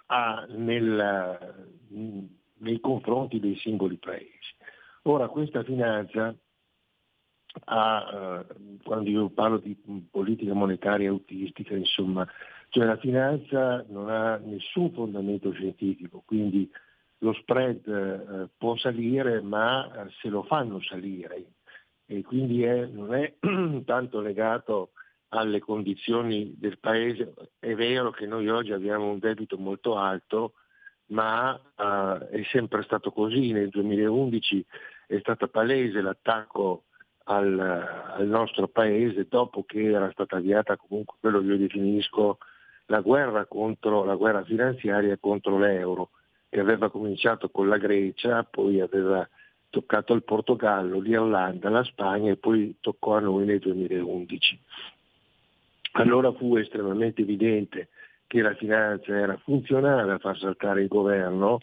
ha nel, nei confronti dei singoli paesi. Ora questa finanza ha, eh, quando io parlo di politica monetaria autistica, insomma, cioè la finanza non ha nessun fondamento scientifico, quindi lo spread eh, può salire ma se lo fanno salire e quindi è, non è tanto legato alle condizioni del Paese. È vero che noi oggi abbiamo un debito molto alto, ma uh, è sempre stato così. Nel 2011 è stato palese l'attacco al, al, nostro Paese dopo che era stata avviata comunque quello che io definisco la guerra, contro, la guerra finanziaria contro l'euro, che aveva cominciato con la Grecia, poi aveva toccato al Portogallo, l'Irlanda, la Spagna e poi toccò a noi nel 2011. Allora fu estremamente evidente che la finanza era funzionale a far saltare il governo,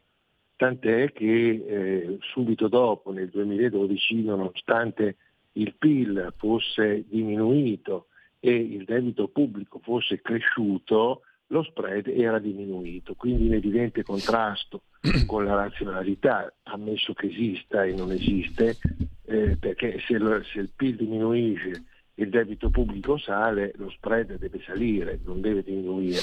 tant'è che eh, subito dopo, nel 2012, nonostante il PIL fosse diminuito e il debito pubblico fosse cresciuto, lo spread era diminuito, quindi in evidente contrasto con la razionalità, ammesso che esista e non esiste, eh, perché se, lo, se il PIL diminuisce e il debito pubblico sale, lo spread deve salire, non deve diminuire.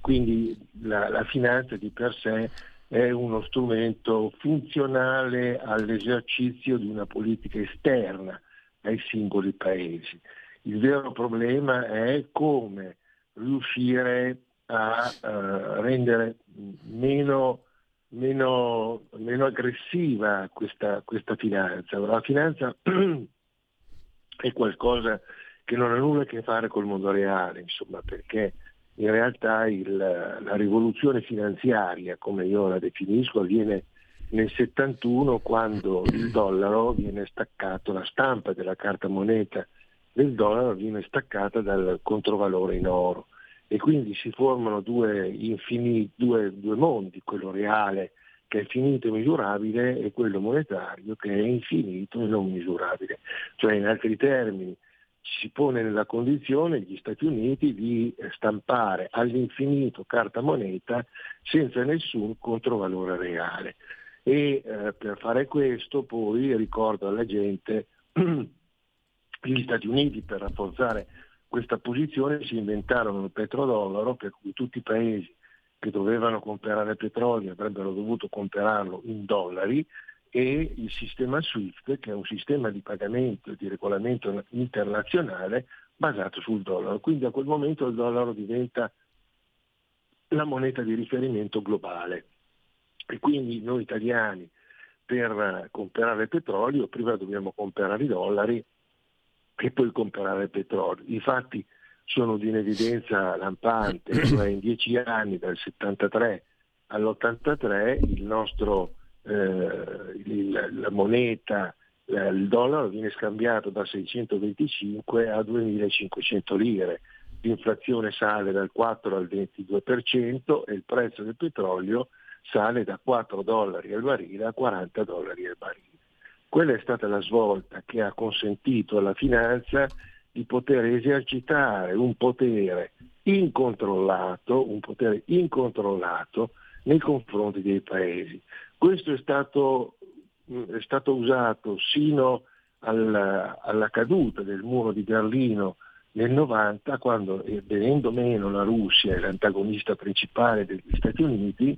Quindi la, la finanza di per sé è uno strumento funzionale all'esercizio di una politica esterna ai singoli paesi. Il vero problema è come riuscire a uh, rendere meno, meno, meno aggressiva questa, questa, finanza. La finanza è qualcosa che non ha nulla a che fare col mondo reale, insomma, perché in realtà il, la rivoluzione finanziaria, come io la definisco, avviene nel 71 quando il dollaro viene staccato, la stampa della carta moneta del dollaro viene staccata dal controvalore in oro e quindi si formano due, infini, due, due mondi, quello reale che è finito e misurabile e quello monetario che è infinito e non misurabile. Cioè in altri termini si pone nella condizione gli Stati Uniti di stampare all'infinito carta moneta senza nessun controvalore reale. E eh, per fare questo poi ricordo alla gente gli Stati Uniti per rafforzare questa posizione si inventarono il petrodollaro per cui tutti i paesi che dovevano comprare petrolio avrebbero dovuto comprarlo in dollari e il sistema SWIFT, che è un sistema di pagamento e di regolamento internazionale basato sul dollaro. Quindi a quel momento il dollaro diventa la moneta di riferimento globale. E quindi noi italiani per comprare petrolio prima dobbiamo comprare i dollari e poi comprare petrolio. I fatti sono di un'evidenza lampante, cioè in dieci anni dal 73 all'83 il nostro, eh, il, la moneta, eh, il dollaro viene scambiato da 625 a 2500 lire, l'inflazione sale dal 4 al 22% e il prezzo del petrolio sale da 4 dollari al barile a 40 dollari al barile. Quella è stata la svolta che ha consentito alla finanza di poter esercitare un potere incontrollato, un potere incontrollato nei confronti dei paesi. Questo è stato, è stato usato sino alla, alla, caduta del muro di Berlino nel 90, quando venendo meno la Russia, l'antagonista principale degli Stati Uniti,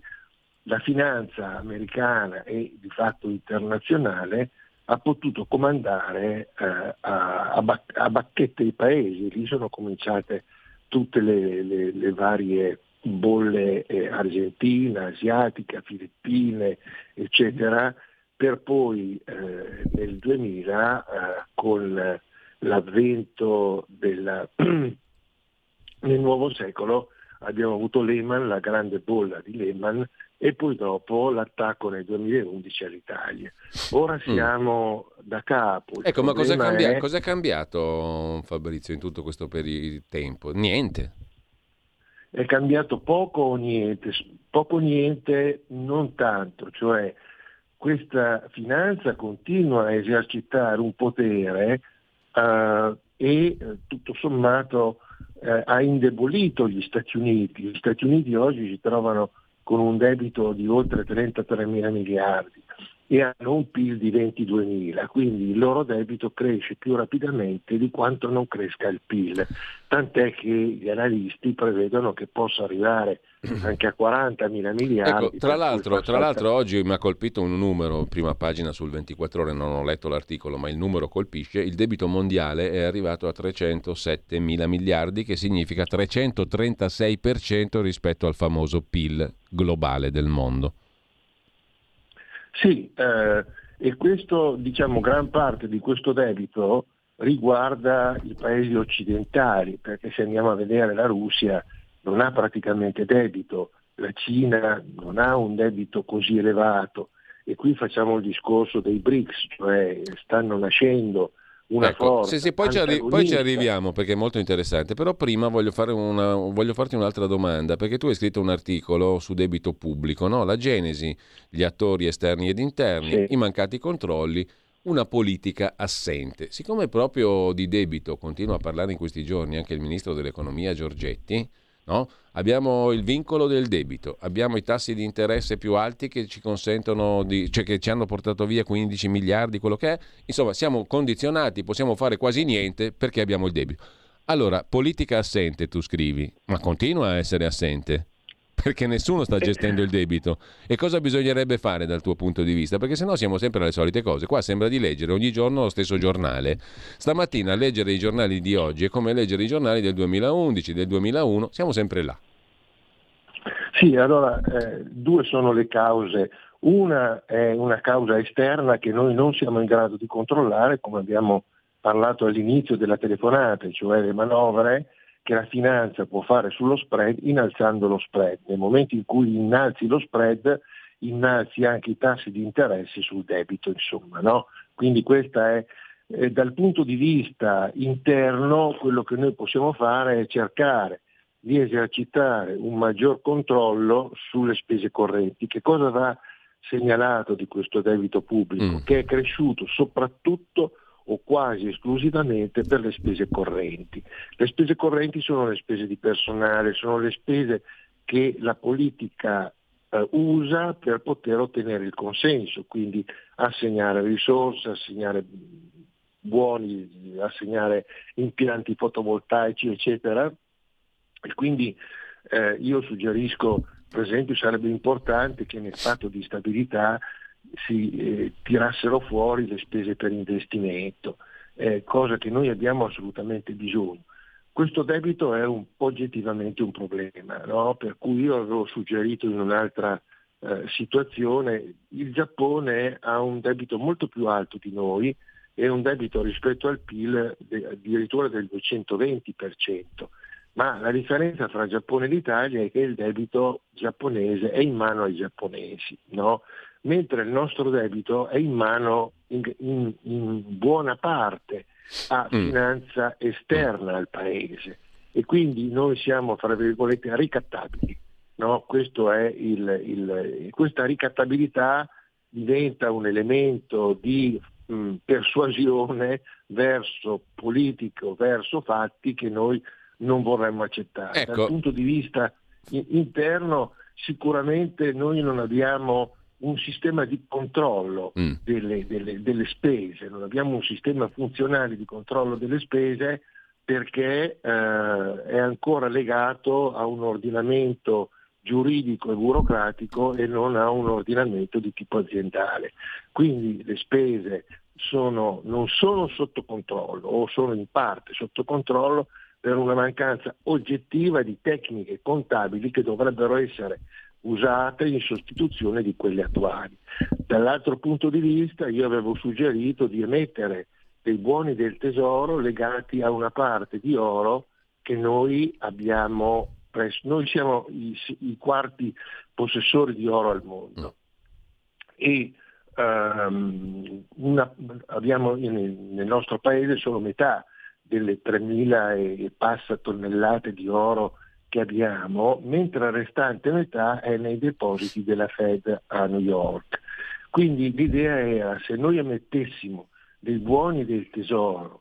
la finanza americana e di fatto internazionale ha potuto comandare eh, a, a, bac- a, bacchette i paesi, lì sono cominciate tutte le, le, le varie bolle eh, argentina, asiatica, filippine, eccetera, per poi eh, nel 2000 eh, con l'avvento nel nuovo secolo abbiamo avuto Lehman, la grande bolla di Lehman e poi dopo l'attacco nel 2011 all'Italia. Ora mm. siamo mm. da capo. ecco, ma cosa è, cambia- è... è, cambiato Fabrizio in tutto questo periodo di tempo? Niente. È cambiato poco o niente, poco o niente non tanto, cioè questa finanza continua a esercitare un potere uh, e tutto sommato uh, ha indebolito gli Stati Uniti. Gli Stati Uniti oggi si trovano con un debito di oltre 33 mila miliardi e hanno un PIL di 22 mila, quindi il loro debito cresce più rapidamente di quanto non cresca il PIL, tant'è che gli analisti prevedono che possa arrivare anche a 40 mila miliardi. Ecco, tra, l'altro, tra l'altro, oggi mi ha colpito un numero, prima pagina sul 24 ore, non ho letto l'articolo, ma il numero colpisce, il debito mondiale è arrivato a 307 mila miliardi, che significa 336% rispetto al famoso PIL globale del mondo. Sì, eh, e questo, diciamo, gran parte di questo debito riguarda i paesi occidentali, perché se andiamo a vedere la Russia non ha praticamente debito, la Cina non ha un debito così elevato. E qui facciamo il discorso dei BRICS, cioè stanno nascendo una ecco, forza. Sì, sì, poi, ci arri- poi, ci arriviamo perché è molto interessante, però prima voglio, una, voglio, farti un'altra domanda, perché tu hai scritto un articolo su debito pubblico, no? la genesi, gli attori esterni ed interni, sì. i mancati controlli, una politica assente. Siccome proprio di debito continua a parlare in questi giorni anche il ministro dell'economia Giorgetti, no? Abbiamo il vincolo del debito, abbiamo i tassi di interesse più alti che ci consentono di, cioè che ci hanno portato via 15 miliardi, quello che è. Insomma, siamo condizionati, possiamo fare quasi niente perché abbiamo il debito. Allora, politica assente, tu scrivi, ma continua a essere assente perché nessuno sta gestendo il debito. E cosa bisognerebbe fare dal tuo punto di vista? Perché sennò siamo sempre alle solite cose. Qua sembra di leggere ogni giorno lo stesso giornale. Stamattina leggere i giornali di oggi è come leggere i giornali del 2011, del 2001, siamo sempre là. Sì, allora eh, due sono le cause. Una è una causa esterna che noi non siamo in grado di controllare, come abbiamo parlato all'inizio della telefonata, cioè le manovre che la finanza può fare sullo spread innalzando lo spread. Nel momento in cui innalzi lo spread, innalzi anche i tassi di interesse sul debito, insomma. No? Quindi questa è eh, dal punto di vista interno quello che noi possiamo fare è cercare di esercitare un maggior controllo sulle spese correnti. Che cosa va segnalato di questo debito pubblico? Mm. Che è cresciuto soprattutto o quasi esclusivamente per le spese correnti. Le spese correnti sono le spese di personale, sono le spese che la politica eh, usa per poter ottenere il consenso, quindi assegnare risorse, assegnare buoni, assegnare impianti fotovoltaici, eccetera. E quindi eh, io suggerisco, per esempio, sarebbe importante che nel patto di stabilità si eh, tirassero fuori le spese per investimento, eh, cosa che noi abbiamo assolutamente bisogno. Questo debito è un, oggettivamente un problema, no? per cui io avevo suggerito in un'altra eh, situazione, il Giappone ha un debito molto più alto di noi e un debito rispetto al PIL addirittura del 220%, ma la differenza tra Giappone e l'Italia è che il debito giapponese è in mano ai giapponesi, no? Mentre il nostro debito è in mano in, in, in buona parte a mm. finanza esterna al paese e quindi noi siamo, fra virgolette, ricattabili. No? Il, il, questa ricattabilità diventa un elemento di mh, mm, persuasione verso politico, verso fatti che noi non vorremmo accettare. Ecco. Dal punto di vista interno sicuramente noi non abbiamo un sistema di controllo mm. delle, delle, delle, spese, non abbiamo un sistema funzionale di controllo delle spese perché eh, è ancora legato a un ordinamento giuridico e burocratico e non a un ordinamento di tipo aziendale. Quindi le spese sono, non sono sotto controllo o sono in parte sotto controllo per una mancanza oggettiva di tecniche contabili che dovrebbero essere usate in sostituzione di quelle attuali. Dall'altro punto di vista io avevo suggerito di emettere dei buoni del tesoro legati a una parte di oro che noi abbiamo preso. Noi siamo i, i quarti possessori di oro al mondo e um, una, abbiamo in, nel nostro paese solo metà delle 3.000 e passa tonnellate di oro che abbiamo, mentre la restante metà è nei depositi della Fed a New York. Quindi l'idea era se noi emettessimo dei buoni del tesoro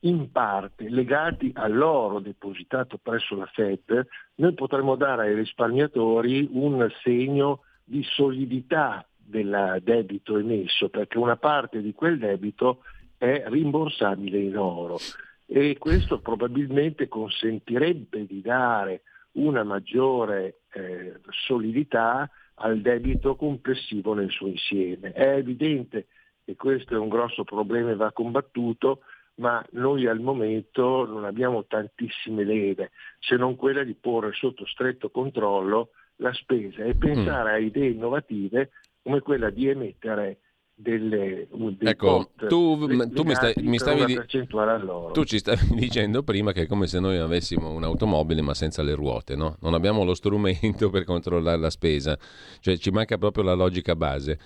in parte legati all'oro depositato presso la Fed, noi potremmo dare ai risparmiatori un segno di solidità del debito emesso, perché una parte di quel debito è rimborsabile in oro e questo probabilmente consentirebbe di dare una maggiore eh, solidità al debito complessivo nel suo insieme. È evidente che questo è un grosso problema e va combattuto, ma noi al momento non abbiamo tantissime leve, se non quella di porre sotto stretto controllo la spesa e pensare mm. a idee innovative come quella di emettere delle, ecco, tu, tu mi, stai, mi stavi di... tu ci stavi dicendo prima che è come se noi avessimo un'automobile ma senza le ruote, no? non abbiamo lo strumento per controllare la spesa, cioè ci manca proprio la logica base.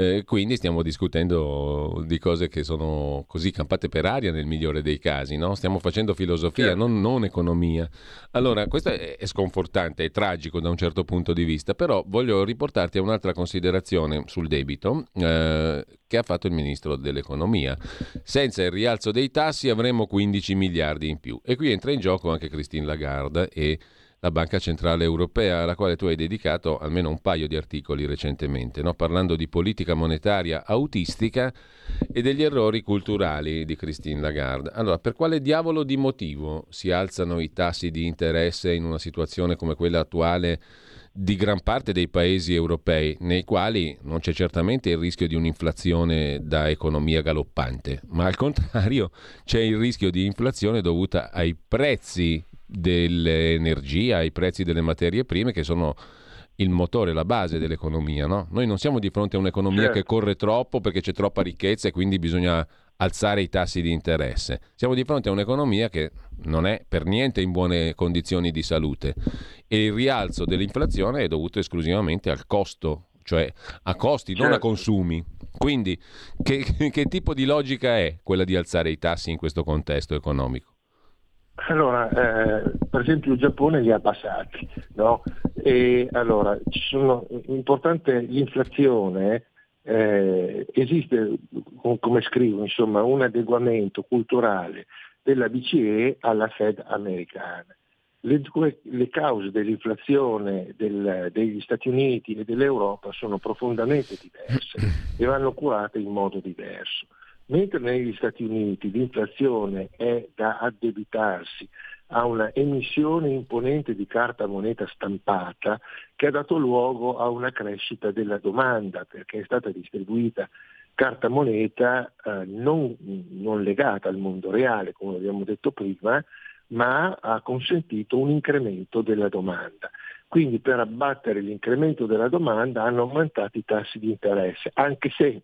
Eh, quindi stiamo discutendo di cose che sono così campate per aria nel migliore dei casi, no? stiamo facendo filosofia, certo. non, non, economia. Allora, questo è, è, sconfortante, è tragico da un certo punto di vista, però voglio riportarti a un'altra considerazione sul debito eh, che ha fatto il ministro dell'economia. Senza il rialzo dei tassi avremmo 15 miliardi in più. E qui entra in gioco anche Christine Lagarde e la Banca Centrale Europea, alla quale tu hai dedicato almeno un paio di articoli recentemente, no? parlando di politica monetaria autistica e degli errori culturali di Christine Lagarde. Allora, per quale diavolo di motivo si alzano i tassi di interesse in una situazione come quella attuale di gran parte dei paesi europei, nei quali non c'è certamente il rischio di un'inflazione da economia galoppante, ma al contrario c'è il rischio di inflazione dovuta ai prezzi dell'energia, ai prezzi delle materie prime che sono il motore, la base dell'economia. No? Noi non siamo di fronte a un'economia certo. che corre troppo perché c'è troppa ricchezza e quindi bisogna alzare i tassi di interesse. Siamo di fronte a un'economia che non è per niente in buone condizioni di salute e il rialzo dell'inflazione è dovuto esclusivamente al costo, cioè a costi, certo. non a certo. consumi. Quindi che, che tipo di logica è quella di alzare i tassi in questo contesto economico? Allora, eh, per esempio il Giappone li ha passati, no? E allora, ci sono, importante l'inflazione, eh, esiste, come scrivo, insomma, un adeguamento culturale della BCE alla Fed americana. Le, le cause dell'inflazione del, degli Stati Uniti e dell'Europa sono profondamente diverse e vanno curate in modo diverso. Mentre negli Stati Uniti l'inflazione è da addebitarsi a una emissione imponente di carta moneta stampata che ha dato luogo a una crescita della domanda perché è stata distribuita carta moneta eh, non, non legata al mondo reale, come abbiamo detto prima, ma ha consentito un incremento della domanda. Quindi per abbattere l'incremento della domanda hanno aumentato i tassi di interesse, anche se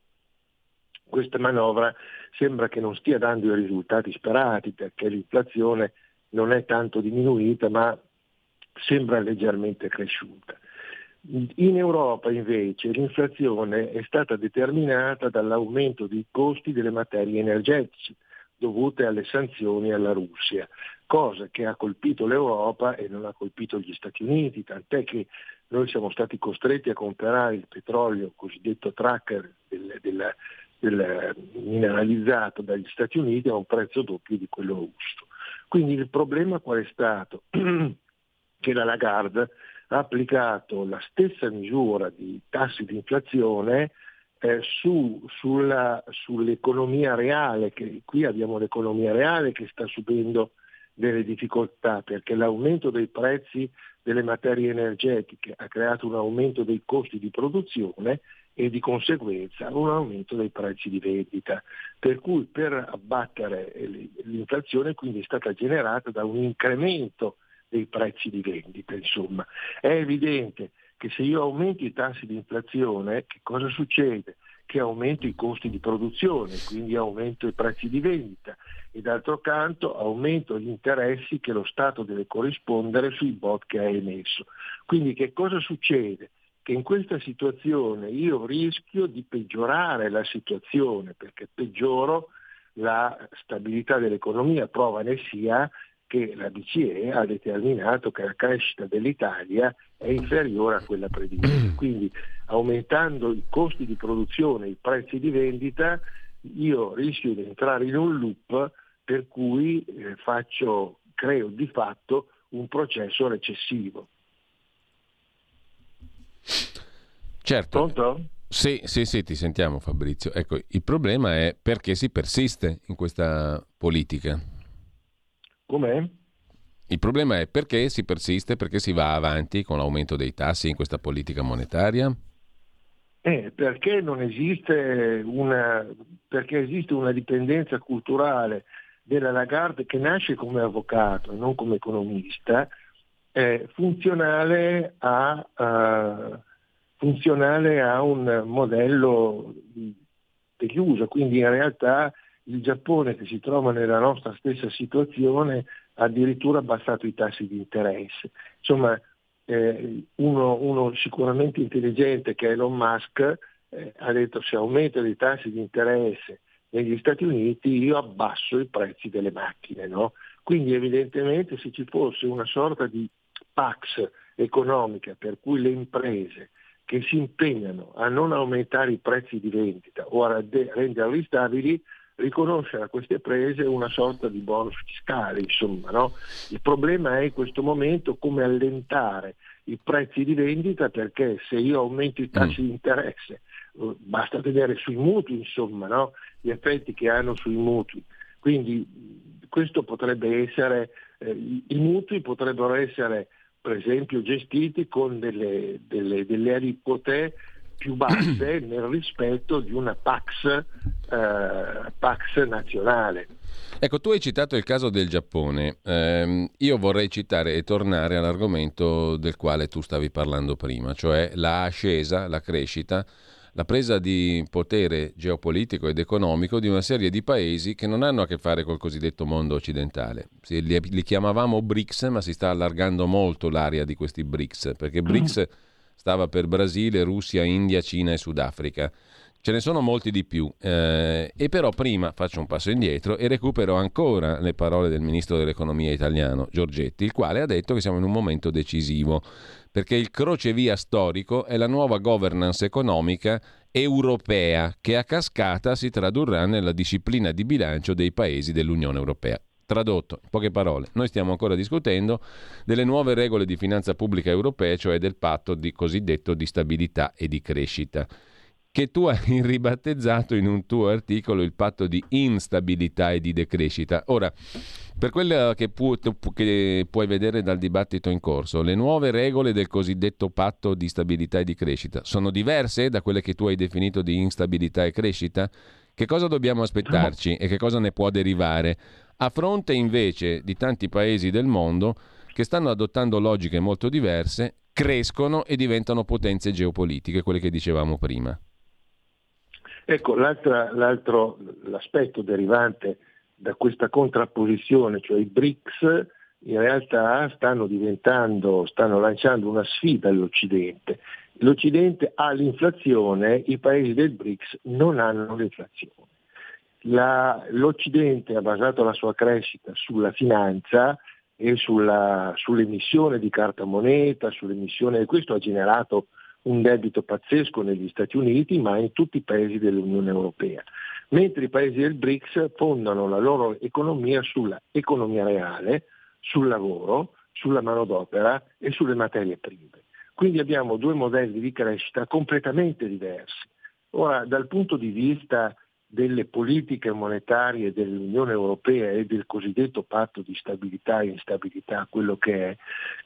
questa manovra sembra che non stia dando i risultati sperati perché l'inflazione non è tanto diminuita ma sembra leggermente cresciuta. In Europa invece l'inflazione è stata determinata dall'aumento dei costi delle materie energetiche dovute alle sanzioni alla Russia, cosa che ha colpito l'Europa e non ha colpito gli Stati Uniti, tant'è che noi siamo stati costretti a comprare il petrolio cosiddetto tracker del, del, del mineralizzato dagli Stati Uniti a un prezzo doppio di quello russo. Quindi il problema qual è stato? che la Lagarde ha applicato la stessa misura di tassi di inflazione eh, su, sulla, sull'economia reale, che qui abbiamo l'economia reale che sta subendo delle difficoltà perché l'aumento dei prezzi delle materie energetiche ha creato un aumento dei costi di produzione e di conseguenza un aumento dei prezzi di vendita. Per cui per abbattere l'inflazione quindi è stata generata da un incremento dei prezzi di vendita. Insomma. È evidente che se io aumento i tassi di inflazione, che cosa succede? Che aumento i costi di produzione, quindi aumento i prezzi di vendita e d'altro canto aumento gli interessi che lo Stato deve corrispondere sui bot che ha emesso. Quindi che cosa succede? Che in questa situazione io rischio di peggiorare la situazione perché peggioro la stabilità dell'economia, prova ne sia che la BCE ha determinato che la crescita dell'Italia è inferiore a quella prevista. Quindi aumentando i costi di produzione, i prezzi di vendita, io rischio di entrare in un loop per cui eh, faccio, creo di fatto un processo recessivo. Certo. Pronto? Sì, sì, sì, ti sentiamo Fabrizio. Ecco, il problema è perché si persiste in questa politica. Com'è? Il problema è perché si persiste, perché si va avanti con l'aumento dei tassi in questa politica monetaria? Eh, perché non esiste una, perché esiste una dipendenza culturale della Lagarde che nasce come avvocato, non come economista, eh, funzionale, a, uh, funzionale a un modello di uso, quindi in realtà il Giappone che si trova nella nostra stessa situazione ha addirittura abbassato i tassi di interesse. Insomma, eh, uno, uno, sicuramente intelligente che è Elon Musk eh, ha detto se aumentano i tassi di interesse negli Stati Uniti io abbasso i prezzi delle macchine. No? Quindi evidentemente se ci fosse una sorta di pax economica per cui le imprese che si impegnano a non aumentare i prezzi di vendita o a renderli stabili riconoscere a queste prese una sorta di bonus fiscale. Insomma, no? Il problema è in questo momento come allentare i prezzi di vendita perché se io aumento i tassi mm. di interesse, eh, basta vedere sui mutui insomma, no? gli effetti che hanno sui mutui. Quindi questo potrebbe essere, eh, i mutui potrebbero essere per esempio gestiti con delle, delle, delle aliquote più basse nel rispetto di una Pax, eh, Pax nazionale. Ecco, tu hai citato il caso del Giappone. Eh, io vorrei citare e tornare all'argomento del quale tu stavi parlando prima, cioè la ascesa, la crescita, la presa di potere geopolitico ed economico di una serie di paesi che non hanno a che fare col cosiddetto mondo occidentale. Li, li chiamavamo BRICS, ma si sta allargando molto l'area di questi BRICS, perché BRICS stava per Brasile, Russia, India, Cina e Sudafrica. Ce ne sono molti di più, eh, e però prima faccio un passo indietro e recupero ancora le parole del ministro dell'economia italiano Giorgetti, il quale ha detto che siamo in un momento decisivo, perché il crocevia storico è la nuova governance economica europea che a cascata si tradurrà nella disciplina di bilancio dei paesi dell'Unione Europea. Tradotto, in poche parole, noi stiamo ancora discutendo delle nuove regole di finanza pubblica europee, cioè del patto di cosiddetto di stabilità e di crescita. Che tu hai ribattezzato in un tuo articolo il patto di instabilità e di decrescita. Ora, per quello che, pu- che, puoi vedere dal dibattito in corso, le nuove regole del cosiddetto patto di stabilità e di crescita sono diverse da quelle che tu hai definito di instabilità e crescita? Che cosa dobbiamo aspettarci e che cosa ne può derivare? A fronte invece di tanti paesi del mondo che stanno adottando logiche molto diverse, crescono e diventano potenze geopolitiche, quelle che dicevamo prima. Ecco, l'altro l'aspetto derivante da questa contrapposizione, cioè i BRICS, in realtà stanno diventando, stanno lanciando una sfida all'Occidente. L'Occidente ha l'inflazione, i paesi del BRICS non hanno l'inflazione. La, L'Occidente ha basato la sua crescita sulla finanza e sulla, sull'emissione di carta moneta, sull'emissione, e questo ha generato un debito pazzesco negli Stati Uniti, ma in tutti i paesi dell'Unione Europea, mentre i paesi del BRICS fondano la loro economia sulla economia reale, sul lavoro, sulla manodopera e sulle materie prime. Quindi abbiamo due modelli di crescita completamente diversi. Ora, dal punto di vista delle politiche monetarie dell'Unione Europea e del cosiddetto patto di stabilità e instabilità, quello che è,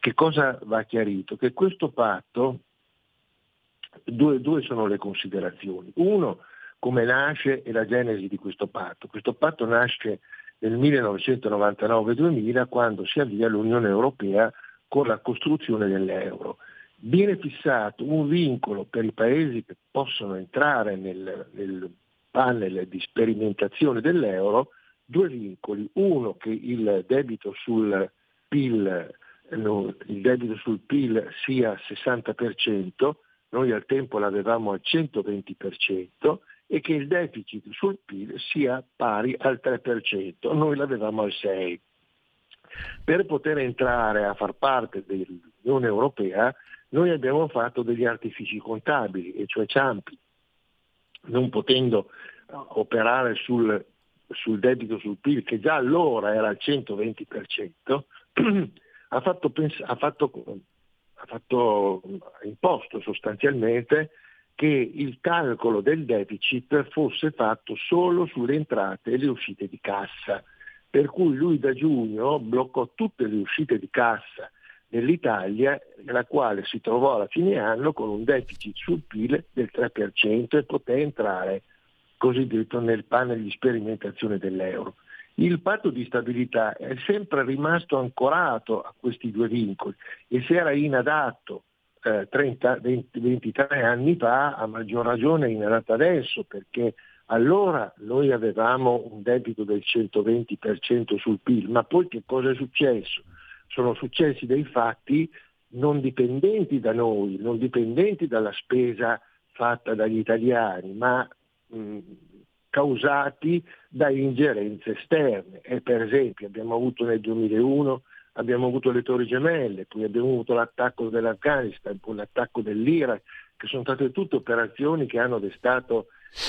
che cosa va chiarito? Che questo patto Due, due sono le considerazioni. Uno, come nasce e la genesi di questo patto. Questo patto nasce nel 1999-2000 quando si avvia l'Unione Europea con la costruzione dell'euro. Viene fissato un vincolo per i paesi che possono entrare nel, nel panel di sperimentazione dell'euro, due vincoli. Uno che il debito sul PIL, no, il debito sul PIL sia 60%, noi al tempo l'avevamo al 120% e che il deficit sul PIL sia pari al 3%, noi l'avevamo al 6%. Per poter entrare a far parte dell'Unione Europea noi abbiamo fatto degli artifici contabili, e cioè Ciampi, non potendo operare sul, sul debito sul PIL, che già allora era al 120%, ha fatto, pens- ha fatto ha fatto imposto sostanzialmente che il calcolo del deficit fosse fatto solo sulle entrate e le uscite di cassa, per cui lui da giugno bloccò tutte le uscite di cassa nell'Italia, nella quale si trovò alla fine anno con un deficit sul PIL del 3% e poté entrare cosiddetto nel panel di sperimentazione dell'euro il patto di stabilità è sempre rimasto ancorato a questi due vincoli e se era inadatto eh, 30, 20, 23 anni fa, a maggior ragione è inadatto adesso perché allora noi avevamo un debito del 120% sul PIL, ma poi che cosa è successo? Sono successi dei fatti non dipendenti da noi, non dipendenti dalla spesa fatta dagli italiani, ma mh, causati da ingerenze esterne. E per esempio abbiamo avuto nel 2001 abbiamo avuto le torri gemelle, poi abbiamo avuto l'attacco dell'Afghanistan, poi l'attacco dell'Iraq, che sono state tutte operazioni che hanno destato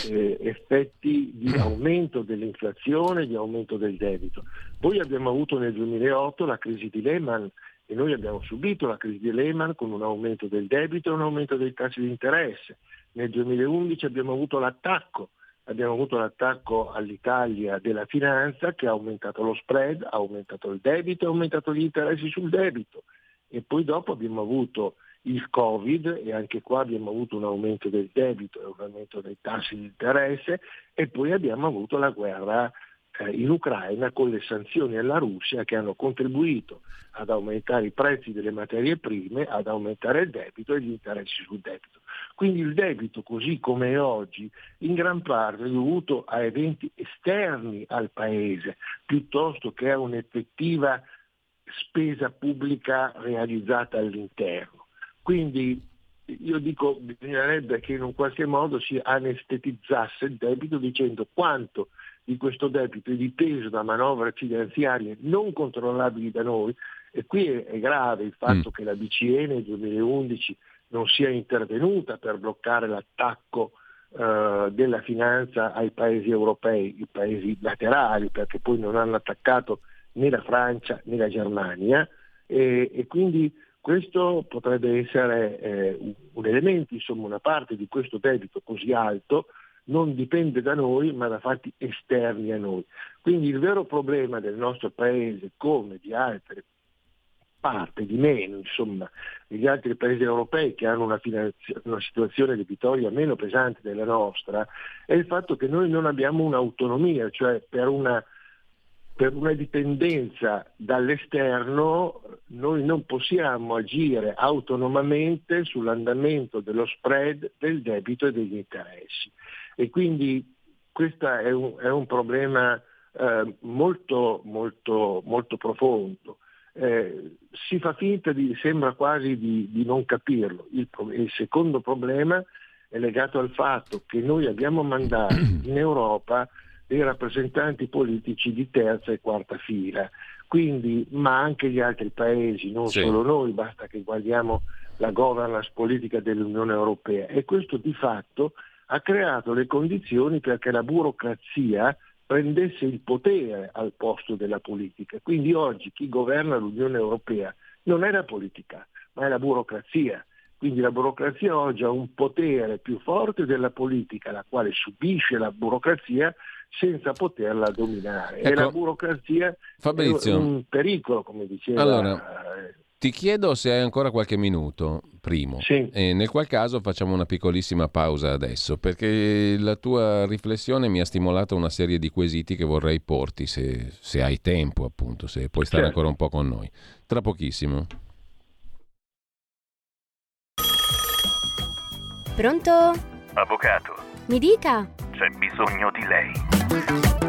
eh, effetti di aumento dell'inflazione, di aumento del debito. Poi abbiamo avuto nel 2008 la crisi di Lehman e noi abbiamo subito la crisi di Lehman con un aumento del debito e un aumento dei tassi di interesse. Nel 2011 abbiamo avuto l'attacco abbiamo avuto l'attacco all'Italia della finanza che ha aumentato lo spread, ha aumentato il debito, ha aumentato gli interessi sul debito e poi dopo abbiamo avuto il Covid e anche qua abbiamo avuto un aumento del debito e un aumento dei tassi di interesse e poi abbiamo avuto la guerra eh, in Ucraina con le sanzioni alla Russia che hanno contribuito ad aumentare i prezzi delle materie prime, ad aumentare il debito e gli interessi sul debito. Quindi il debito così come è oggi in gran parte è dovuto a eventi esterni al Paese piuttosto che a un'effettiva spesa pubblica realizzata all'interno. Quindi io dico bisognerebbe che in un qualche modo si anestetizzasse il debito dicendo quanto di questo debito è dipeso da manovre finanziarie non controllabili da noi e qui è, grave il fatto mm. che la BCE nel 2011 non sia intervenuta per bloccare l'attacco eh, della finanza ai paesi europei, i paesi laterali, perché poi non hanno attaccato né la Francia né la Germania e, e quindi Questo potrebbe essere eh, un elemento, insomma una parte di questo debito così alto non dipende da noi ma da fatti esterni a noi. Quindi il vero problema del nostro Paese, come di altre parte, di meno, insomma, degli altri paesi europei che hanno una, finanzi- una situazione debitoria meno pesante della nostra, è il fatto che noi non abbiamo un'autonomia, cioè per una per una dipendenza dall'esterno noi non possiamo agire autonomamente sull'andamento dello spread del debito e degli interessi. E quindi questo è un, è un problema eh, molto, molto, molto profondo. Eh, si fa finta di, sembra quasi di, di non capirlo. Il, il secondo problema è legato al fatto che noi abbiamo mandato in Europa dei rappresentanti politici di terza e quarta fila. Quindi, ma anche gli altri paesi, non sì. solo noi, basta che guardiamo la governance politica dell'Unione Europea. E questo di fatto ha creato le condizioni perché la burocrazia prendesse il potere al posto della politica. Quindi oggi chi governa l'Unione Europea non è la politica, ma è la burocrazia. Quindi la burocrazia oggi ha un potere più forte della politica, la quale subisce la burocrazia senza poterla dominare. Ecco, e la burocrazia Fabrizio, è un pericolo, come diceva. Allora, eh, ti chiedo se hai ancora qualche minuto, primo, sì. e nel qual caso facciamo una piccolissima pausa adesso, perché la tua riflessione mi ha stimolato una serie di quesiti che vorrei porti, se, se hai tempo appunto, se puoi stare certo. ancora un po' con noi. Tra pochissimo. Pronto? Avvocato. Mi dica. C'è bisogno di lei.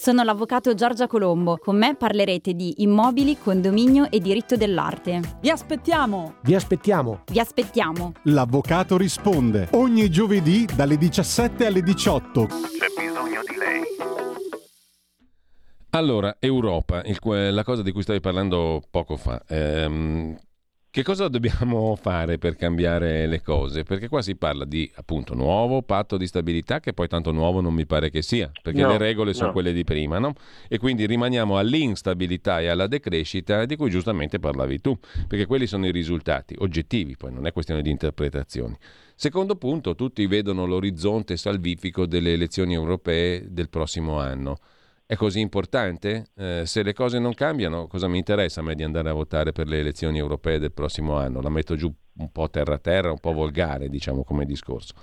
Sono l'avvocato Giorgia Colombo. Con me parlerete di immobili, condominio e diritto dell'arte. Vi aspettiamo! Vi aspettiamo! Vi aspettiamo! L'avvocato risponde ogni giovedì dalle 17 alle 18. C'è bisogno di lei. Allora, Europa, il, la cosa di cui stavi parlando poco fa. Ehm, che cosa dobbiamo fare per cambiare le cose? Perché qua si parla di appunto nuovo patto di stabilità che poi tanto nuovo non mi pare che sia, perché no, le regole sono no. quelle di prima, no? E quindi rimaniamo all'instabilità e alla decrescita di cui giustamente parlavi tu, perché quelli sono i risultati oggettivi, poi non è questione di interpretazioni. Secondo punto, tutti vedono l'orizzonte salvifico delle elezioni europee del prossimo anno. È così importante? Eh, se le cose non cambiano, cosa mi interessa a me di andare a votare per le elezioni europee del prossimo anno? La metto giù un po' terra terra, un po' volgare, diciamo come discorso.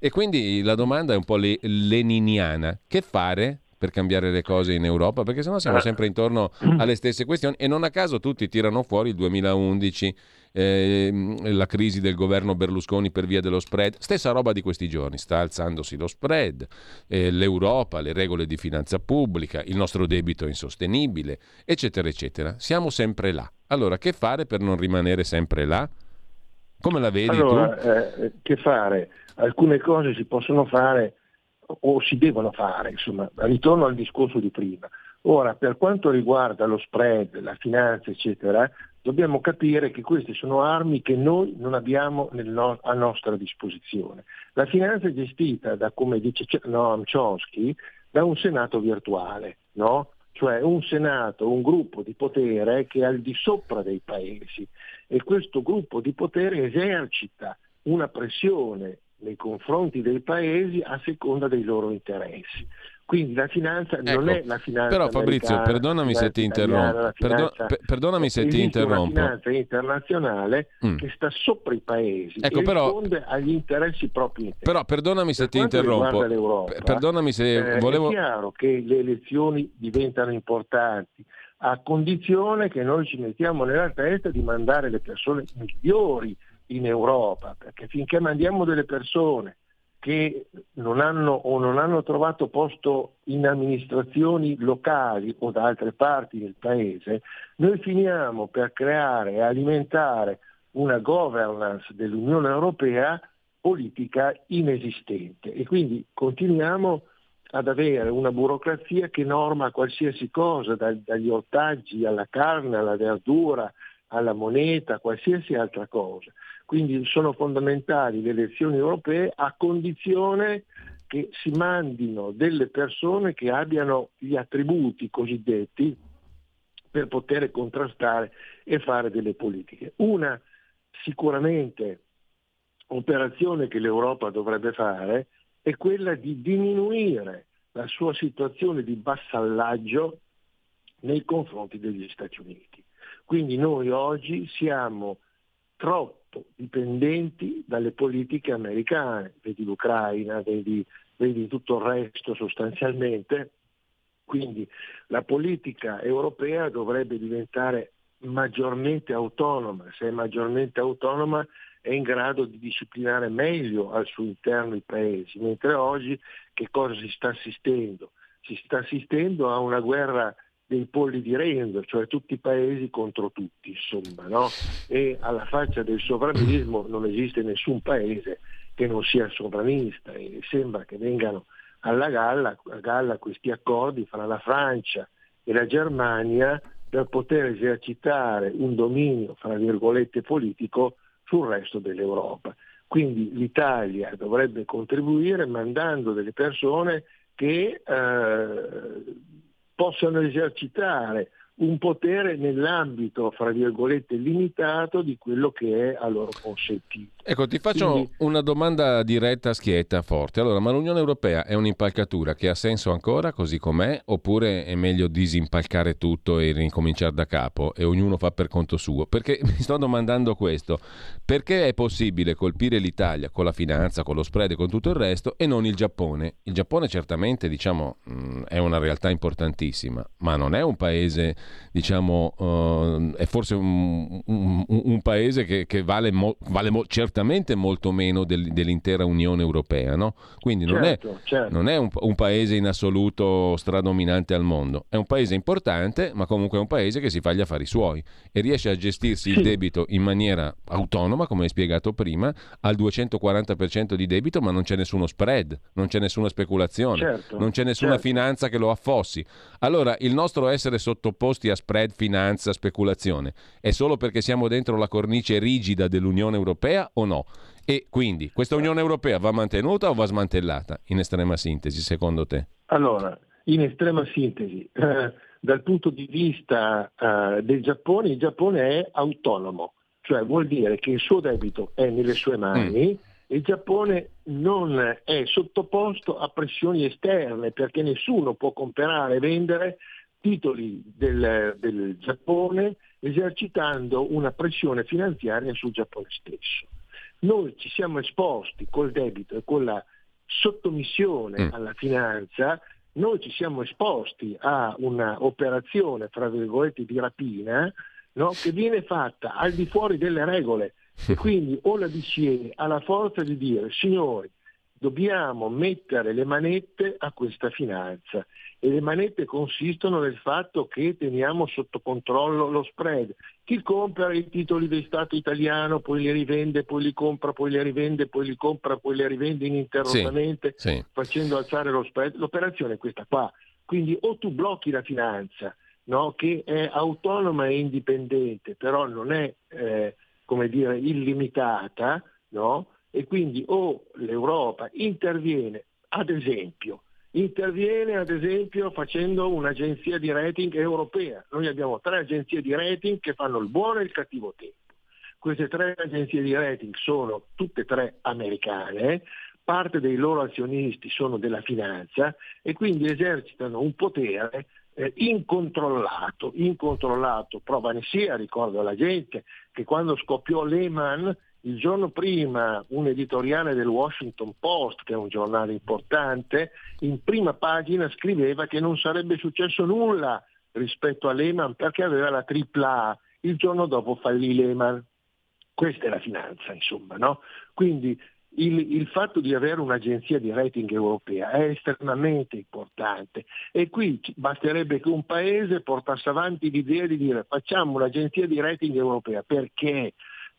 E quindi la domanda è un po' le- leniniana. Che fare per cambiare le cose in Europa? Perché sennò siamo sempre intorno alle stesse questioni e non a caso tutti tirano fuori il 2011 eh, la crisi del governo Berlusconi per via dello spread, stessa roba di questi giorni, sta alzandosi lo spread, eh, l'Europa, le regole di finanza pubblica, il nostro debito è insostenibile, eccetera, eccetera. Siamo sempre là. Allora, che fare per non rimanere sempre là? Come la vedi allora, tu? Eh, che fare? Alcune cose si possono fare o si devono fare, insomma, ritorno al discorso di prima. Ora, per quanto riguarda lo spread, la finanza, eccetera, dobbiamo capire che queste sono armi che noi non abbiamo no- a nostra disposizione. La finanza è gestita da, come dice Noam Chomsky, da un senato virtuale, no? cioè un senato, un gruppo di potere che è al di sopra dei paesi e questo gruppo di potere esercita una pressione nei confronti dei paesi a seconda dei loro interessi. Quindi la finanza ecco, non è la finanza Però Fabrizio, perdonami se ti interrompo. Perdo- perdonami se ti interrompo. È una finanza internazionale mm. che sta sopra i paesi ecco, però, risponde agli interessi propri interni. Però perdonami se per ti interrompo. Perdonami se eh, volevo... È chiaro che le elezioni diventano importanti a condizione che noi ci mettiamo nella testa di mandare le persone migliori in Europa, perché finché mandiamo delle persone che non hanno o non hanno trovato posto in amministrazioni locali o da altre parti del paese, noi finiamo per creare e alimentare una governance dell'Unione Europea politica inesistente e quindi continuiamo ad avere una burocrazia che norma qualsiasi cosa, da, dagli ortaggi alla carne, alla verdura, alla moneta, qualsiasi altra cosa. Quindi sono fondamentali le elezioni europee a condizione che si mandino delle persone che abbiano gli attributi cosiddetti per poter contrastare e fare delle politiche. Una sicuramente operazione che l'Europa dovrebbe fare è quella di diminuire la sua situazione di vassallaggio nei confronti degli Stati Uniti. Quindi noi oggi siamo troppo dipendenti dalle politiche americane, vedi l'Ucraina, vedi, vedi tutto il resto sostanzialmente, quindi la politica europea dovrebbe diventare maggiormente autonoma, se è maggiormente autonoma è in grado di disciplinare meglio al suo interno i paesi, mentre oggi che cosa si sta assistendo? Si sta assistendo a una guerra dei polli di Rendo, cioè tutti i paesi contro tutti, insomma, no? E alla faccia del sovranismo non esiste nessun paese che non sia sovranista e sembra che vengano alla galla, galla questi accordi fra la Francia e la Germania per poter esercitare un dominio, fra virgolette, politico sul resto dell'Europa. Quindi l'Italia dovrebbe contribuire mandando delle persone che eh, possano esercitare un potere nell'ambito, fra virgolette, limitato di quello che è a loro consentito. Ecco, ti faccio Quindi... una domanda diretta, schietta, forte. Allora, ma l'Unione Europea è un'impalcatura che ha senso ancora così com'è oppure è meglio disimpalcare tutto e ricominciare da capo e ognuno fa per conto suo? Perché mi sto domandando questo, perché è possibile colpire l'Italia con la finanza, con lo spread e con tutto il resto e non il Giappone? Il Giappone certamente, diciamo, è una realtà importantissima, ma non è un paese diciamo, uh, è forse un, un, un paese che, che vale, mo, vale mo, certamente molto meno del, dell'intera Unione Europea, no? Quindi non certo, è, certo. non è un, un, paese in assoluto stradominante al mondo, è un paese importante, ma comunque è un paese che si fa gli affari suoi e riesce a gestirsi sì. il debito in maniera autonoma, come hai spiegato prima, al 240% di debito, ma non c'è nessuno spread, non c'è nessuna speculazione, certo, non c'è nessuna certo. finanza che lo affossi. Allora, il nostro essere sottoposti a spread, finanza, speculazione? È solo perché siamo dentro la cornice rigida dell'Unione Europea o no? E quindi questa Unione Europea va mantenuta o va smantellata? In estrema sintesi, secondo te? Allora, in estrema sintesi, eh, dal punto di vista eh, del Giappone, il Giappone è autonomo, cioè vuol dire che il suo debito è nelle sue mani. Mm il Giappone non è sottoposto a pressioni esterne perché nessuno può comprare e vendere titoli del, del Giappone esercitando una pressione finanziaria sul Giappone stesso. Noi ci siamo esposti col debito e con la sottomissione mm. alla finanza, noi ci siamo esposti a un'operazione, fra virgolette, di rapina, no? che viene fatta al di fuori delle regole. E quindi o la BCE ha la forza di dire, signori, dobbiamo mettere le manette a questa finanza e le manette consistono nel fatto che teniamo sotto controllo lo spread. Chi compra i titoli di Stato italiano, poi li rivende, poi li compra, poi li rivende, poi li compra, poi li rivende ininterrottamente, sì, sì. facendo alzare lo spread. L'operazione è questa qua. Quindi o tu blocchi la finanza, no? che è autonoma e indipendente, però non è eh, come dire, illimitata, no? e quindi o l'Europa interviene, ad esempio, interviene ad esempio facendo un'agenzia di rating europea. Noi abbiamo tre agenzie di rating che fanno il buono e il cattivo tempo. Queste tre agenzie di rating sono tutte e tre americane, parte dei loro azionisti sono della finanza e quindi esercitano un potere eh, incontrollato, incontrollato. Prova ne sia, ricordo alla gente, che quando scoppiò Lehman il giorno prima un editoriale del Washington Post, che è un giornale importante, in prima pagina scriveva che non sarebbe successo nulla rispetto a Lehman perché aveva la tripla A. Il giorno dopo fallì Lehman. Questa è la finanza, insomma, no? Quindi il, il, fatto di avere un'agenzia di rating europea è estremamente importante e qui basterebbe che un paese portasse avanti l'idea di dire facciamo un'agenzia di rating europea perché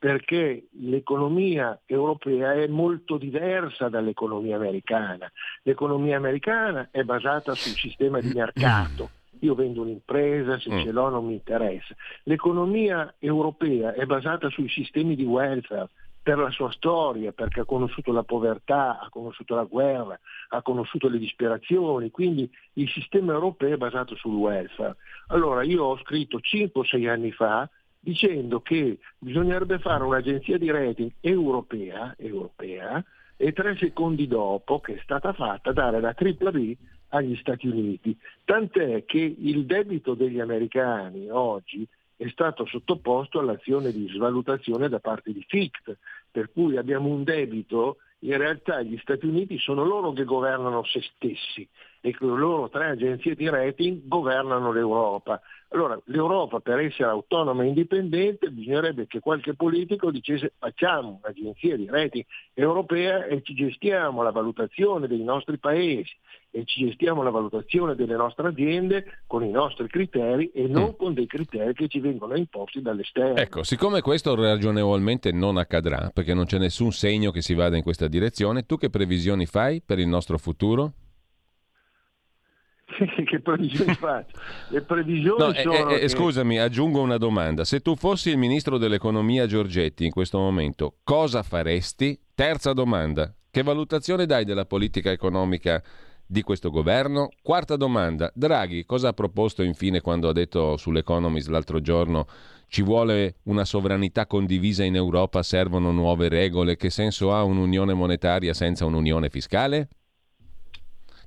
perché l'economia europea è molto diversa dall'economia americana. L'economia americana è basata sul sistema di mercato. Io vendo un'impresa, se ce l'ho non mi interessa. L'economia europea è basata sui sistemi di welfare, per la sua storia, perché ha conosciuto la povertà, ha conosciuto la guerra, ha conosciuto le disperazioni, quindi il sistema europeo è basato sul welfare. Allora io ho scritto 5 o 6 anni fa dicendo che bisognerebbe fare un'agenzia di rating europea, europea e tre secondi dopo che è stata fatta dare la tripla B agli Stati Uniti. Tant'è che il debito degli americani oggi è stato sottoposto all'azione di svalutazione da parte di FICT, per cui abbiamo un debito, in realtà gli Stati Uniti sono loro che governano se stessi e le loro tre agenzie di rating governano l'Europa. Allora l'Europa per essere autonoma e indipendente bisognerebbe che qualche politico dicesse facciamo un'agenzia di rating europea e ci gestiamo la valutazione dei nostri paesi e ci gestiamo la valutazione delle nostre aziende con i nostri criteri e non mm. con dei criteri che ci vengono imposti dall'esterno. Ecco, siccome questo ragionevolmente non accadrà, perché non c'è nessun segno che si vada in questa direzione, tu che previsioni fai per il nostro futuro? Che previsioni faccio? Le previsioni no, sono eh, eh, che... Scusami, aggiungo una domanda. Se tu fossi il ministro dell'economia Giorgetti in questo momento, cosa faresti? Terza domanda. Che valutazione dai della politica economica di questo governo? Quarta domanda, Draghi cosa ha proposto infine quando ha detto sull'Economist l'altro giorno ci vuole una sovranità condivisa in Europa, servono nuove regole, che senso ha un'unione monetaria senza un'unione fiscale?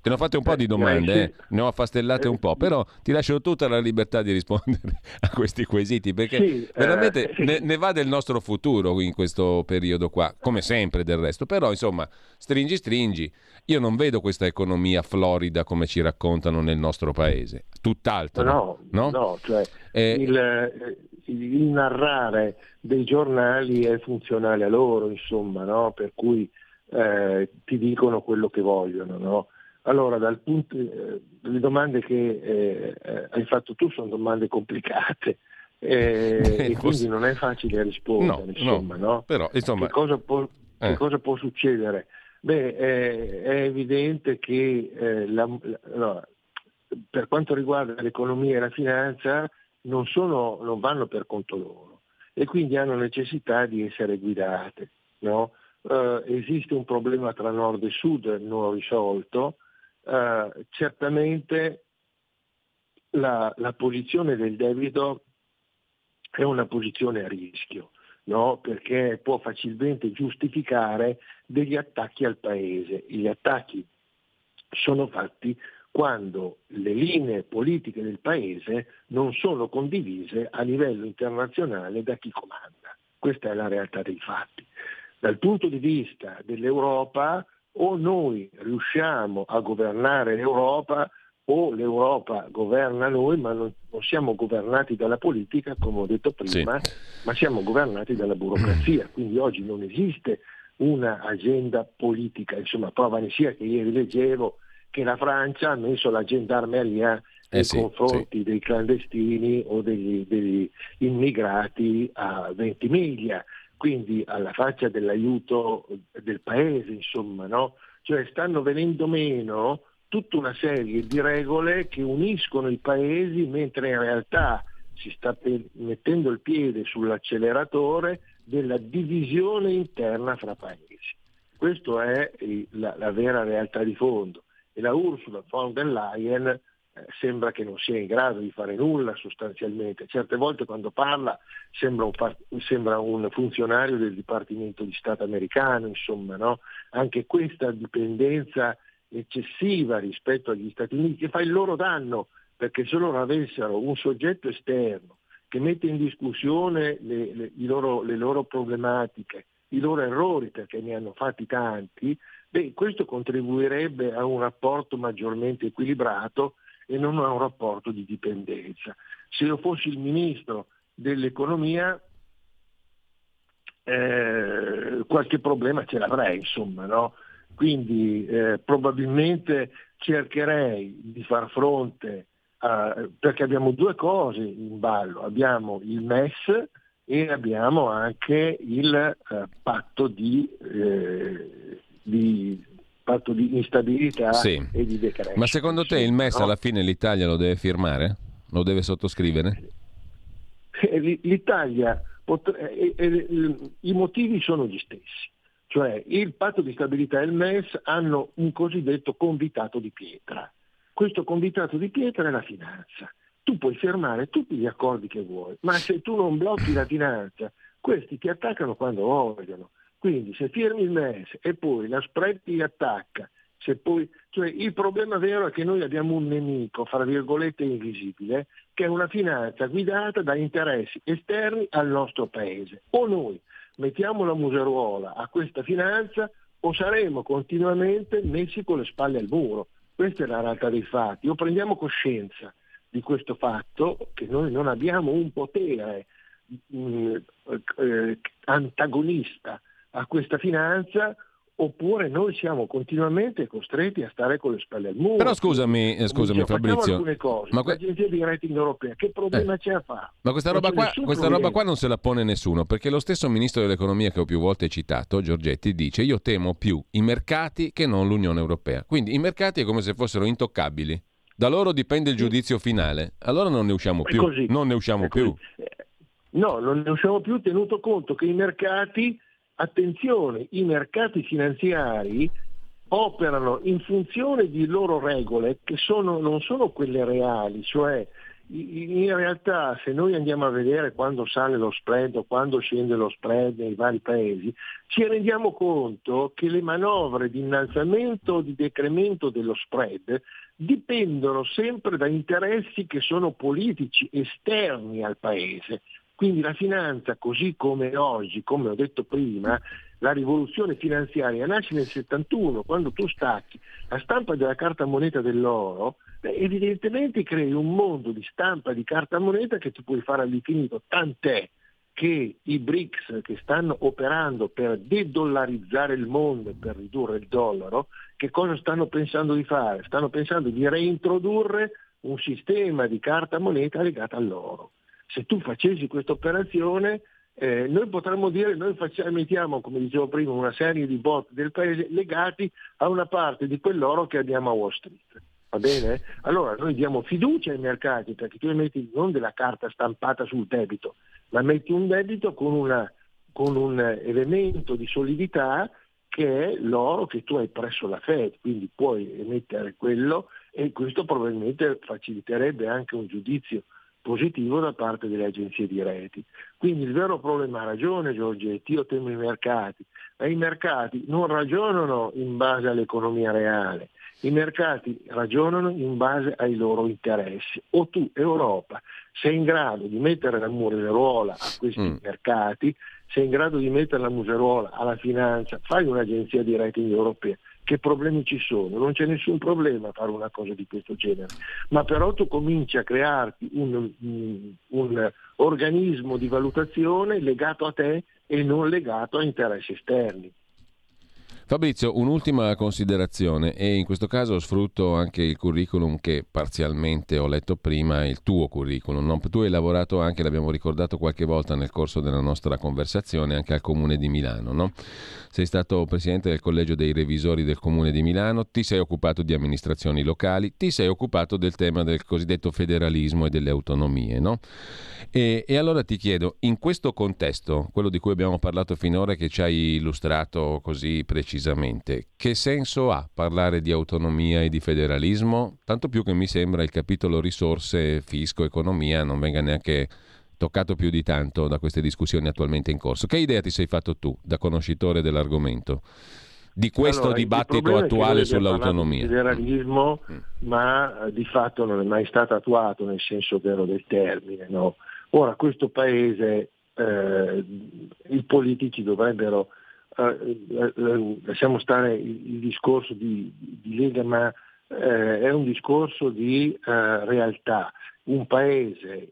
Te ne ho fatte un po' di domande, eh, ne ho affastellate un po', però ti lascio tutta la libertà di rispondere a questi quesiti, perché sì, veramente eh, ne, ne, va del nostro futuro in questo periodo qua, come sempre del resto. Però, insomma, stringi, stringi. Io non vedo questa economia florida come ci raccontano nel nostro paese, tutt'altro. No, no, no cioè eh, il, il, narrare dei giornali è funzionale a loro, insomma, no? per cui eh, ti dicono quello che vogliono. No? Allora, dal punto, eh, le domande che eh, eh, hai fatto tu sono domande complicate eh, e quindi non è facile rispondere. No, insomma, no, no? Però, insomma, che, cosa può, che eh. cosa può succedere? Beh, è evidente che eh, la, la, per quanto riguarda l'economia e la finanza non, sono, non, vanno per conto loro e quindi hanno necessità di essere guidate. No? Uh, esiste un problema tra nord e sud non risolto, eh, certamente la, la, posizione del debito è una posizione a rischio, no? perché può facilmente giustificare degli attacchi al Paese. Gli attacchi sono fatti quando le linee politiche del Paese non sono condivise a livello internazionale da chi comanda. Questa è la realtà dei fatti. Dal punto di vista dell'Europa o noi riusciamo a governare l'Europa o l'Europa governa noi, ma non, siamo governati dalla politica, come ho detto prima, sì. ma siamo governati dalla burocrazia. Quindi oggi non esiste una agenda politica. Insomma, prova ne sia che ieri leggevo che la Francia ha messo la gendarmeria nei sì, confronti sì. dei clandestini o degli, degli immigrati a 20 miglia quindi alla faccia dell'aiuto del paese, insomma, no? Cioè stanno venendo meno tutta una serie di regole che uniscono i paesi mentre in realtà si sta mettendo il piede sull'acceleratore della divisione interna fra paesi. Questa è la, la vera realtà di fondo e la Ursula von der Leyen sembra che non sia in grado di fare nulla sostanzialmente. Certe volte quando parla sembra un, par- sembra un funzionario del Dipartimento di Stato americano, insomma, no? anche questa dipendenza eccessiva rispetto agli Stati Uniti che fa il loro danno, perché se loro avessero un soggetto esterno che mette in discussione le, le, loro, le loro problematiche, i loro errori, perché ne hanno fatti tanti, beh, questo contribuirebbe a un rapporto maggiormente equilibrato e non a un rapporto di dipendenza. Se io fossi il ministro dell'economia eh, qualche problema ce l'avrei, insomma, no? Quindi eh, probabilmente cercherei di far fronte a, perché abbiamo due cose in ballo, abbiamo il MES e abbiamo anche il eh, patto di, eh, di patto di instabilità Sì. e di decrescita. Ma secondo te il MES no? alla fine l'Italia lo deve firmare? Lo deve sottoscrivere? Eh, L'Italia, eh, eh, i motivi sono gli stessi, cioè il patto di stabilità e il MES hanno un cosiddetto convitato di pietra. Questo convitato di pietra è la finanza. Tu puoi firmare tutti gli accordi che vuoi, ma se tu non blocchi la finanza, questi ti attaccano quando vogliono. Quindi se firmi il MES e poi la spread ti attacca, poi, cioè il problema vero è che noi abbiamo un nemico, fra virgolette, invisibile, che è una finanza guidata da interessi esterni al nostro paese. O noi mettiamo la museruola a questa finanza o saremo continuamente messi con le spalle al muro. Questa è la realtà dei fatti. O prendiamo coscienza di questo fatto che noi non abbiamo un potere mh, eh, antagonista a questa finanza oppure noi siamo continuamente costretti a stare con le spalle al muro. Però scusami, eh, scusami Facciamo Fabrizio, alcune cose. ma que- L'agenzia di rating europea, che problema c'è a fare? Ma questa, roba qua, questa roba qua non se la pone nessuno, perché lo stesso ministro dell'economia che ho più volte citato, Giorgetti, dice io temo più i mercati che non l'Unione Europea. Quindi i mercati è come se fossero intoccabili. Da loro dipende il giudizio finale. Allora non ne usciamo più. Non ne usciamo più. così. No, non ne usciamo più tenuto conto che i mercati, attenzione, i mercati finanziari operano in funzione di loro regole che sono- non sono quelle reali, cioè in realtà se noi andiamo a vedere quando sale lo spread o quando scende lo spread nei vari paesi, ci rendiamo conto che le manovre di innalzamento o di decremento dello spread dipendono sempre da interessi che sono politici esterni al paese. Quindi la finanza, così come oggi, come ho detto prima, la rivoluzione finanziaria nasce nel 71, quando tu stacchi la stampa della carta moneta dell'oro, evidentemente crei un mondo di stampa di carta moneta che tu puoi fare all'infinito, tant'è che i BRICS che stanno operando per dedollarizzare il mondo per ridurre il dollaro, che cosa stanno pensando di fare? Stanno pensando di reintrodurre un sistema di carta moneta legata all'oro. Se tu facessi questa operazione, eh, noi potremmo dire noi facciamo, mettiamo, come dicevo prima, una serie di bot del paese legati a una parte di quell'oro che abbiamo a Wall Street. Va bene? Allora noi diamo fiducia ai mercati perché tu metti non della carta stampata sul debito, ma metti un debito con, una, con un elemento di solidità che è l'oro che tu hai presso la Fed, quindi puoi emettere quello e questo probabilmente faciliterebbe anche un giudizio positivo da parte delle agenzie di reti. Quindi il vero problema, ha ragione Giorgetti, io temo i mercati, ma i mercati non ragionano in base all'economia reale, i mercati ragionano in base ai loro interessi. O tu, Europa, sei in grado di mettere la museruola a questi Mm. mercati, sei in grado di mettere la museruola alla finanza, fai un'agenzia di rating europea. Che problemi ci sono? Non c'è nessun problema a fare una cosa di questo genere, ma però tu cominci a crearti un, un- un organismo di valutazione legato a te e non legato a interessi esterni. Fabrizio, un'ultima considerazione e in questo caso sfrutto anche il curriculum che parzialmente ho letto prima, il tuo curriculum. no? Tu hai lavorato anche, l'abbiamo ricordato qualche volta nel corso della nostra conversazione, anche al Comune di Milano. no? Sei stato presidente del Collegio dei Revisori del Comune di Milano, ti sei occupato di amministrazioni locali, ti sei occupato del tema del cosiddetto federalismo e delle autonomie. no? E, e allora ti chiedo, in questo contesto, quello di cui abbiamo parlato finora e che ci hai illustrato così precisamente, che senso ha parlare di autonomia e di federalismo? Tanto più che mi sembra il capitolo risorse, fisco, economia non venga neanche toccato più di tanto da queste discussioni attualmente in corso. Che idea ti sei fatto tu, da conoscitore dell'argomento, di questo Allora, il dibattito attuale sull'autonomia? di federalismo, Mm. ma eh, di fatto non è mai stato attuato nel senso vero del termine. no? Ora, questo paese, eh, i politici dovrebbero, eh, eh, eh, lasciamo stare il, discorso di, di Lega, ma eh, è un discorso di realtà. Un paese,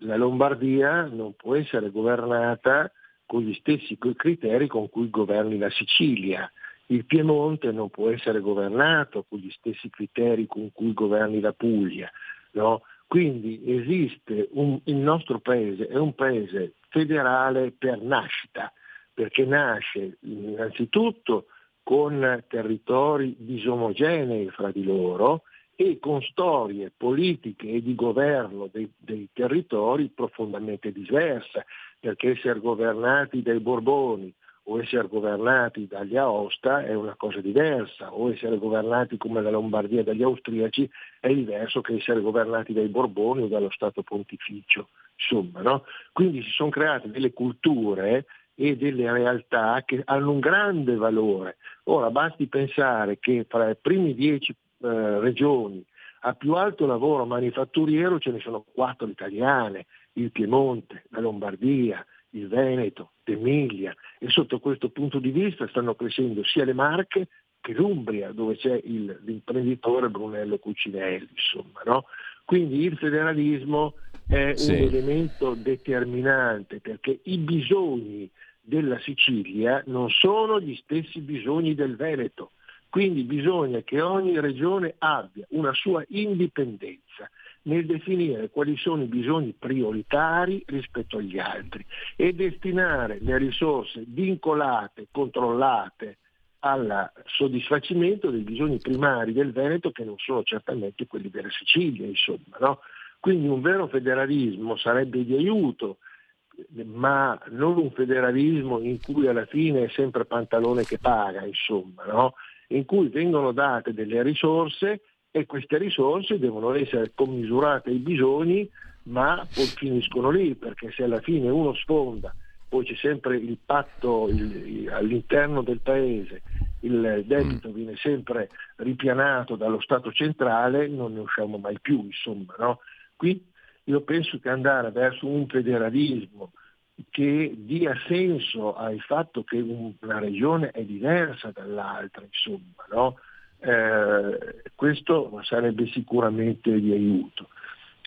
la Lombardia, non può essere governata con gli stessi criteri con cui governi la Sicilia. Il Piemonte non può essere governato con gli stessi criteri con cui governi la Puglia. no? Quindi esiste un, il nostro paese, è un paese federale per nascita, perché nasce innanzitutto con territori disomogenei fra di loro e con storie politiche e di governo dei, dei territori profondamente diverse, perché essere governati dai Borboni o essere governati dagli Aosta è una cosa diversa, o essere governati come la Lombardia dagli austriaci è diverso che essere governati dai Borboni o dallo Stato Pontificio. Insomma, no? Quindi si sono create delle culture e delle realtà che hanno un grande valore. Ora basti pensare che fra i primi dieci eh, regioni a più alto lavoro manifatturiero ce ne sono quattro italiane, il Piemonte, la Lombardia, il Veneto, l'Emilia e sotto questo punto di vista stanno crescendo sia le Marche che l'Umbria dove c'è il, l'imprenditore Brunello Cucinelli. Insomma, no? Quindi il federalismo è sì. un elemento determinante perché i bisogni della Sicilia non sono gli stessi bisogni del Veneto. Quindi bisogna che ogni regione abbia una sua indipendenza nel definire quali sono i bisogni prioritari rispetto agli altri e destinare le risorse vincolate, controllate al soddisfacimento dei bisogni primari del Veneto che non sono certamente quelli della Sicilia, insomma. No? Quindi un vero federalismo sarebbe di aiuto, ma non un federalismo in cui alla fine è sempre pantalone che paga, insomma, no? in cui vengono date delle risorse e queste risorse devono essere commisurate ai bisogni, ma poi finiscono lì, perché se alla fine uno sfonda, poi c'è sempre il patto il, all'interno del paese, il debito mm. viene sempre ripianato dallo Stato centrale, non ne usciamo mai più, insomma. No? Qui io penso che andare verso un federalismo che dia senso al fatto che una regione è diversa dall'altra, insomma, no? eh, questo sarebbe sicuramente di aiuto.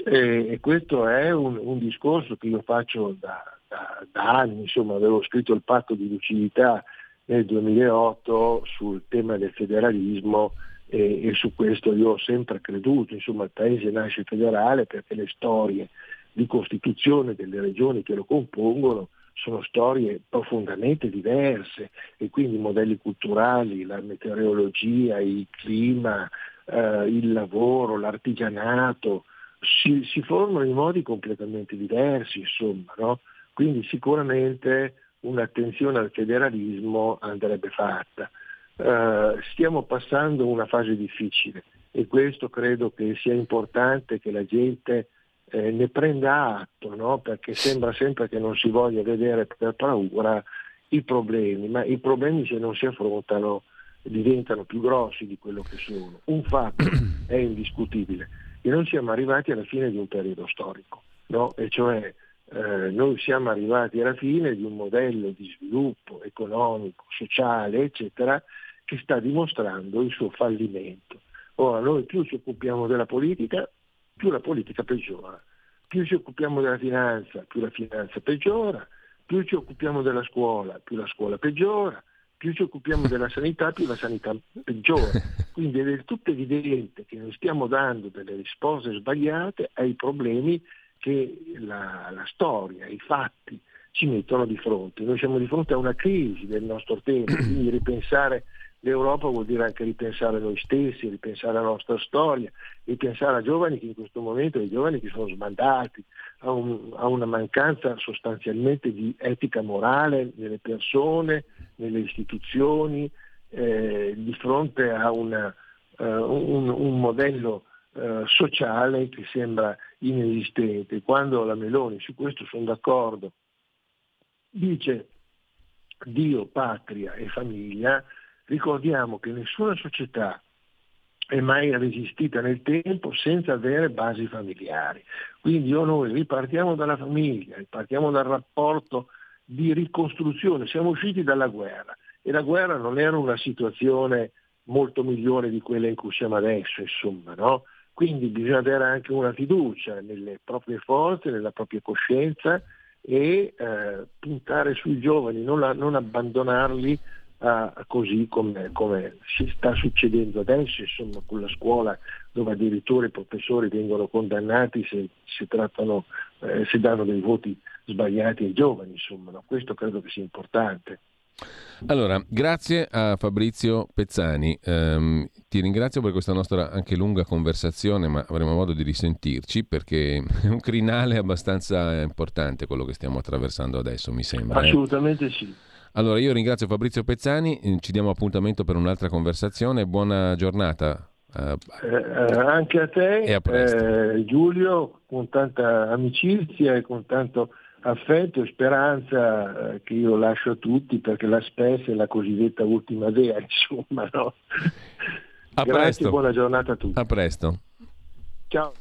E, e questo è un, un, discorso che io faccio da, da, da, anni, insomma avevo scritto il patto di lucidità nel 2008 sul tema del federalismo e, e su questo io ho sempre creduto, insomma il paese nasce federale perché le storie di costituzione delle regioni che lo compongono sono storie profondamente diverse e quindi i modelli culturali, la meteorologia, il clima, eh, il lavoro, l'artigianato, si, si, formano in modi completamente diversi, insomma, no? Quindi sicuramente un'attenzione al federalismo andrebbe fatta. Uh, stiamo passando una fase difficile e questo credo che sia importante che la gente eh, ne prenda atto, no? perché sembra sempre che non si voglia vedere per paura i problemi, ma i problemi se non si affrontano diventano più grossi di quello che sono. Un fatto è indiscutibile, che noi siamo arrivati alla fine di un periodo storico, no? e cioè eh, noi siamo arrivati alla fine di un modello di sviluppo economico, sociale, eccetera, che sta dimostrando il suo fallimento. Ora, noi più ci occupiamo della politica, più la politica peggiora. Più ci occupiamo della finanza, più la finanza peggiora, più ci occupiamo della scuola, più la scuola peggiora, più ci occupiamo della sanità, più la sanità peggiora. Quindi è del tutto evidente che noi stiamo dando delle risposte sbagliate ai problemi che la, la storia, i fatti ci mettono di fronte. Noi siamo di fronte a una crisi del nostro tempo, quindi ripensare L'Europa vuol dire anche ripensare a noi stessi, ripensare la nostra storia, ripensare a giovani che in questo momento, ai giovani che sono sbandati, a, un, a una mancanza sostanzialmente di etica morale nelle persone, nelle istituzioni, eh, di fronte a una, uh, un, un, modello uh, sociale che sembra inesistente. Quando la Meloni, su questo sono d'accordo, dice Dio, patria e famiglia, Ricordiamo che nessuna società è mai resistita nel tempo senza avere basi familiari. Quindi o noi ripartiamo dalla famiglia, ripartiamo dal rapporto di ricostruzione, siamo usciti dalla guerra e la guerra non era una situazione molto migliore di quella in cui siamo adesso, insomma, no? Quindi bisogna avere anche una fiducia nelle proprie forze, nella propria coscienza e eh, puntare sui giovani, non, la, non abbandonarli a così come, come, si sta succedendo adesso, insomma, con la scuola dove addirittura i professori vengono condannati se, se, trattano, eh, se danno dei voti sbagliati ai giovani, insomma, no? questo credo che sia importante. Allora, grazie a Fabrizio Pezzani, um, ti ringrazio per questa nostra anche lunga conversazione, ma avremo modo di risentirci perché è un crinale abbastanza importante quello che stiamo attraversando adesso, mi sembra. Eh. Assolutamente eh? sì. Allora, io ringrazio Fabrizio Pezzani, eh, ci diamo appuntamento per un'altra conversazione, buona giornata. Uh, eh, anche a te, a Giulio, con tanta amicizia e con tanto affetto e speranza eh, che io lascio a tutti perché la SPES è la cosiddetta ultima dea, insomma. No? A Grazie, presto. buona giornata a tutti. A presto. Ciao.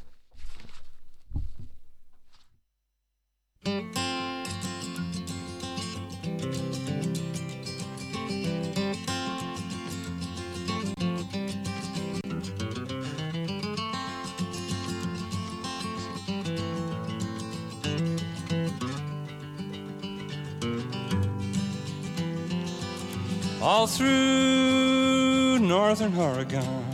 All through northern Oregon,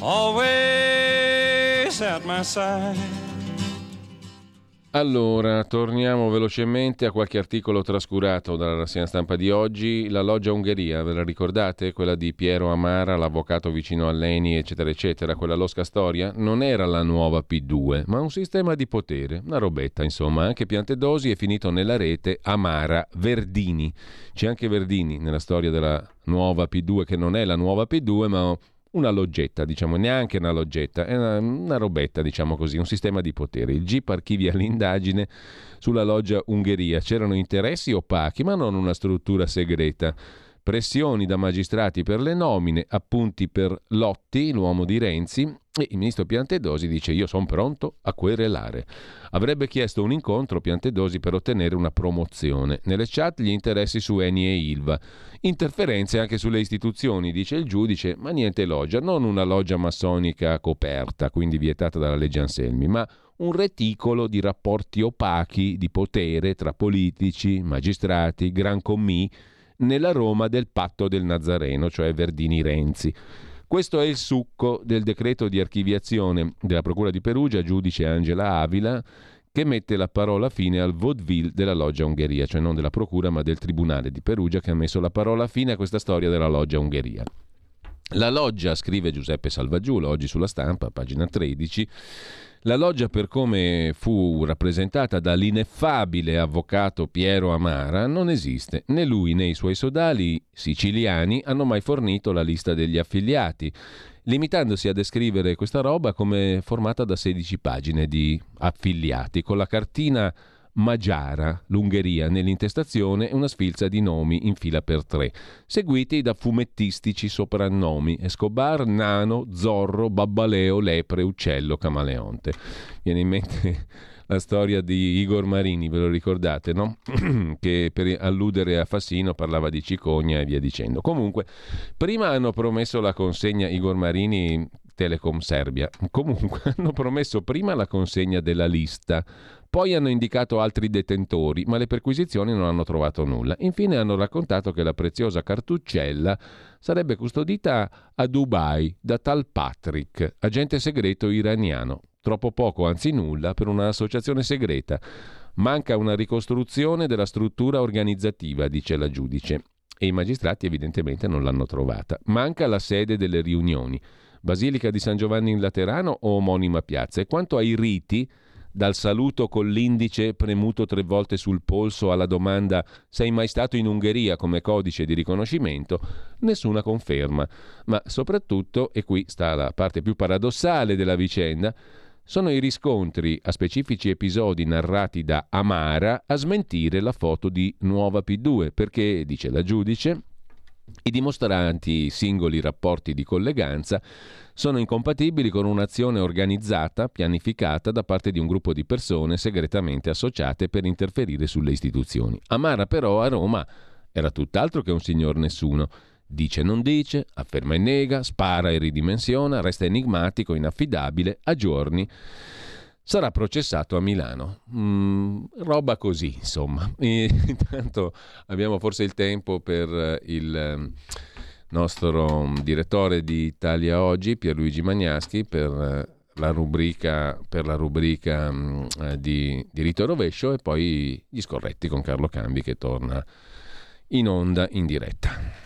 always at my side. Allora, torniamo velocemente a qualche articolo trascurato dalla rassegna stampa di oggi. La loggia Ungheria, ve la ricordate? Quella di Piero Amara, l'avvocato vicino a Leni, eccetera, eccetera, quella losca storia? Non era la nuova P2, ma un sistema di potere, una robetta, insomma. Anche Piantedosi è finito nella rete Amara Verdini. C'è anche Verdini nella storia della nuova P2, che non è la nuova P2, ma una loggetta, diciamo, neanche una loggetta, è una, una, robetta, diciamo così, un sistema di potere. Il GIP archivia l'indagine sulla loggia Ungheria. C'erano interessi opachi, ma non una struttura segreta. Pressioni da magistrati per le nomine, appunti per Lotti, l'uomo di Renzi, e il ministro Piantedosi dice io sono pronto a querelare. Avrebbe chiesto un incontro Piantedosi per ottenere una promozione. Nelle chat gli interessi su Eni e Ilva. Interferenze anche sulle istituzioni, dice il giudice, ma niente loggia, non una loggia massonica coperta, quindi vietata dalla legge Anselmi, ma un reticolo di rapporti opachi di potere tra politici, magistrati, gran commì, nella Roma del patto del Nazareno, cioè Verdini-Renzi. Questo è il succo del decreto di archiviazione della Procura di Perugia, giudice Angela Avila, che mette la parola fine al vaudeville della loggia Ungheria, cioè non della Procura ma del Tribunale di Perugia che ha messo la parola fine a questa storia della loggia Ungheria. La loggia, scrive Giuseppe Salvaggiulo oggi sulla stampa, pagina 13, la loggia, per come fu rappresentata dall'ineffabile avvocato Piero Amara, non esiste. Né lui né i suoi sodali siciliani hanno mai fornito la lista degli affiliati, limitandosi a descrivere questa roba come formata da 16 pagine di affiliati, con la cartina Magiara, l'Ungheria, nell'intestazione una sfilza di nomi in fila per tre, seguiti da fumettistici soprannomi Escobar, Nano, Zorro, Babbaleo, Lepre, Uccello, Camaleonte. Viene in mente la storia di Igor Marini, ve lo ricordate, no? che per alludere a Fassino parlava di cicogna e via dicendo. Comunque, prima hanno promesso la consegna Igor Marini Telecom Serbia. Comunque hanno promesso prima la consegna della lista, poi hanno indicato altri detentori, ma le perquisizioni non hanno trovato nulla. Infine hanno raccontato che la preziosa cartuccella sarebbe custodita a Dubai da tal Patrick, agente segreto iraniano. Troppo poco, anzi nulla, per un'associazione segreta. Manca una ricostruzione della struttura organizzativa, dice la giudice. E i magistrati evidentemente non l'hanno trovata. Manca la sede delle riunioni. Basilica di San Giovanni in Laterano o omonima piazza. E quanto ai riti, dal saluto con l'indice premuto tre volte sul polso alla domanda sei mai stato in Ungheria come codice di riconoscimento, nessuna conferma. Ma soprattutto, e qui sta la parte più paradossale della vicenda, sono i riscontri a specifici episodi narrati da Amara a smentire la foto di Nuova P2, perché, dice la giudice, i dimostranti singoli rapporti di colleganza sono incompatibili con un'azione organizzata, pianificata da parte di un gruppo di persone segretamente associate per interferire sulle istituzioni. Amara però a Roma era tutt'altro che un signor nessuno. Dice non dice, afferma e nega, spara e ridimensiona, resta enigmatico, inaffidabile, a giorni sarà processato a Milano. Mm, roba così, insomma. E, intanto abbiamo forse il tempo per eh, il ehm, nostro direttore di Italia Oggi, Pierluigi Magnaschi, per eh, la rubrica, per la rubrica mh, eh, di diritto rovescio e poi gli scorretti con Carlo Cambi che torna in onda in diretta.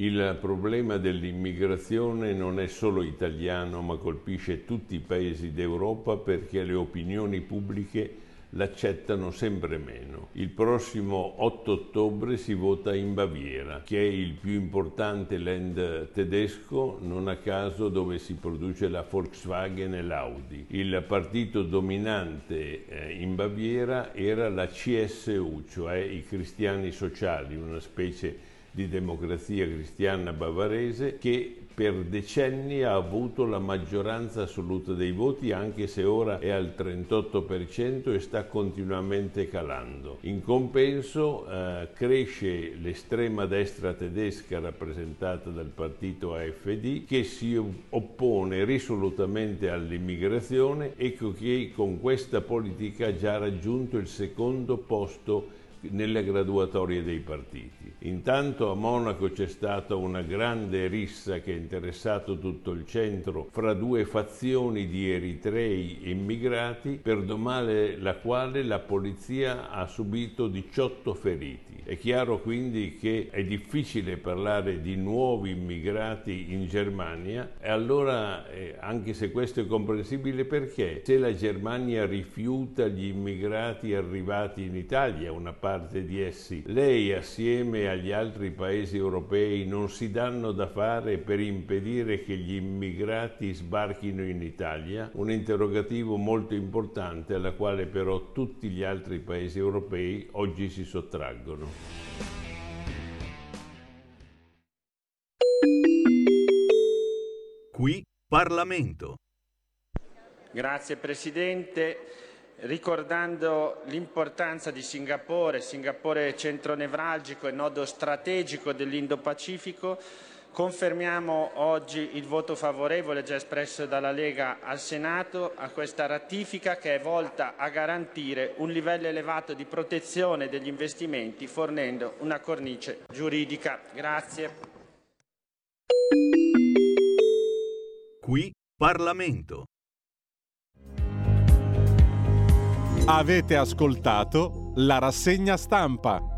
Il problema dell'immigrazione non è solo italiano ma colpisce tutti i paesi d'Europa perché le opinioni pubbliche l'accettano sempre meno. Il prossimo 8 ottobre si vota in Baviera, che è il più importante land tedesco, non a caso dove si produce la Volkswagen e l'Audi. Il partito dominante eh, in Baviera era la CSU, cioè i cristiani sociali, una specie di di democrazia cristiana bavarese che per decenni ha avuto la maggioranza assoluta dei voti anche se ora è al 38% e sta continuamente calando. In compenso eh, cresce l'estrema destra tedesca rappresentata dal partito AFD che si oppone risolutamente all'immigrazione e che con questa politica ha già raggiunto il secondo posto nelle graduatorie dei partiti. Intanto a Monaco c'è stata una grande rissa che ha interessato tutto il centro fra due fazioni di eritrei immigrati, per domare la quale la polizia ha subito 18 feriti. È chiaro quindi che è difficile parlare di nuovi immigrati in Germania e allora, eh, anche se questo è comprensibile perché, se la Germania rifiuta gli immigrati arrivati in Italia, una parte di essi, lei assieme agli altri paesi europei non si danno da fare per impedire che gli immigrati sbarchino in Italia? Un interrogativo molto importante alla quale però tutti gli altri paesi europei oggi si sottraggono. Qui Parlamento. Grazie Presidente. Ricordando l'importanza di Singapore, Singapore centro nevralgico e nodo strategico dell'Indo-Pacifico, Confermiamo oggi il voto favorevole già espresso dalla Lega al Senato a questa ratifica che è volta a garantire un livello elevato di protezione degli investimenti fornendo una cornice giuridica. Grazie. Qui Parlamento. Avete ascoltato la rassegna stampa.